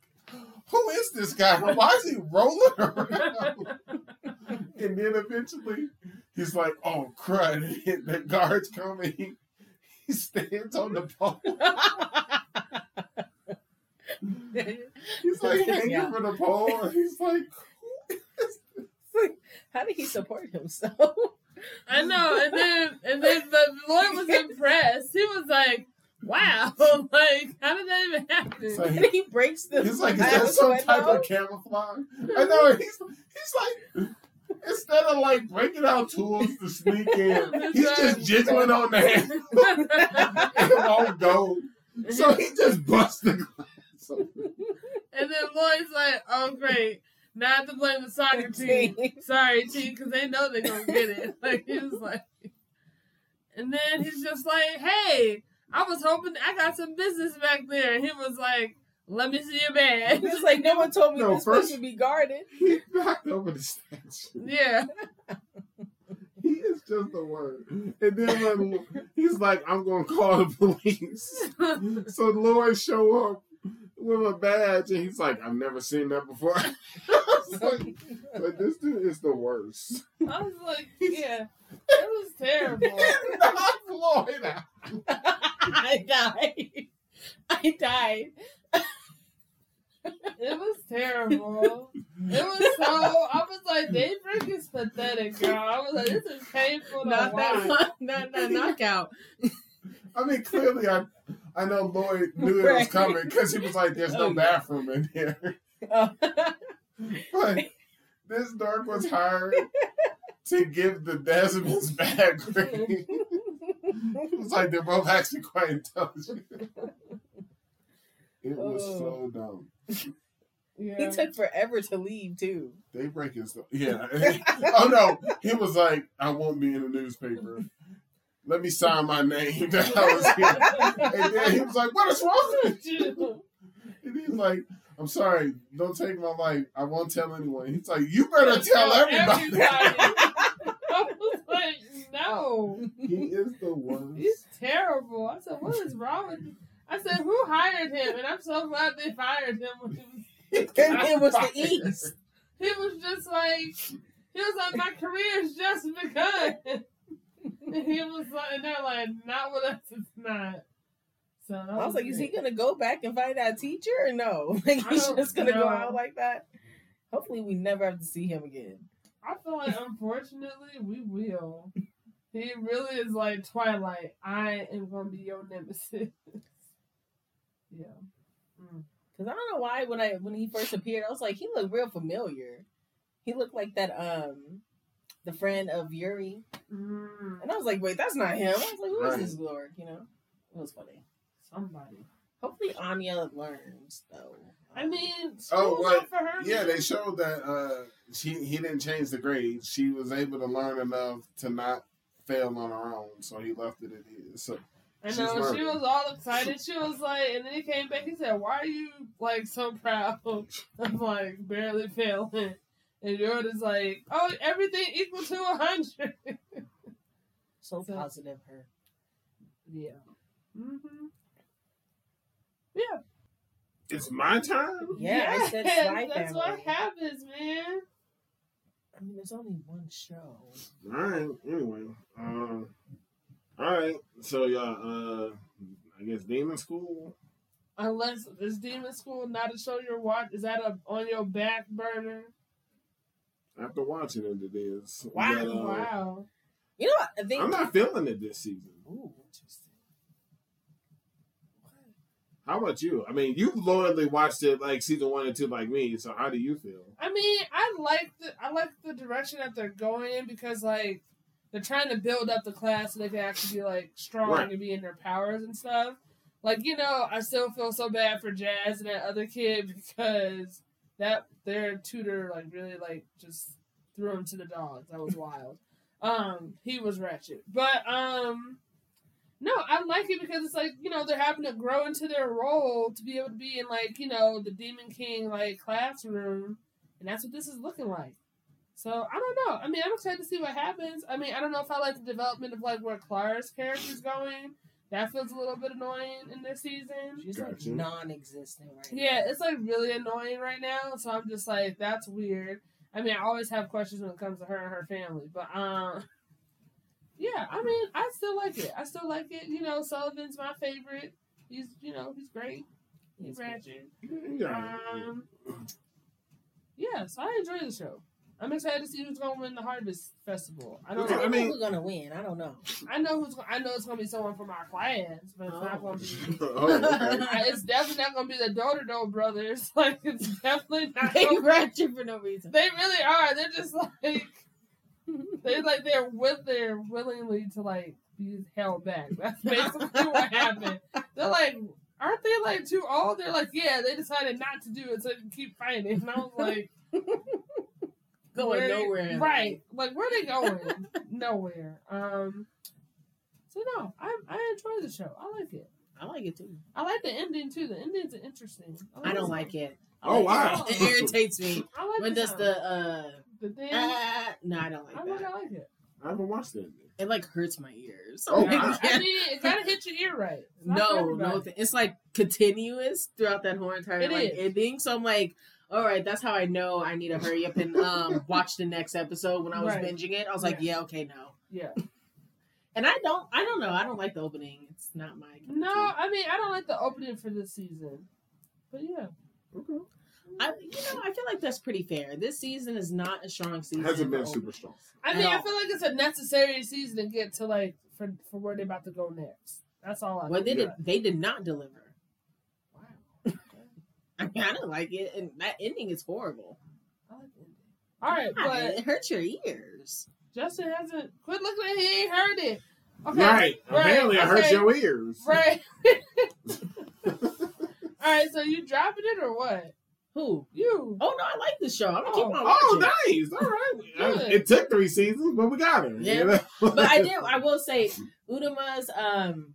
"Who is this guy? Why is he rolling around?" and then eventually, he's like, "Oh crud!" And the guards coming. he, he stands on the pole. He's like hanging
Yeah.
from the pole, and he's like,
How did he support himself?
I know, and then and then but Lloyd was impressed. He was like, "Wow, like how did that even happen?"
It's like-
and he breaks the
he's like, is that some
window.
type of camouflage? I know. He's he's like. Instead of like breaking out tools to sneak in, he's just jiggling on the handle. it won't go. So he just busts the glass.
and then Lloyd's like, "Oh great, now I have to blame the soccer team. Sorry, team, because they know they're gonna get it." Like he was like, and then he's just like, "Hey, I was hoping I got some business back there," and he was like, "Let me see your badge."
It's like no one told me
No,
this place
first-
would be guarded.
He knocked over the statue.
Yeah,
He is just the word. And then when he's like, I'm going to call the police. So Lloyd show up with a badge, and he's like, I've never seen that before. I was like, but this dude is the worst.
I was like, "Yeah, it was terrible."
Knock Lloyd out.
I died. I died.
It was terrible. It was so. I was like, Daybreak is pathetic, girl. I was like, this is painful to
Not
watch.
that, not that knockout.
I mean, clearly, I I know Lloyd knew it was coming because he was like, "There's
Oh,
no bathroom in here."
Oh.
But this dork was hired to give the Desmonds bad grade. it was like they're both actually quite intelligent. It was oh. so dumb.
Yeah.
he took forever to leave too.
Daybreak is the, yeah. oh no, he was like, I won't be in the newspaper. Let me sign my name that I was here. And then he was like, What is wrong with you? And he's like, I'm sorry, don't take my life. I won't tell anyone. He's like, You better tell everybody.
I was like, no.
he is the worst.
He's terrible. I said, what is wrong with you? I said, who hired him? And I'm so glad they fired him when he was
it was the East.
he was just like he was like, My career's just begun. he was like and they're like, not with us it's not. So
I was like, is he gonna go back and find that teacher or no? Like he's just gonna go out like that? Hopefully we never have to see him again.
I feel like unfortunately we will. He really is like Twilight. I am gonna be your nemesis. yeah.
Cause I don't know why when I when he first appeared, I was like, he looked real familiar. He looked like that um the friend of Yuri.
Mm,
And I was like, wait, that's not him. I was like, who is
Right.
this Lord? You know? It was funny.
somebody.
Hopefully Anya learns though.
I mean,
Oh,
school's
what?
for her.
Yeah, they showed that uh, she he didn't change the grade. She was able to learn enough to not fail on her own, so he left it at his. So
I
She's
know she was all excited. She was like, and then he came back. He said, "Why are you like so proud?" I'm like barely failing, and Jordan's like, "Oh, everything equal to a hundred.
So
So-
positive her.
Yeah. Mm-hmm. Yeah.
it's my turn.
Yeah, I said
Yes,
Sly
That's what happens, man.
I mean, there's only one show.
All right. Anyway, um, all right. So y'all, uh, I guess Demon School.
Unless is Demon School not a show you're watch? Is that a on your back burner?
After watching it, it is.
Wow.
But, uh,
wow.
You know what? I think.
I'm not feeling it this season.
Ooh, interesting.
How about you? I mean, you loyally watched it like season one and two, like me. So how do you feel?
I mean, I like the I like the direction that they're going in because like they're trying to build up the class so they can actually be like strong
Right.
and be in their powers and stuff. Like you know, I still feel so bad for Jazz and that other kid because that their tutor like really like just threw him to the dogs. That was wild. Um, he was wretched, but um. No, I like it because it's like, you know, they're having to grow into their role to be able to be in like, you know, the Demon King like classroom and that's what this is looking like. So I don't know. I mean, I'm excited to see what happens. I mean, I don't know if I like the development of like where Clara's character's going. That feels a little bit annoying in this season.
She's like
Gotcha.
non-existent right now.
Yeah, it's like really annoying right now. So I'm just like, that's weird. I mean, I always have questions when it comes to her and her family, but um, yeah. I mean, I still like it. I still like it. You know, Sullivan's my favorite. He's, you know, he's great. He's
He's
ratchet.
Yeah.
Um, yeah, so I enjoy the show. I'm excited to see who's going to win the Harvest Festival. I don't.
Okay,
I
know.
I mean-
know who's gonna win. I don't know.
I know who's. I know it's going to be someone from our class, but it's not
Oh.
going to be.
oh, okay.
It's definitely not going to be the Dodo brothers. Like it's definitely not.
They
Gonna,
ratchet for no reason.
they really are. They're just like they like they're with they're willingly to like be held back. That's basically what happened. They're like, aren't they like too old? They're like, yeah. They decided not to do it so they can keep fighting. And I was like.
Going
Where-
nowhere.
Right. Like where they going? Nowhere. Um so no, I I enjoy the show. I like it.
I like it too.
I like the ending too. The ending's interesting.
I don't like it. I
Oh,
like
wow.
It, it irritates me.
I like
When
the
does
sound.
the uh
the thing?
ah, no, I don't like it.
I like
that.
I like it.
I haven't watched it.
It like hurts my ears.
Oh,
Like,
wow.
I mean, it gotta hit your ear right. It's
no, no, th- it's like continuous throughout that whole entire
It
like
is.
ending. So I'm like, all right, that's how I know I need to hurry up and um watch the next episode. When I was
Right.
binging it, I was like,
Yeah.
yeah, okay, no.
Yeah.
And I don't, I don't know, I don't like the opening. It's not my.
No,
tea.
I mean I don't like the opening for this season. But yeah.
Okay.
I, you know, I feel like that's pretty fair. This season is not a strong season.
Hasn't been
for
super strong.
I
At
mean, I feel like it's a necessary season to get to like for for where they're about to go next. That's all I
Well, they
think.
did. They did not deliver.
Wow.
I mean, I don't like it, and that ending is horrible.
I like the ending. All right,
God,
but
it hurts your ears.
Justin hasn't quit looking at he ain't heard it. Okay.
Right. Apparently, it hurts your ears.
Right. All right, so you dropping it or what?
Who?
You.
Oh no, I like the show. I'm gonna keep
Oh.
on
Oh, nice. All right.
Good.
It took three seasons, but we got her.
Yeah.
You know?
But I did. I will say, Udama's um,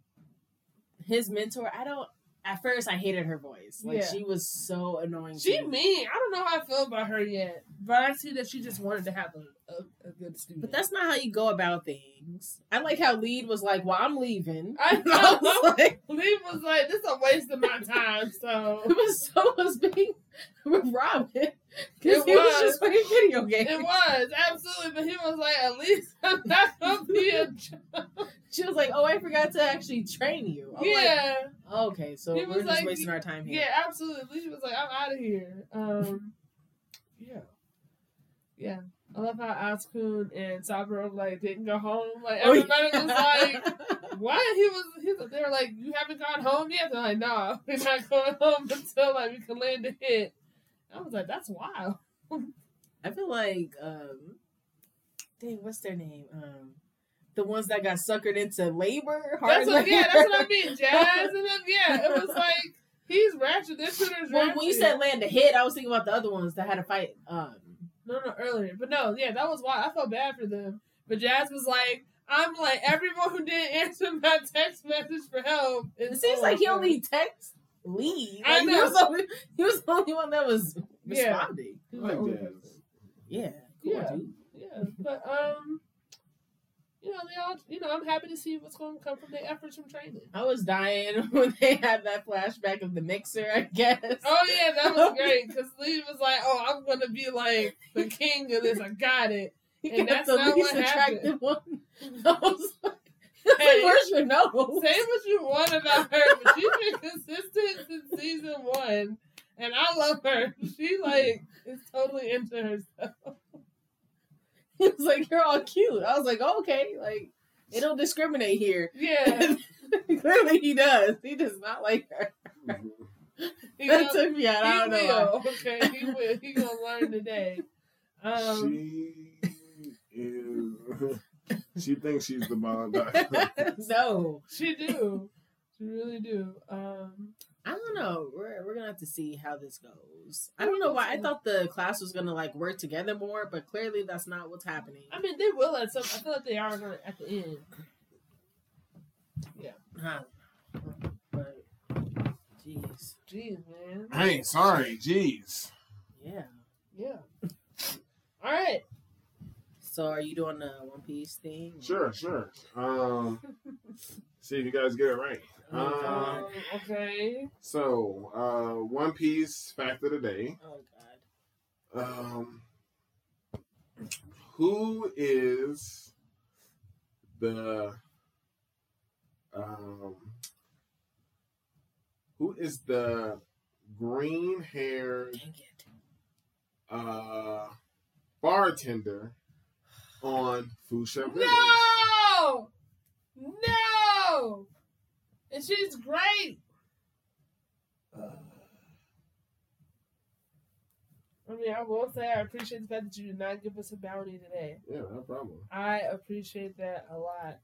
his mentor. I don't. At first, I hated her voice. Like
Yeah.
she was so annoying.
She
me.
mean. I don't know how I feel about her yet, but I see that she just wanted to have a, a, a good student.
But that's not how you go about things. I like how Lead was like, "Well, I'm leaving."
I
I was
know.
like,
Lead was like, "This is a waste of my time." So
it was so was being with Robin because he was
was.
just playing video games.
it was absolutely, but he was like, "At least I'm not gonna be a."
She was like, "Oh, I forgot to actually train you." I'm like,
Yeah,
okay, so we're just
like,
wasting our time here.
yeah, absolutely. She was like, "I'm out of here." Um, yeah, yeah. I love how Asukun and Saburo like didn't go home. Like
Oh,
everybody was like, "What?" He was. He was. They were like, "You haven't gone home yet?" They're like, "No, we're not going home until like we can land a hit." I was like, "That's wild."
I feel like, um, dang, what's their name? Um, the ones that got suckered into labor.
That's
hard
what. Yeah, that's what I
labor.
mean. Jazz and them. Yeah, it was like he's ratchet. This shooter's
Well,
ratchet.
when you said land a hit, I was thinking about the other ones that had to fight. Um,
No, no, earlier. But no, yeah, that was why I felt bad for them. But Jazz was like, I'm like, everyone who didn't answer my text message for help.
it seems like he only texts Lead.
I
Like, He
know.
was, only, he was the only one that was responding.
He
I
was the
like
only
Jazz.
Yeah. Cool,
Yeah.
dude.
Yeah, but um, you know, they all, you know, I'm happy to see what's going to come from their efforts from training.
I was dying when they had that flashback of the mixer, I guess.
Oh yeah, that was great because Lead was like, "Oh, I'm gonna be like the king of this. I got it." and
got
that's
the
not
least
what happened.
one. I was like,
Hey.
Where's your nose?
Say what you want about her, but she's been consistent since season one, and I love her. She like is totally into herself.
He was like, "You're all cute." I was like, oh, "Okay." Like, it don't discriminate here.
Yeah,
Clearly, he does. He does not like her.
he,
That
gonna-
took me out. I don't know.
will. Okay, he will. He gonna learn today. Um,
she is. she thinks she's the mom.
no,
she do. She really do. Um,
I don't know. We're we're gonna have to see how this goes. I don't know why. I thought the class was gonna like work together more, but clearly that's not what's happening.
I mean, they will at some. I feel like they are gonna at the end. Yeah.
Huh. But jeez,
Jeez, man.
Hey, sorry, jeez.
yeah.
Yeah. All right.
So are you doing the One Piece thing?
Sure, sure. Um, see if you guys get it right. Um,
okay.
so, uh, One Piece fact of the day.
Oh God.
Um, who is the um, who is the green haired uh, bartender on Fusha Village?
No! No! And she's great. I mean, I will say I appreciate the fact that you did not give us a bounty today.
Yeah, no problem.
I appreciate that a lot.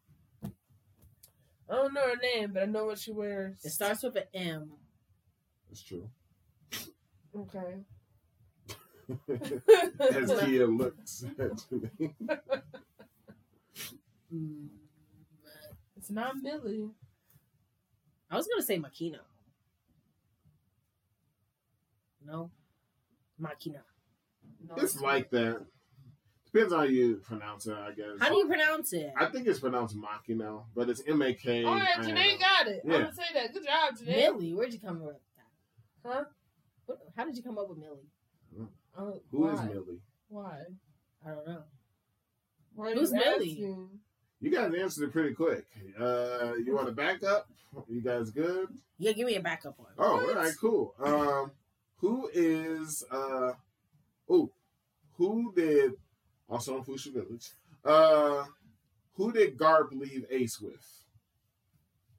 I don't know her name, but I know what she wears.
It starts with an M.
That's true.
Okay.
As Kia looks at me.
Mm,
it's not Millie.
I was gonna say Makino. No, Makina.
No,
It's like that. Depends on how you pronounce it, I guess.
How do you pronounce it?
I think it's pronounced Makino, but it's M A K.
All right,
I N O.
Jenae got it. I'm
Yeah.
gonna say that. Good job, Jenae.
Millie. Where'd you come up with that?
Huh?
What, how did you come up with Millie?
Uh,
Who is
why?
Millie?
Why?
I don't know.
Why
Who's Millie?
asking?
You guys answered it pretty quick. Uh, you want to back up? You guys good?
Yeah, give me a backup one.
Oh,
What?
all right, cool. Um, who is uh, oh, who did also on Fusha Village? Uh, who did Garp leave Ace with?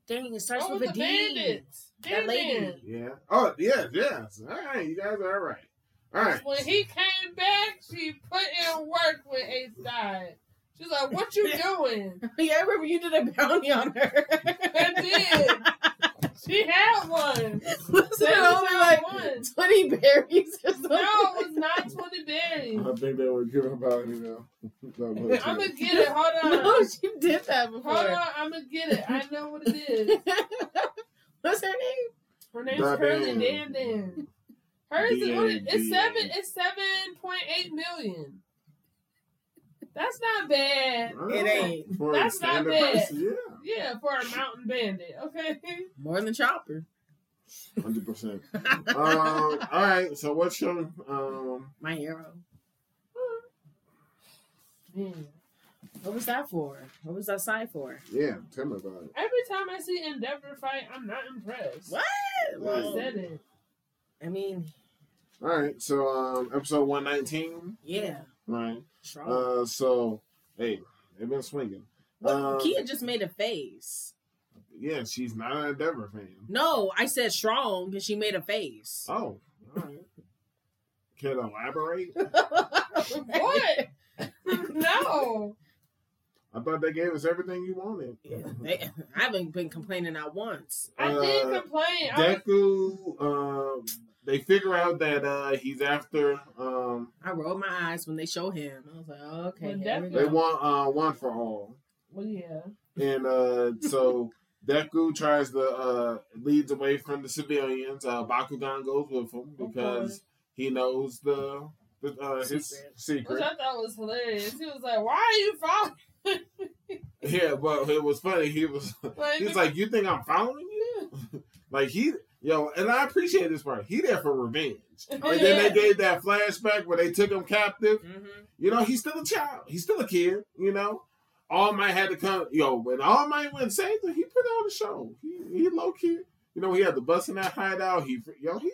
Dang, it starts
Oh,
with
with
a
the
D.
bandits.
That
Damn
lady.
Yeah. Oh, yes, yes. All right, you guys are all right. All right.
When he came back, she put in work when Ace died. She's like, "What you doing?"
Yeah, I remember you did a bounty on her.
I did. She had one.
Was
There
it only like
one.
20 berries or something?
No, it was not twenty berries.
I think they were giving about you know.
I'm gonna get it. Hold on.
No, she did that before.
Hold on. I'm gonna get it. I know what it is.
What's her name?
Her name's
Da
Curly
Dan.
Dan Dan. Hers is what it's seven. It's seven point eight million. That's not bad.
It ain't.
For
That's not bad.
price, Yeah,
Yeah, for a mountain bandit. Okay.
More than Chopper.
hundred percent. Um, all right. So what's your um?
My hero.
Yeah.
What was that for? What was that side for?
Yeah, tell me about it.
Every time I see Endeavor fight, I'm not impressed.
What?
I
Well,
said it.
I mean,
All right. So um, episode one nineteen.
yeah.
Right.
Strong.
Uh, so hey, they've been swinging.
well,
uh,
Kia just made a face.
Yeah, she's not an Endeavor fan.
No, I said strong because she made a face.
Oh, all right. Can elaborate?
What? no.
I thought they gave us everything you wanted.
Yeah, they, I haven't been complaining not once.
I did
Uh,
complain. I
Deku, um, they figure out that uh, he's after. Um,
I rolled my eyes when they show him. I was like, oh, okay.
Well,
they want uh, one for all,
well, yeah.
and uh, so Deku tries to uh, leads away from the civilians. Uh, Bakugo goes with him because he knows the, the uh, his
Secret.
secret.
Which I thought was hilarious. He was like, "Why are you following?"
Yeah, but it was funny. He was
like,
he's like, "You think I'm following you?" like he, yo, and I appreciate this part. He there for revenge.
Oh,
and then they gave that flashback where they took him captive.
Mhm.
You know, he's still a child. He's still a kid. You know, All Might had to come. Yo, when All Might went and saved him, he put on the show. He, he low key. You know, he had the bus in that hideout. He yo he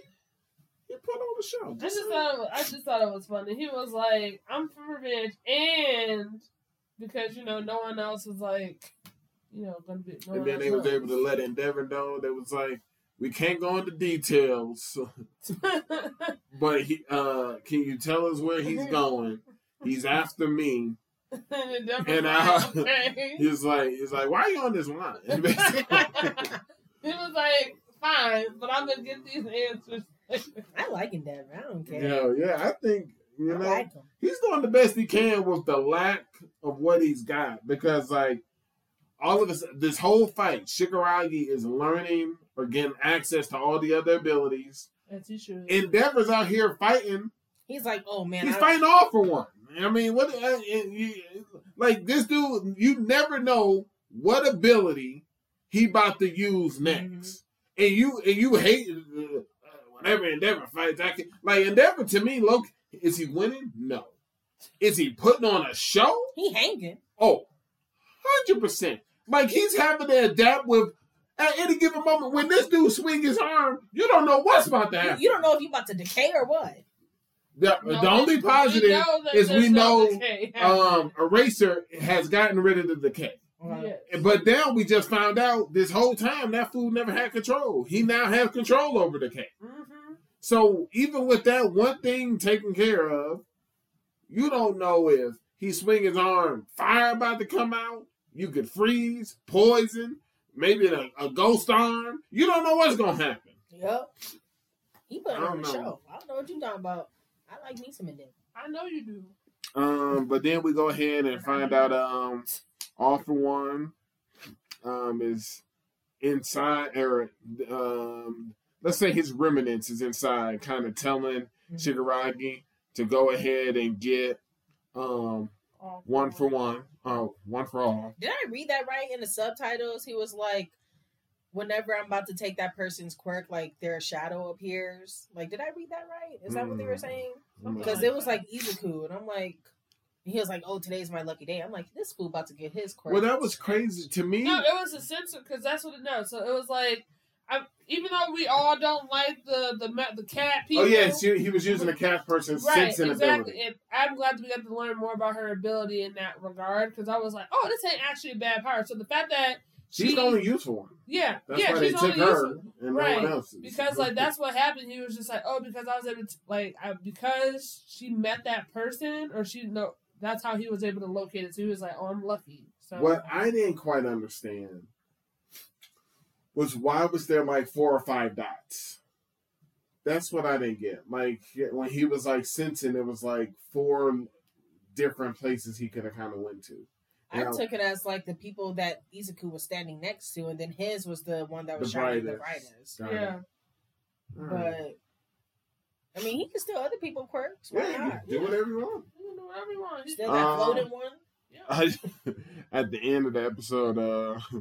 he put on the show.
I just thought it was, I just thought it was funny. He was like, "I'm for revenge," and because you know no one else was like, you know, gonna be. No
and then
else
they was able to let Endeavor know. They was like, we can't go into details, but he uh can you tell us where he's going? He's after me.
and Endeavor
And,
was like, okay.
He's like, he's like, why are you on this line?
he was like, "Fine, but I'm gonna get these answers."
I like Endeavor. I don't care.
yeah, yeah. I think you
I
know
like
he's doing the best he can with the lack of what he's got because like all of this this whole fight, Shigaraki is learning or getting access to all the other abilities.
As he should.
Endeavor's out here fighting.
He's like, oh man,
He's
I-
fighting all for one. I mean, what? Uh, you, like this dude, you never know what ability he about to use next, and you and you hate uh, whenever Endeavor fights. I can, like Endeavor to me, look, is he winning? No. Is he putting on a show?
he hanging.
Oh, 100 percent. Like he's having to adapt with. At any given moment, when this dude swing his arm, you don't know what's about to
You,
happen.
you don't know if you about to decay or what.
The,
No,
the only
we
positive
know that
is we know um, Eraser has gotten rid of the decay.
Yes.
But now we just found out this whole time that fool never had control. He now has control over the decay.
Mm-hmm.
So even with that one thing taken care of, you don't know if he swing his arm, fire about to come out. You could freeze, poison, maybe a, a ghost arm. You don't know what's gonna happen.
Yep. He put on the show. I don't know what you're talking about. I like me some Endeavor.
I know you do.
Um, but then we go ahead and find out um all for one um is inside or um let's say his remnants is inside, kind of telling Shigaraki to go ahead and get um
All
one for one, uh one for all.
Did I read that right in the subtitles? He was like, whenever I'm about to take that person's quirk, like their shadow appears. Like, did I read that right? Is that what they were
Mm.
saying? Because
like,
it was like Izuku, and I'm like, he was like, oh, today's my lucky day. I'm like, this fool about to get his quirk.
well, that was crazy to me.
No, it was a censor because that's what it does. So it was like, I, even though we all don't like the the the cat people.
oh yeah, she, he was using a cat person's
Right,
sensing
exactly. And I'm glad we got to learn more about her ability in that regard because I was like, oh, this ain't actually a bad power. So the fact that
She's
she,
the only useful one.
yeah,
That's
yeah,
why they
she's
took
only
her and
Right,
no one else.
because like that's what happened. He was just like, oh, because I was able to like I, because she met that person or she no, that's how he was able to locate it. So he was like, oh, I'm lucky. So
What I didn't quite understand was why was there like four or five dots? That's what I didn't get. Like when he was like sensing, it was like four different places he could have kind of went to.
I
Yeah.
took it as like the people that Izuku was standing next to, and then his was the one that was
The
shining the
brightest.
brightest.
Got it.
yeah,
But I mean, he can steal other people's quirks. Why
yeah,
not?
do whatever you want.
you can do whatever you want.
Still that
Uh,
floating one.
I, at the end of the episode, uh,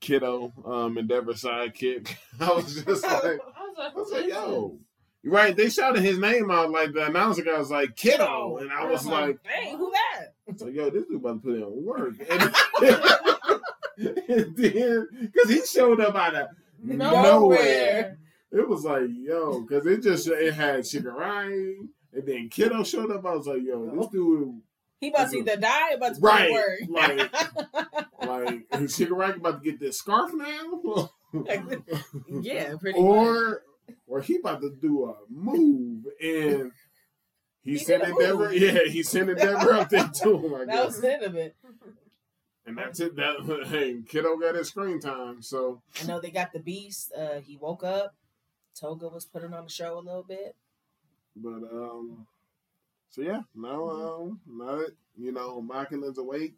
Kiddo, um, Endeavor sidekick, I was just like,
I was like,
I was like, yo. Right. They shouted his name out like the announcer guy was like Kiddo, and I was like,
Hey, who that?
so yo, this dude about to put in work. And, and then, because he showed up out of
Nowhere.
nowhere, it was like yo, because it just it had Shigaraki, and then Kiddo showed up. I was like, yo, this dude,
He about to either die or about to
Right,
work.
like, is Shigaraki about to get this scarf now,
yeah, pretty much.
or or he about to do a move and. He,
He
sent
did a
yeah, he sent Endeavor up there to him. I
That
guess.
was the end of it.
And that's it. That hey, kiddo got his screen time. So
I know they got the beast. Uh, he woke up. Toga was putting on the show a little bit.
but um so yeah, now um now that you know Makilin's awake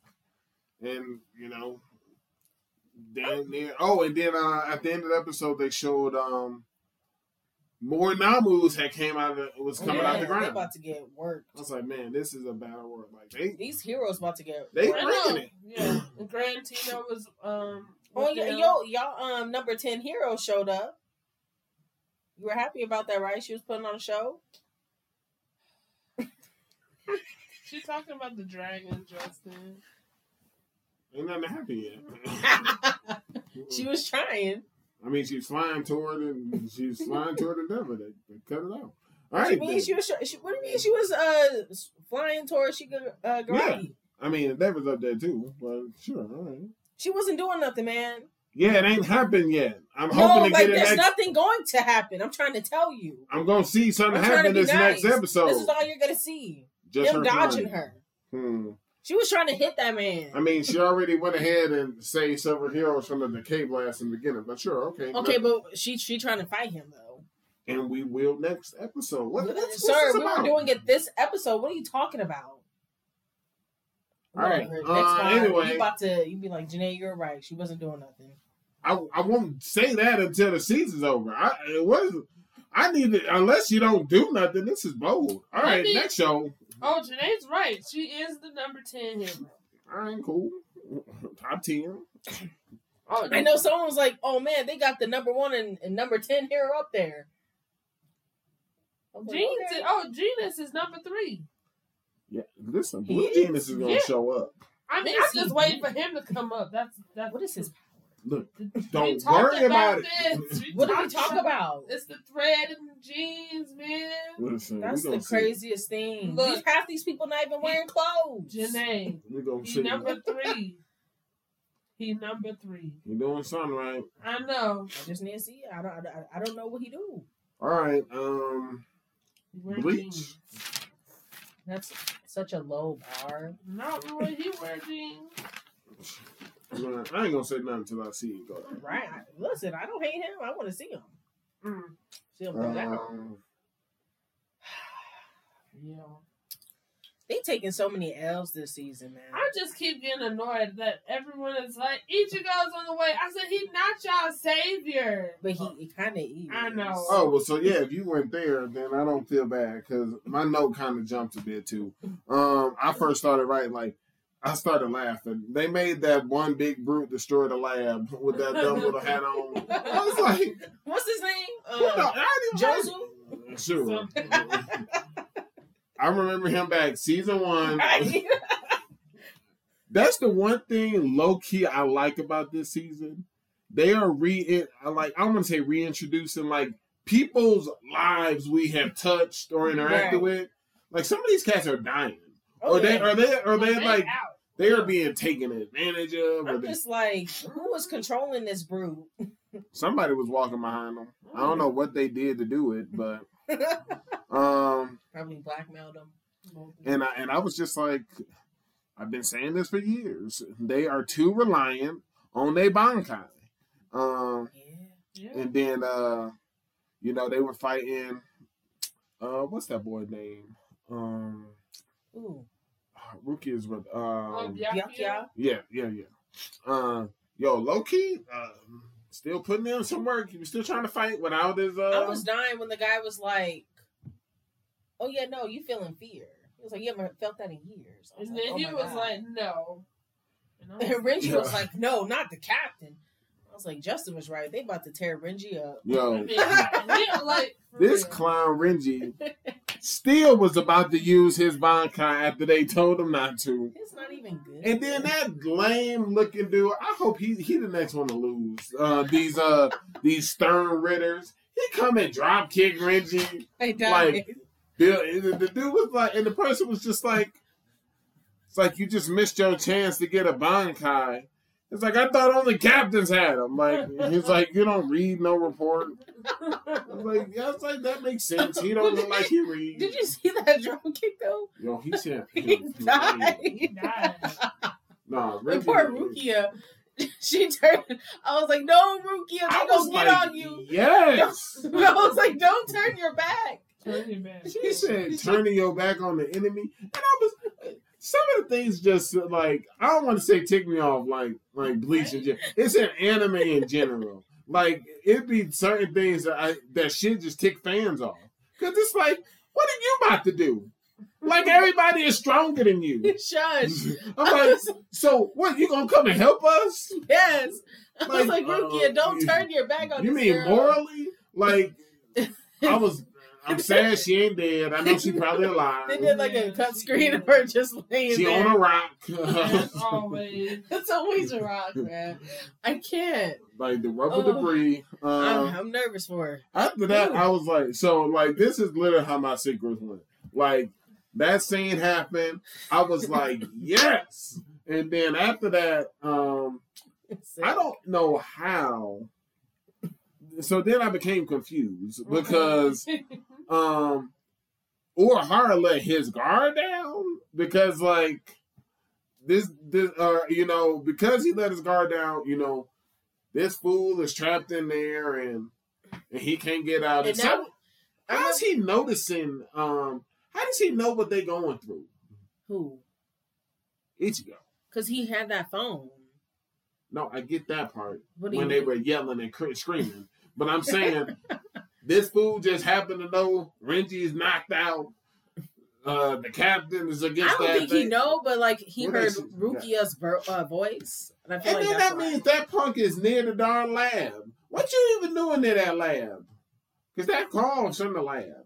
and you know damn near oh and then uh at the end of the episode they showed um more Nomus had came out of the, was coming out the ground.
They
ground.
about to get worked.
I was like, man, this is a battle world. Like they
These heroes about to get.
They
worked.
I know.
Bringing it.
Yeah, and Gran Torino was um.
Oh yeah, yo, y'all um number ten hero showed up. You were happy about that, right? She was putting on a show.
She's talking about the dragon, Justin.
Ain't nothing happened yet.
she was trying.
I mean, she's flying toward it. She's flying toward the devil. They, they cut it out. All
What
right.
you mean she was? She, what do you mean she was uh flying toward she could uh Garagi?
I mean, the devil's up there too. But sure, all right.
She wasn't doing nothing, man.
Yeah, it ain't happened yet. I'm
No,
hoping to
like
get it
there's
next.
nothing going to happen. I'm trying to tell you.
I'm gonna see something happen this
nice.
next episode.
This is all you're gonna see.
Just her
dodging her.
Hmm.
She was trying to hit that man.
I mean, she already went ahead and saved several heroes from the decay blast in the beginning. But sure, okay.
okay,
no-
but she she trying to fight him though.
and we will next episode. What, what's, what's
Sir,
this
we were doing it this episode. What are you talking about?
All right,
Whatever.
uh,
time,
anyway.
you about to you be like Jenae, you're right. She wasn't doing nothing.
I, I won't say that until the season's over. I it was I need it unless you don't do nothing. This is bold. All right, next show.
Oh, Jenae's right. She is the number ten hero.
All right, cool. Top ten.
Oh,
I know someone was like, "Oh man, they got the number one and, and number ten hero up there." I was like,
Jeans.
okay.
Oh, Genus is number three.
Yeah, listen,
He
Blue
is?
Genius is gonna
Yeah.
show up.
I mean, I'm just waiting for him to come up. That's that's
What is his?
Look, don't
talked
worry about it.
What did we talk about?
It's the thread and the jeans, man.
listen,
That's the
gonna see.
craziest thing.
Look.
these, half these people not even wearing clothes.
Jenae,
We gonna
he
see.
number three. He number three.
You doing something right?
I know.
I just need to see. I don't. I, I don't know what he do.
All right. Um,
He wearing
Bleach.
jeans.
That's such a low bar.
Not the way he wear jeans.
I'm I ain't gonna say nothing until I see him go.
Right? Listen, I don't hate him. I want to see him.
Mm.
See him go down.
Um,
Yeah.
They taking so many L's this season, man.
I just keep getting annoyed that everyone is like, Ichigo's on the way. I said, he's not y'all savior.
but he, he kind of is.
I know.
Oh well, so yeah, if you went there, then I don't feel bad because my note kind of jumped a bit too. Um, I first started writing like I started laughing. They made that one big brute destroy the lab with that dumb little hat on. I was like,
What's his name? Uh,
I didn't
Josu.
Sure. I remember him back season one.
Right?
That's the one thing low key I like about this season. They are re I like I want to say reintroducing like people's lives we have touched or interacted
Right.
with. Like some of these cats are dying,
Oh,
or they
yeah.
are they are they
They
like
out.
They are being taken advantage of. Or
I'm
they,
just like, who was controlling this brute?
somebody was walking behind them. I don't know what they did to do it, but um,
Probably blackmailed them.
and I and I was just like, I've been saying this for years. They are too reliant on their bankai. Um,
Yeah.
Yeah.
and then uh, you know they were fighting. Uh, what's that boy name? Um,
Ooh.
Rukia is with
Oh,
um,
yeah, yeah.
yeah, yeah, yeah. Uh, yo, low key, uh, still putting in some work. He was still trying to fight without his. Uh,
I was dying when the guy was like, "Oh yeah, no, you feeling fear." He was like, "You haven't felt that in years." I was
And
like,
then
"Oh
he was
God."
like, no. And I was
And Renji was like, "No, not the captain." I was like, "Justin was right. They about to tear Renji up."
Yo,
yeah, like,
this
real.
clown Renji still was about to use his bankai after they told him not to.
It's not even good.
And then that lame looking dude, I hope he he the next one to lose. Uh, these uh these Sternritters. He come and drop kick Renji.
They
like- Bill, the the dude was like, and the person was just like, it's like you just missed your chance to get a bankai. It's like I thought only captains had them. Like he's like, you don't read no report. I was like, yeah, it's like that makes sense. He don't look like he reads.
Did you see that drop kick though?
Yo, he said
He died.
Died.
No,
And
Reggie,
poor Rukia, she turned. I was like, "No, Rukia,
I
they
was
gonna get
like,
on you."
Yes.
I was like, "Don't turn your back."
Turn your back.
She said turning your back on the enemy, and I was. Some of the things just like I don't want to say tick me off like like bleach general. It's an anime in general. Like it'd be certain things that I that shit just tick fans off because it's like, what are you about to do? Like everybody is stronger than you.
Shush.
I'm like, so what? You gonna come and help us?
Yes. I was
Like,
like, Rukia,
uh,
don't turn your back on
You mean
girl.
morally? Like I was, I'm sad she ain't dead. I know she probably alive.
They did like a cut screen of her just laying
She
there.
on a rock.
As always.
It's always a rock, man. I can't.
like the rubber
Oh.
debris.
I'm,
Um,
I'm nervous for her.
after that, I was like, so like this is literally how my secrets went. Like that scene happened. I was like, yes. And then after that, um, I don't know how. So then I became confused because um or Urahara let his guard down because like this this uh you know because he let his guard down you know this fool is trapped in there and and he can't get out
And
so how's he noticing um how does he know what they're going through
who?
Ichigo
Because he had that phone.
no I get that part when
you
they were yelling and cr- screaming but I'm saying this fool just happened to know Renji is knocked out uh the captain is against.
I
against
don't
that
think
thing.
he know, but like he
What
heard
is?
Rukia's ver- uh, voice, and I feel
And
like
then
that's
that
why.
means that punk is near the darn lab. What you even doing near that lab? Because that call's in the lab.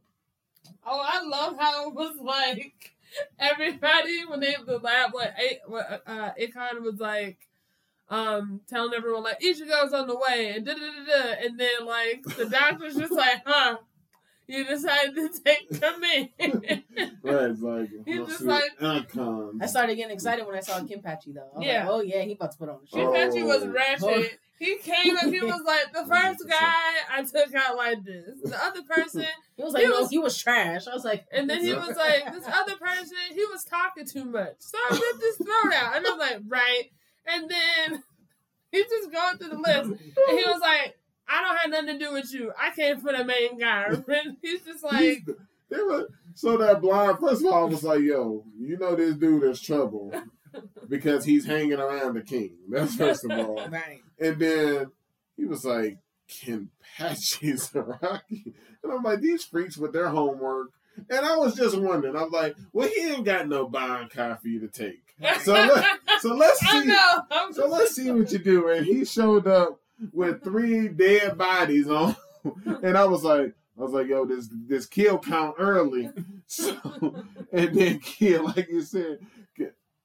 Oh, I love how it was like everybody when they the lab like A- when, uh Akon was like um telling everyone like Ichigo's on the way and da da da da and then like the doctor's just like huh you decided to take them in
Right, it's like,
He's just
see,
like-
icons.
I started getting excited when I saw Kenpachi though. I was
Yeah.
like, oh yeah, he about to put on the
She
show.
Oh.
thought was ratchet. He came and he was like, the first guy I took out like this. The other person,
He was like,
He
no,
was-
he was trash. I was like,
and then he was like, this other person, he was talking too much. So I ripped his throat out. And I was like, right. And then he's just going through the list. And he was like, I don't have nothing to do with you. I came for the main guy. And he's just like,
He's the- they were, so that blind, first of all, I was like, yo, you know this dude is trouble because he's hanging around the king. That's first of all.
right.
And then he was like, Kenpachi Rocky. And I'm like, these freaks with their homework. And I was just wondering, I'm like, well, he ain't got no Bankai for you to take. So, let, so let's see.
know. I'm
So let's see what you do. And he showed up with three dead bodies on. And I was like, I was like, yo, this this kill count early. So, and then kid, like you said,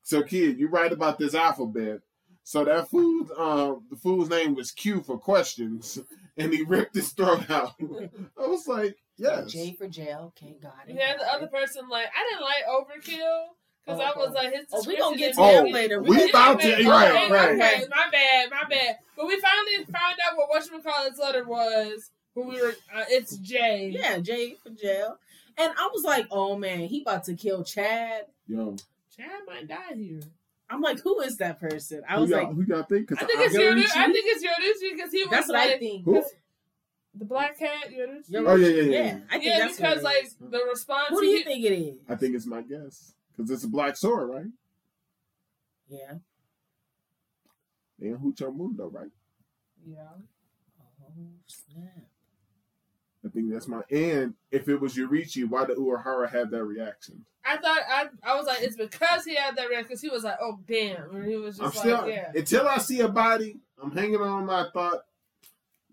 so kid, you right about this alphabet. So that fool's um the fool's name was Q for questions, and he ripped his throat out. I was like, yes.
J for jail. Okay, got it.
Yeah, the other person, like, I didn't like Overkill. Because I was like, his
Oh, we gonna get to
description
him later.
we
We
about to-
Okay,
right, right.
Okay, my bad, my bad. But we finally found out what whatchamacallit's letter was when we were, uh, it's J.
Yeah, J for jail. And I was like, oh man, he about to kill Chad.
Yo,
Chad might die here.
I'm like, who is that person? I was
y'all,
like,
who y'all think? 'Cause
I think it's
Yoruichi-
Yoruichi. I think it's Yoruichi because he was
that's what
like,
I think.
Who?
the black cat, Yoruichi.
Yoruichi.
Oh yeah, yeah, yeah.
Yeah, I think
yeah,
that's
because like the response.
who do you
he-
think it is?
I think it's my guess because it's a black sword, right?
Yeah.
And Hueco Mundo, right?
Yeah.
Oh snap!
I think that's my. And if it was Yoruichi, why did Urahara have that reaction?
I thought I I was like it's because he had that reaction because he was like oh damn and he was
I'm
just like
still
yeah
until I see a body. I'm hanging on my thought.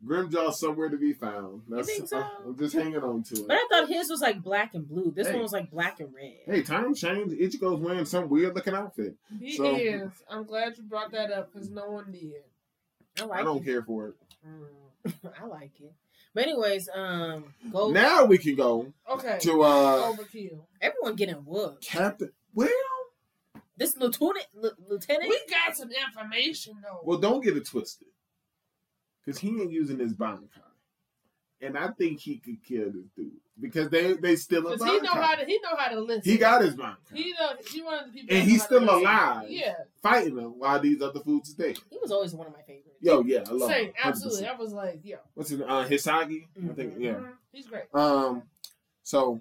Grimmjow's somewhere to be found. That's,
think so?
I'm just hanging on to it. But.
I thought his was like black and blue. This
Hey.
one was like black and red.
Hey, time changed. Ichigo's wearing some weird looking outfit.
he
So-
is I'm glad you brought that up because no one did.
I like
I don't
it.
care for it.
I like it. But anyways, um, go.
Now we can go
Okay.
to uh
Overkill.
Everyone getting whooped.
Captain. Well,
This lieutenant, li- lieutenant.
We got some information though.
well, don't get it twisted, because he ain't using his Bankai, and I think he could kill this dude because they they still a
Because he know how to he know how to listen.
He got his Bankai.
He know he one of the people.
And he's
know how to
still alive.
Yeah.
fighting him while these other fools is dead.
he was always one of my favorites.
Yo, yeah, I love
Same.
him.
Absolutely.
100%.
I was like, yo.
What's his uh Hisagi? I think yeah.
Mhm. He's great.
Um so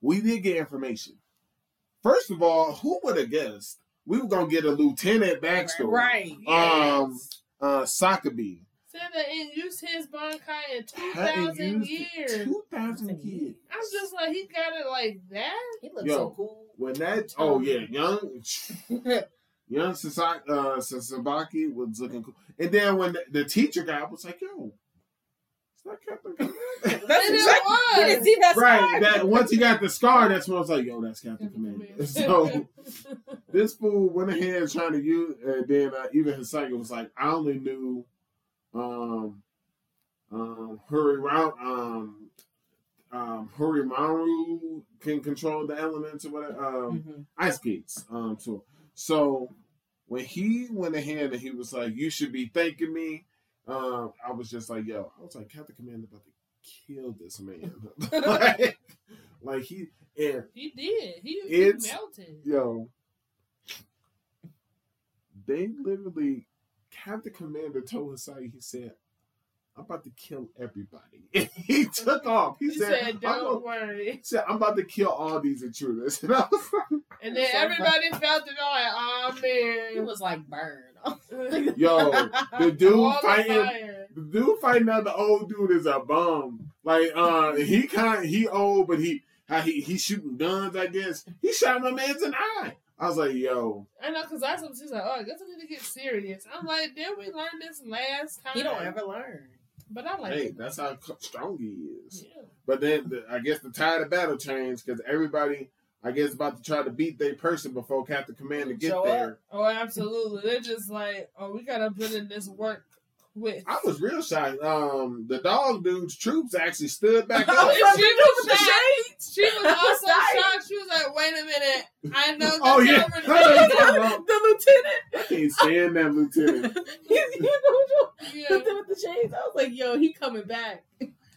we did get information. First of all, who would have guessed we were gonna get a lieutenant backstory?
Right.
Um
Yes.
uh Sakabi.
Said that and used his Bankai in two
Hadn't
thousand years.
Two thousand years.
I was just like, he got it like that.
He looks
Yo.
so cool.
When that oh yeah, young young Sasaki, uh Sasabaki was looking cool. And then when the, the teacher guy was like, yo, it's that Captain Commander?
That's
And it
exactly.
was.
He didn't see that
right.
scar.
That once he got the scar, that's when I was like, "Yo, that's Captain Commander." So this fool went ahead trying to use, and then uh, even Hisagi was like, "I only knew, um, um, Hurry Route, um, um, Hurimaru can control the elements or whatever, um,
Mhm.
ice gates. Um, so so when he went ahead and he was like, "You should be thanking me," um, I was just like, "Yo," I was like, "Captain Commander about to kill this man." like, like he and
He did. He, he melted.
yo, they literally Captain Commander told Hisai, he said, I'm about to kill everybody. he took off. He,
He
said,
said,
I'm
"Don't
gonna-
worry."
he said, I'm about to kill all these intruders. And I was like,
And then
So
everybody felt it all like, oh
It
man.
was like burn.
Yo, the dude
All
fighting
fire.
the dude fighting out the old dude is a bum. Like uh he kind he old, but he how he he shooting guns, I guess. He shot my man's in the eye. I was like, yo,
I know, because that's what she's like, oh, I guess I need to get serious. I'm like, did we learn this last time?
he don't ever learn.
But I like
hey,
it.
that's how strong he is.
Yeah.
But then the, I guess the tide of battle changed because everybody, I guess, about to try to beat their person before Captain Commander get
Show
there.
Oh, absolutely. They're just like, oh, we gotta put in this work quick.
I was real shocked. Um, the dog dude's troops actually stood back up.
was
She was
with
shocked. She was also shocked. She was like, wait a minute. I know that
Oh, yeah.
over
Well,
the lieutenant.
I can't stand that lieutenant.
you, you know,
Yeah.
with the, with the shades. I was like, yo, he coming back.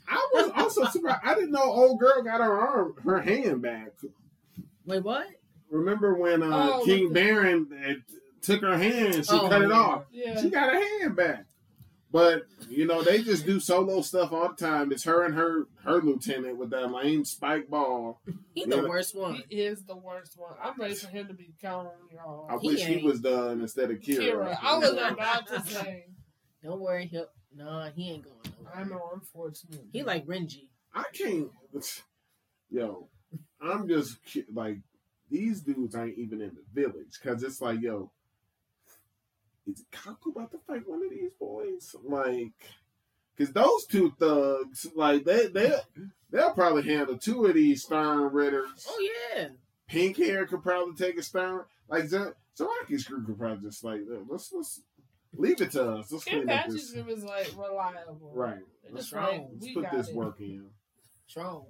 I was also surprised. I didn't know old girl got her arm, her hand back.
Wait, what?
Remember when uh,
Oh,
King
with the-
Baron uh, took her hand and she
Oh,
cut it
yeah.
off?
Yeah.
She got her hand back. But you know they just do solo stuff all the time. It's her and her her lieutenant with that lame spike ball.
He
Yeah.
the worst one.
He is the worst one. I'm ready for him to be gone, y'all.
I
He
wish he was done instead of Kira.
Kira. I was about to say.
Don't worry, he'll. No, he ain't going. Nowhere.
I know, unfortunately.
He like Renji.
I can't. Yo, I'm just like these dudes ain't even in the village because it's like, yo, is Kaku about to fight one of these boys? Like, because those two thugs, like they they they'll probably handle two of these Sternritters.
Oh yeah.
Pink hair could probably take a Stern. Like Z- Zaraki's crew could probably just like let's let's leave it to us. Let's
Kim
clean up this.
group is like reliable.
Right.
They're
Let's,
just
let's put this
it.
work in.
Strong.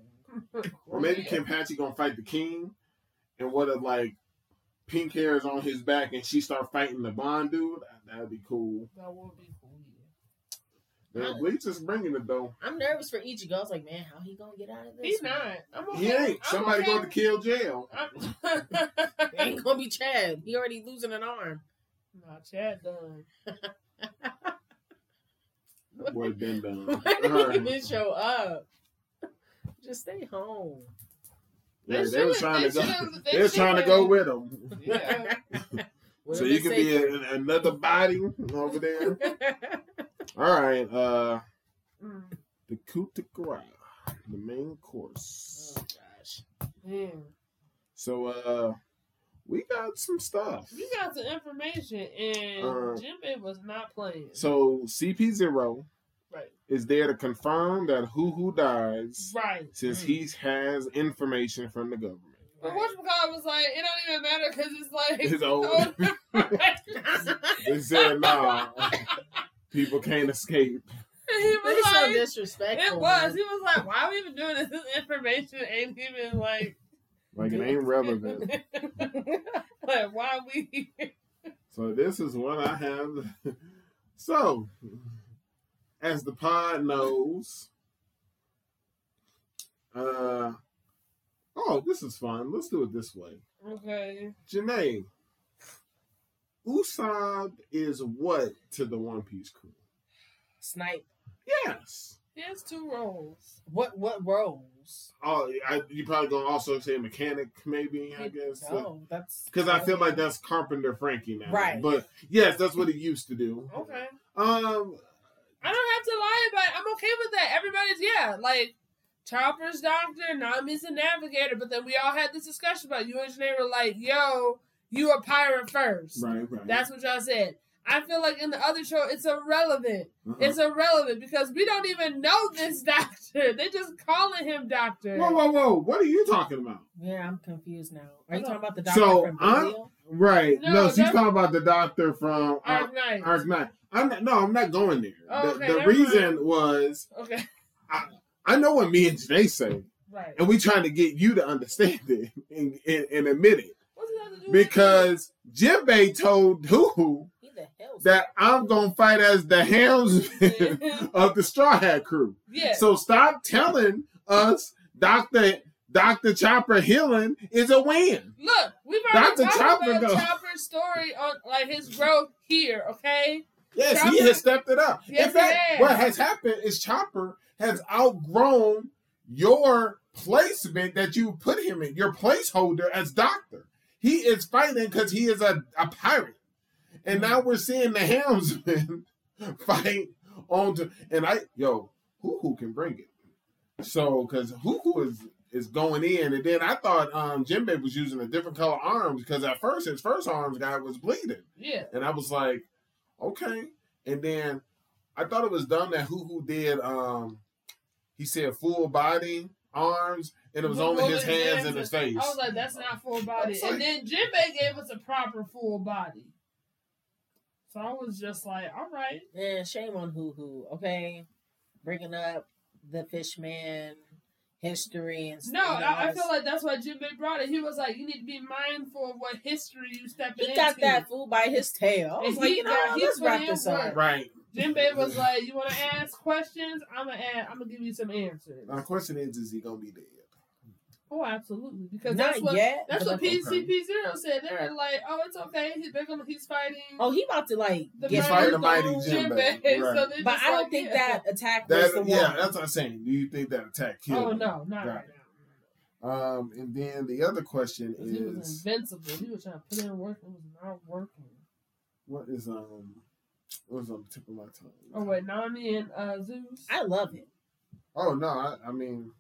Or maybe Kim Patchy gonna fight the king, and what a like pink hair is on his back and she start fighting the Bond dude? Ah, that'd be cool.
That would be cool. Yeah.
Man, Bleach is bringing it though.
I'm nervous for Ichigo. I was like, man, how he gonna get out of this?
He's not. I'm okay.
He ain't.
I'm
Somebody
okay.
going to kill jail.
Ain't gonna be Chad. He already losing an arm.
nah, Chad done.
That boy been done.
Why did he even show up? Just stay home.
Yeah,
They
they were
should've-
trying to go.
they
They were trying to go with him.
Yeah.
So you
they
can be a, another body over there. All right. Uh,
Mm.
the coup de grace, the main course.
oh gosh.
Man.
So uh, we got some stuff.
We got some information, and
Uh,
Jimmy was not playing.
So CP zero
right.
Is there to confirm that Who Who dies
Right.
since mm. he has information from the government.
But what was like, it don't even matter because it's like.
It's old. They said nah, people can't escape.
he
That
was
is so disrespectful.
it was.
man.
He was like, why are we even doing this? This information ain't even like.
Like it ain't relevant.
like, why we.
So this is what I have. So, as the pod knows, uh, oh, this is fun. Let's do it this way.
okay.
Jenae, Usopp is what to the One Piece crew?
Snipe.
Yes.
He has two roles.
What what roles?
Oh, I, you probably gonna also say mechanic, maybe. I guess.
Oh, that's
Because I feel like that's Carpenter Franky now.
Right.
But yes, that's what he used to do.
Okay.
Um,
I don't have to lie about it. I'm okay with that. Everybody's, yeah, like. Chopper's doctor, Nami's a navigator, but then we all had this discussion about you and Jenae were like, yo, you a pirate first.
right, right.
That's what y'all said. I feel like in the other show it's irrelevant.
Uh-uh.
It's irrelevant because we don't even know this doctor. They're just calling him doctor.
Whoa, whoa, whoa! What are you talking about?
Yeah, I'm confused now. Are you
oh.
talking about the doctor
So,
from
I'm- Right?
No,
No, she's talking about the doctor from Ark,
Ark Knight.
Ark Knight. I'm not, no, I'm not going there.
Oh,
the
okay,
the
never
reason was
Okay.
I know what me and Jenae say,
Right.
and we trying to get you to understand it and, and, and admit it
What's it have to do with
because Jinbei told
the
that I'm gonna fight as the helmsman of the Straw Hat crew.
Yeah.
So stop telling us Doctor Doctor Chopper healing is a win.
Look, we've already
Dr.
talked
Chopper,
about
though.
Chopper's story on like his growth here, okay?
Yes, he has stepped it up.
Yes,
In fact, what has happened is Chopper has outgrown your placement that you put him in, your placeholder as Doctor. He is fighting because he is a, a pirate. And now we're seeing the helmsman fight on to, and I yo, who who can bring it? So because who is is going in, and then I thought um Jinbei was using a different color arms because at first his first arms guy was bleeding.
Yeah.
And I was like, okay. And then I thought it was dumb that Hoo Hoo did um he said full body arms and it was only his
was
hands
his-
and his face.
I was like, that's not full body.
Like-
and then Jinbei gave us a proper full body. So I was just like, all right.
Man, shame on Hoo Hoo, okay? Bringing up the Fishman history and
No, I, I feel like that's why Jinbei brought it. He was like, you need to be mindful of what history you step
he
into.
He got that fool by his tail. I was
And
like,
he
you know,
got-
let's wrap
in
this
work.
up.
right.
Jinbei was like, you want to ask questions? I'm gonna ask, I'm gonna give you some answers.
My question is, is he gonna be dead?
Oh, absolutely, because
Not
that's what
yet.
that's what PCP Zero said. They're like, oh, it's okay. He's they're he's fighting.
Oh, he about to like
the
get
He's fighting the
murdered.
mighty Jinbei.
Jinbei.
Right.
So
But I don't
like,
think
yeah.
that attack was
That,
the
yeah,
one.
that's what I'm saying. Do you think that attack killed
Oh
him?
no, not
Right.
right now.
Um, and then the other question
'Cause He was
is,
invincible. He was trying to put in work. It was not working.
what is um, what was on the tip of my tongue?
Oh wait, Nami and uh, Zeus.
I love it.
Oh no, I, I mean,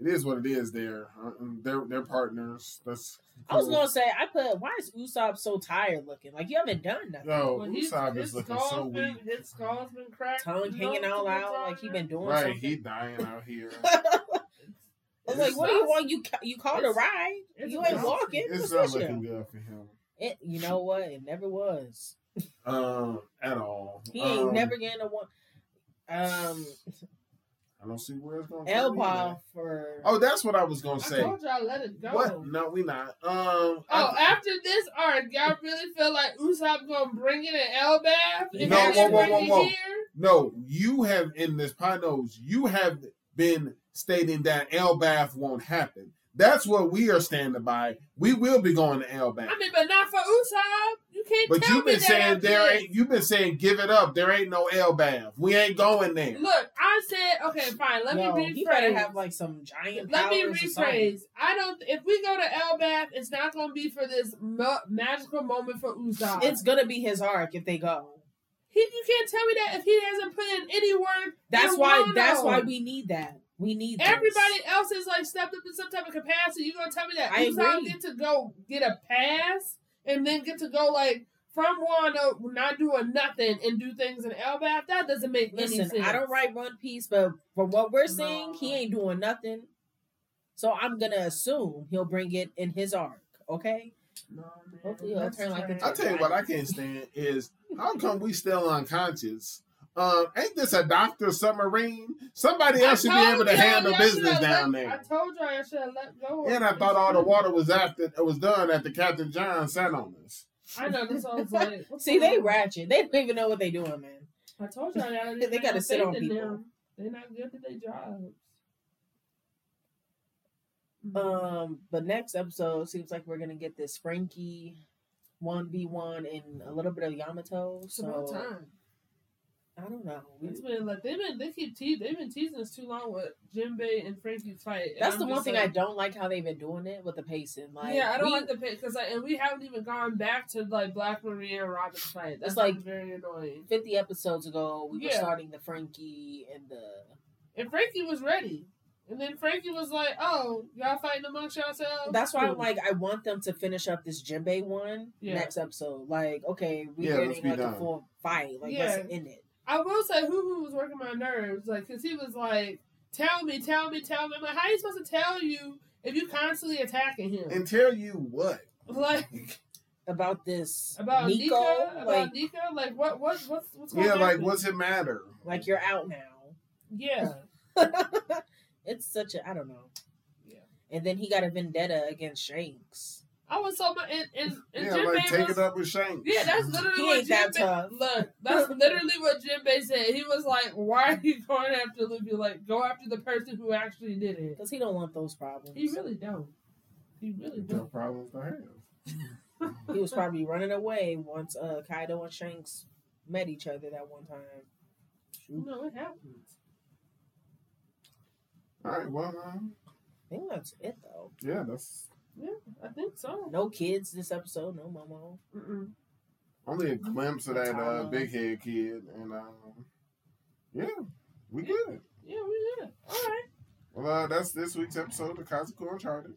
it is what it is. There, uh, they're they're partners. That's.
I was gonna say, I put why is Usopp so tired looking? Like you haven't done nothing.
Yo,
Well,
Usopp is looking so
been,
weak.
His skull's been cracked.
Tongue
His
hanging all
has been
out, like he been doing
Right,
something.
he dying out here.
I was like, what do you want? You you called a ride? You ain't
exhausting.
walking.
It's
What's
not looking
you?
good for him.
It, you know what? It never was.
Um, at all.
He ain't
Um,
never getting a one. Um,
I don't see where it's going.
Elbow for.
Oh, that's what I was gonna say.
I
say.
told y'all let it go.
What? No, we not. Um.
Oh,
I-
after this arc, y'all really feel like Usopp gonna bring it in Elbaf? And
No, whoa, whoa,
bring
whoa,
it
whoa.
here?
no, you have in this Pinos, you have been stating that Elbaf won't happen. That's what we are standing by. We will be going to Elbaf.
I mean, but not for Usopp. You can't
But
tell
you've been
that
saying there ain't. You've been saying give it up. There ain't no Elbaf. We ain't going there.
Look, I said, okay, fine. Let
Yo,
me
he better
rephrase.
have like some giant.
Let me
powers or something.
rephrase. I don't. If we go to Elbaf, it's not going to be for this mo- magical moment for Usopp.
It's gonna be his arc if they go.
he. You can't tell me that if he hasn't put in any work.
That's why.
Wano.
That's why we need that. We need this.
Everybody else is like stepped up in some type of capacity. You gonna tell me that
I
Usopp
agree.
get to go get a pass and then get to go like from Wano, not doing nothing and do things in Elbaf? That doesn't make any sense.
I don't write One Piece, but from what we're seeing, he ain't doing nothing. So I'm gonna assume he'll bring it in his arc. Okay.
No, man.
Hopefully he'll
That's
turn like a
trash.
I tell you what, I can't stand is how come we still unconscious? Um, ain't this a doctor submarine? Somebody else should be able to handle business down
let, I told y'all I should have let go. of
And I thought all the water was after it was done after Captain John sat on us.
I know this. I was like,
See, they
on?
ratchet. They don't even know what they doing, man.
I told y'all y'all
They
didn't
gotta sit
faith
on people.
them. They're not good at their jobs.
Um, but next episode seems like we're gonna get this Franky one v one and a little bit of Yamato.
it's about
So
time.
I don't know. We-
It's been like they've been they keep te- they've been teasing us too long with Jinbei and Franky's fight. and
That's
I'm
the one thing
like,
I don't like how they've been doing it with the pacing. Like,
yeah, I don't
we-
like the pick because like, and we haven't even gone back to like Black Maria and Robin's fight. That's
like-
like very annoying.
50 episodes ago, we were starting the Franky and the.
And Franky was ready. And then Franky was like, "Oh, y'all fighting amongst yourselves."
That's why I'm like, I want them to finish up this Jinbei one
Yeah.
next episode. Like, okay, we're
Yeah,
getting
be
like a full fight. Like,
Yeah.
let's end it.
I will say, Hoo Hoo was working my nerves, like, cause he was like, "Tell me, tell me, tell me." I'm like, "How are you supposed to tell you if you constantly attacking him?"
And tell you what?
like
About this
about
Nico,
Nika,
like,
about Nika, like what, what, what's, what's going
Yeah,
on?
like what's it matter?
like you're out now.
Yeah,
it's such a I don't know.
Yeah.
And then he got a vendetta against Shanks.
I was so much, and, and, and
Yeah,
Jim
like
Bay
take
was,
it up with Shanks.
Yeah, that's literally
He
what
ain't
Jim
that
Bay, look. That's literally what Jinbei said. He was like, "Why are you going after Luffy? Like, go after the person who actually did it."
Because he don't want those problems.
He really don't. He really
No
don't.
No problems for him.
He was probably running away once uh Kaido and Shanks met each other that one time.
You know, it happens.
All right, well, um,
I think that's it though.
yeah, that's
Yeah, I think so.
No kids this episode, no Momo.
Mm-mm.
only a glimpse of that uh, big head kid, and um, yeah, we good.
Yeah, we did. All right.
Well, uh, that's this week's episode of Kaizoku Uncharted.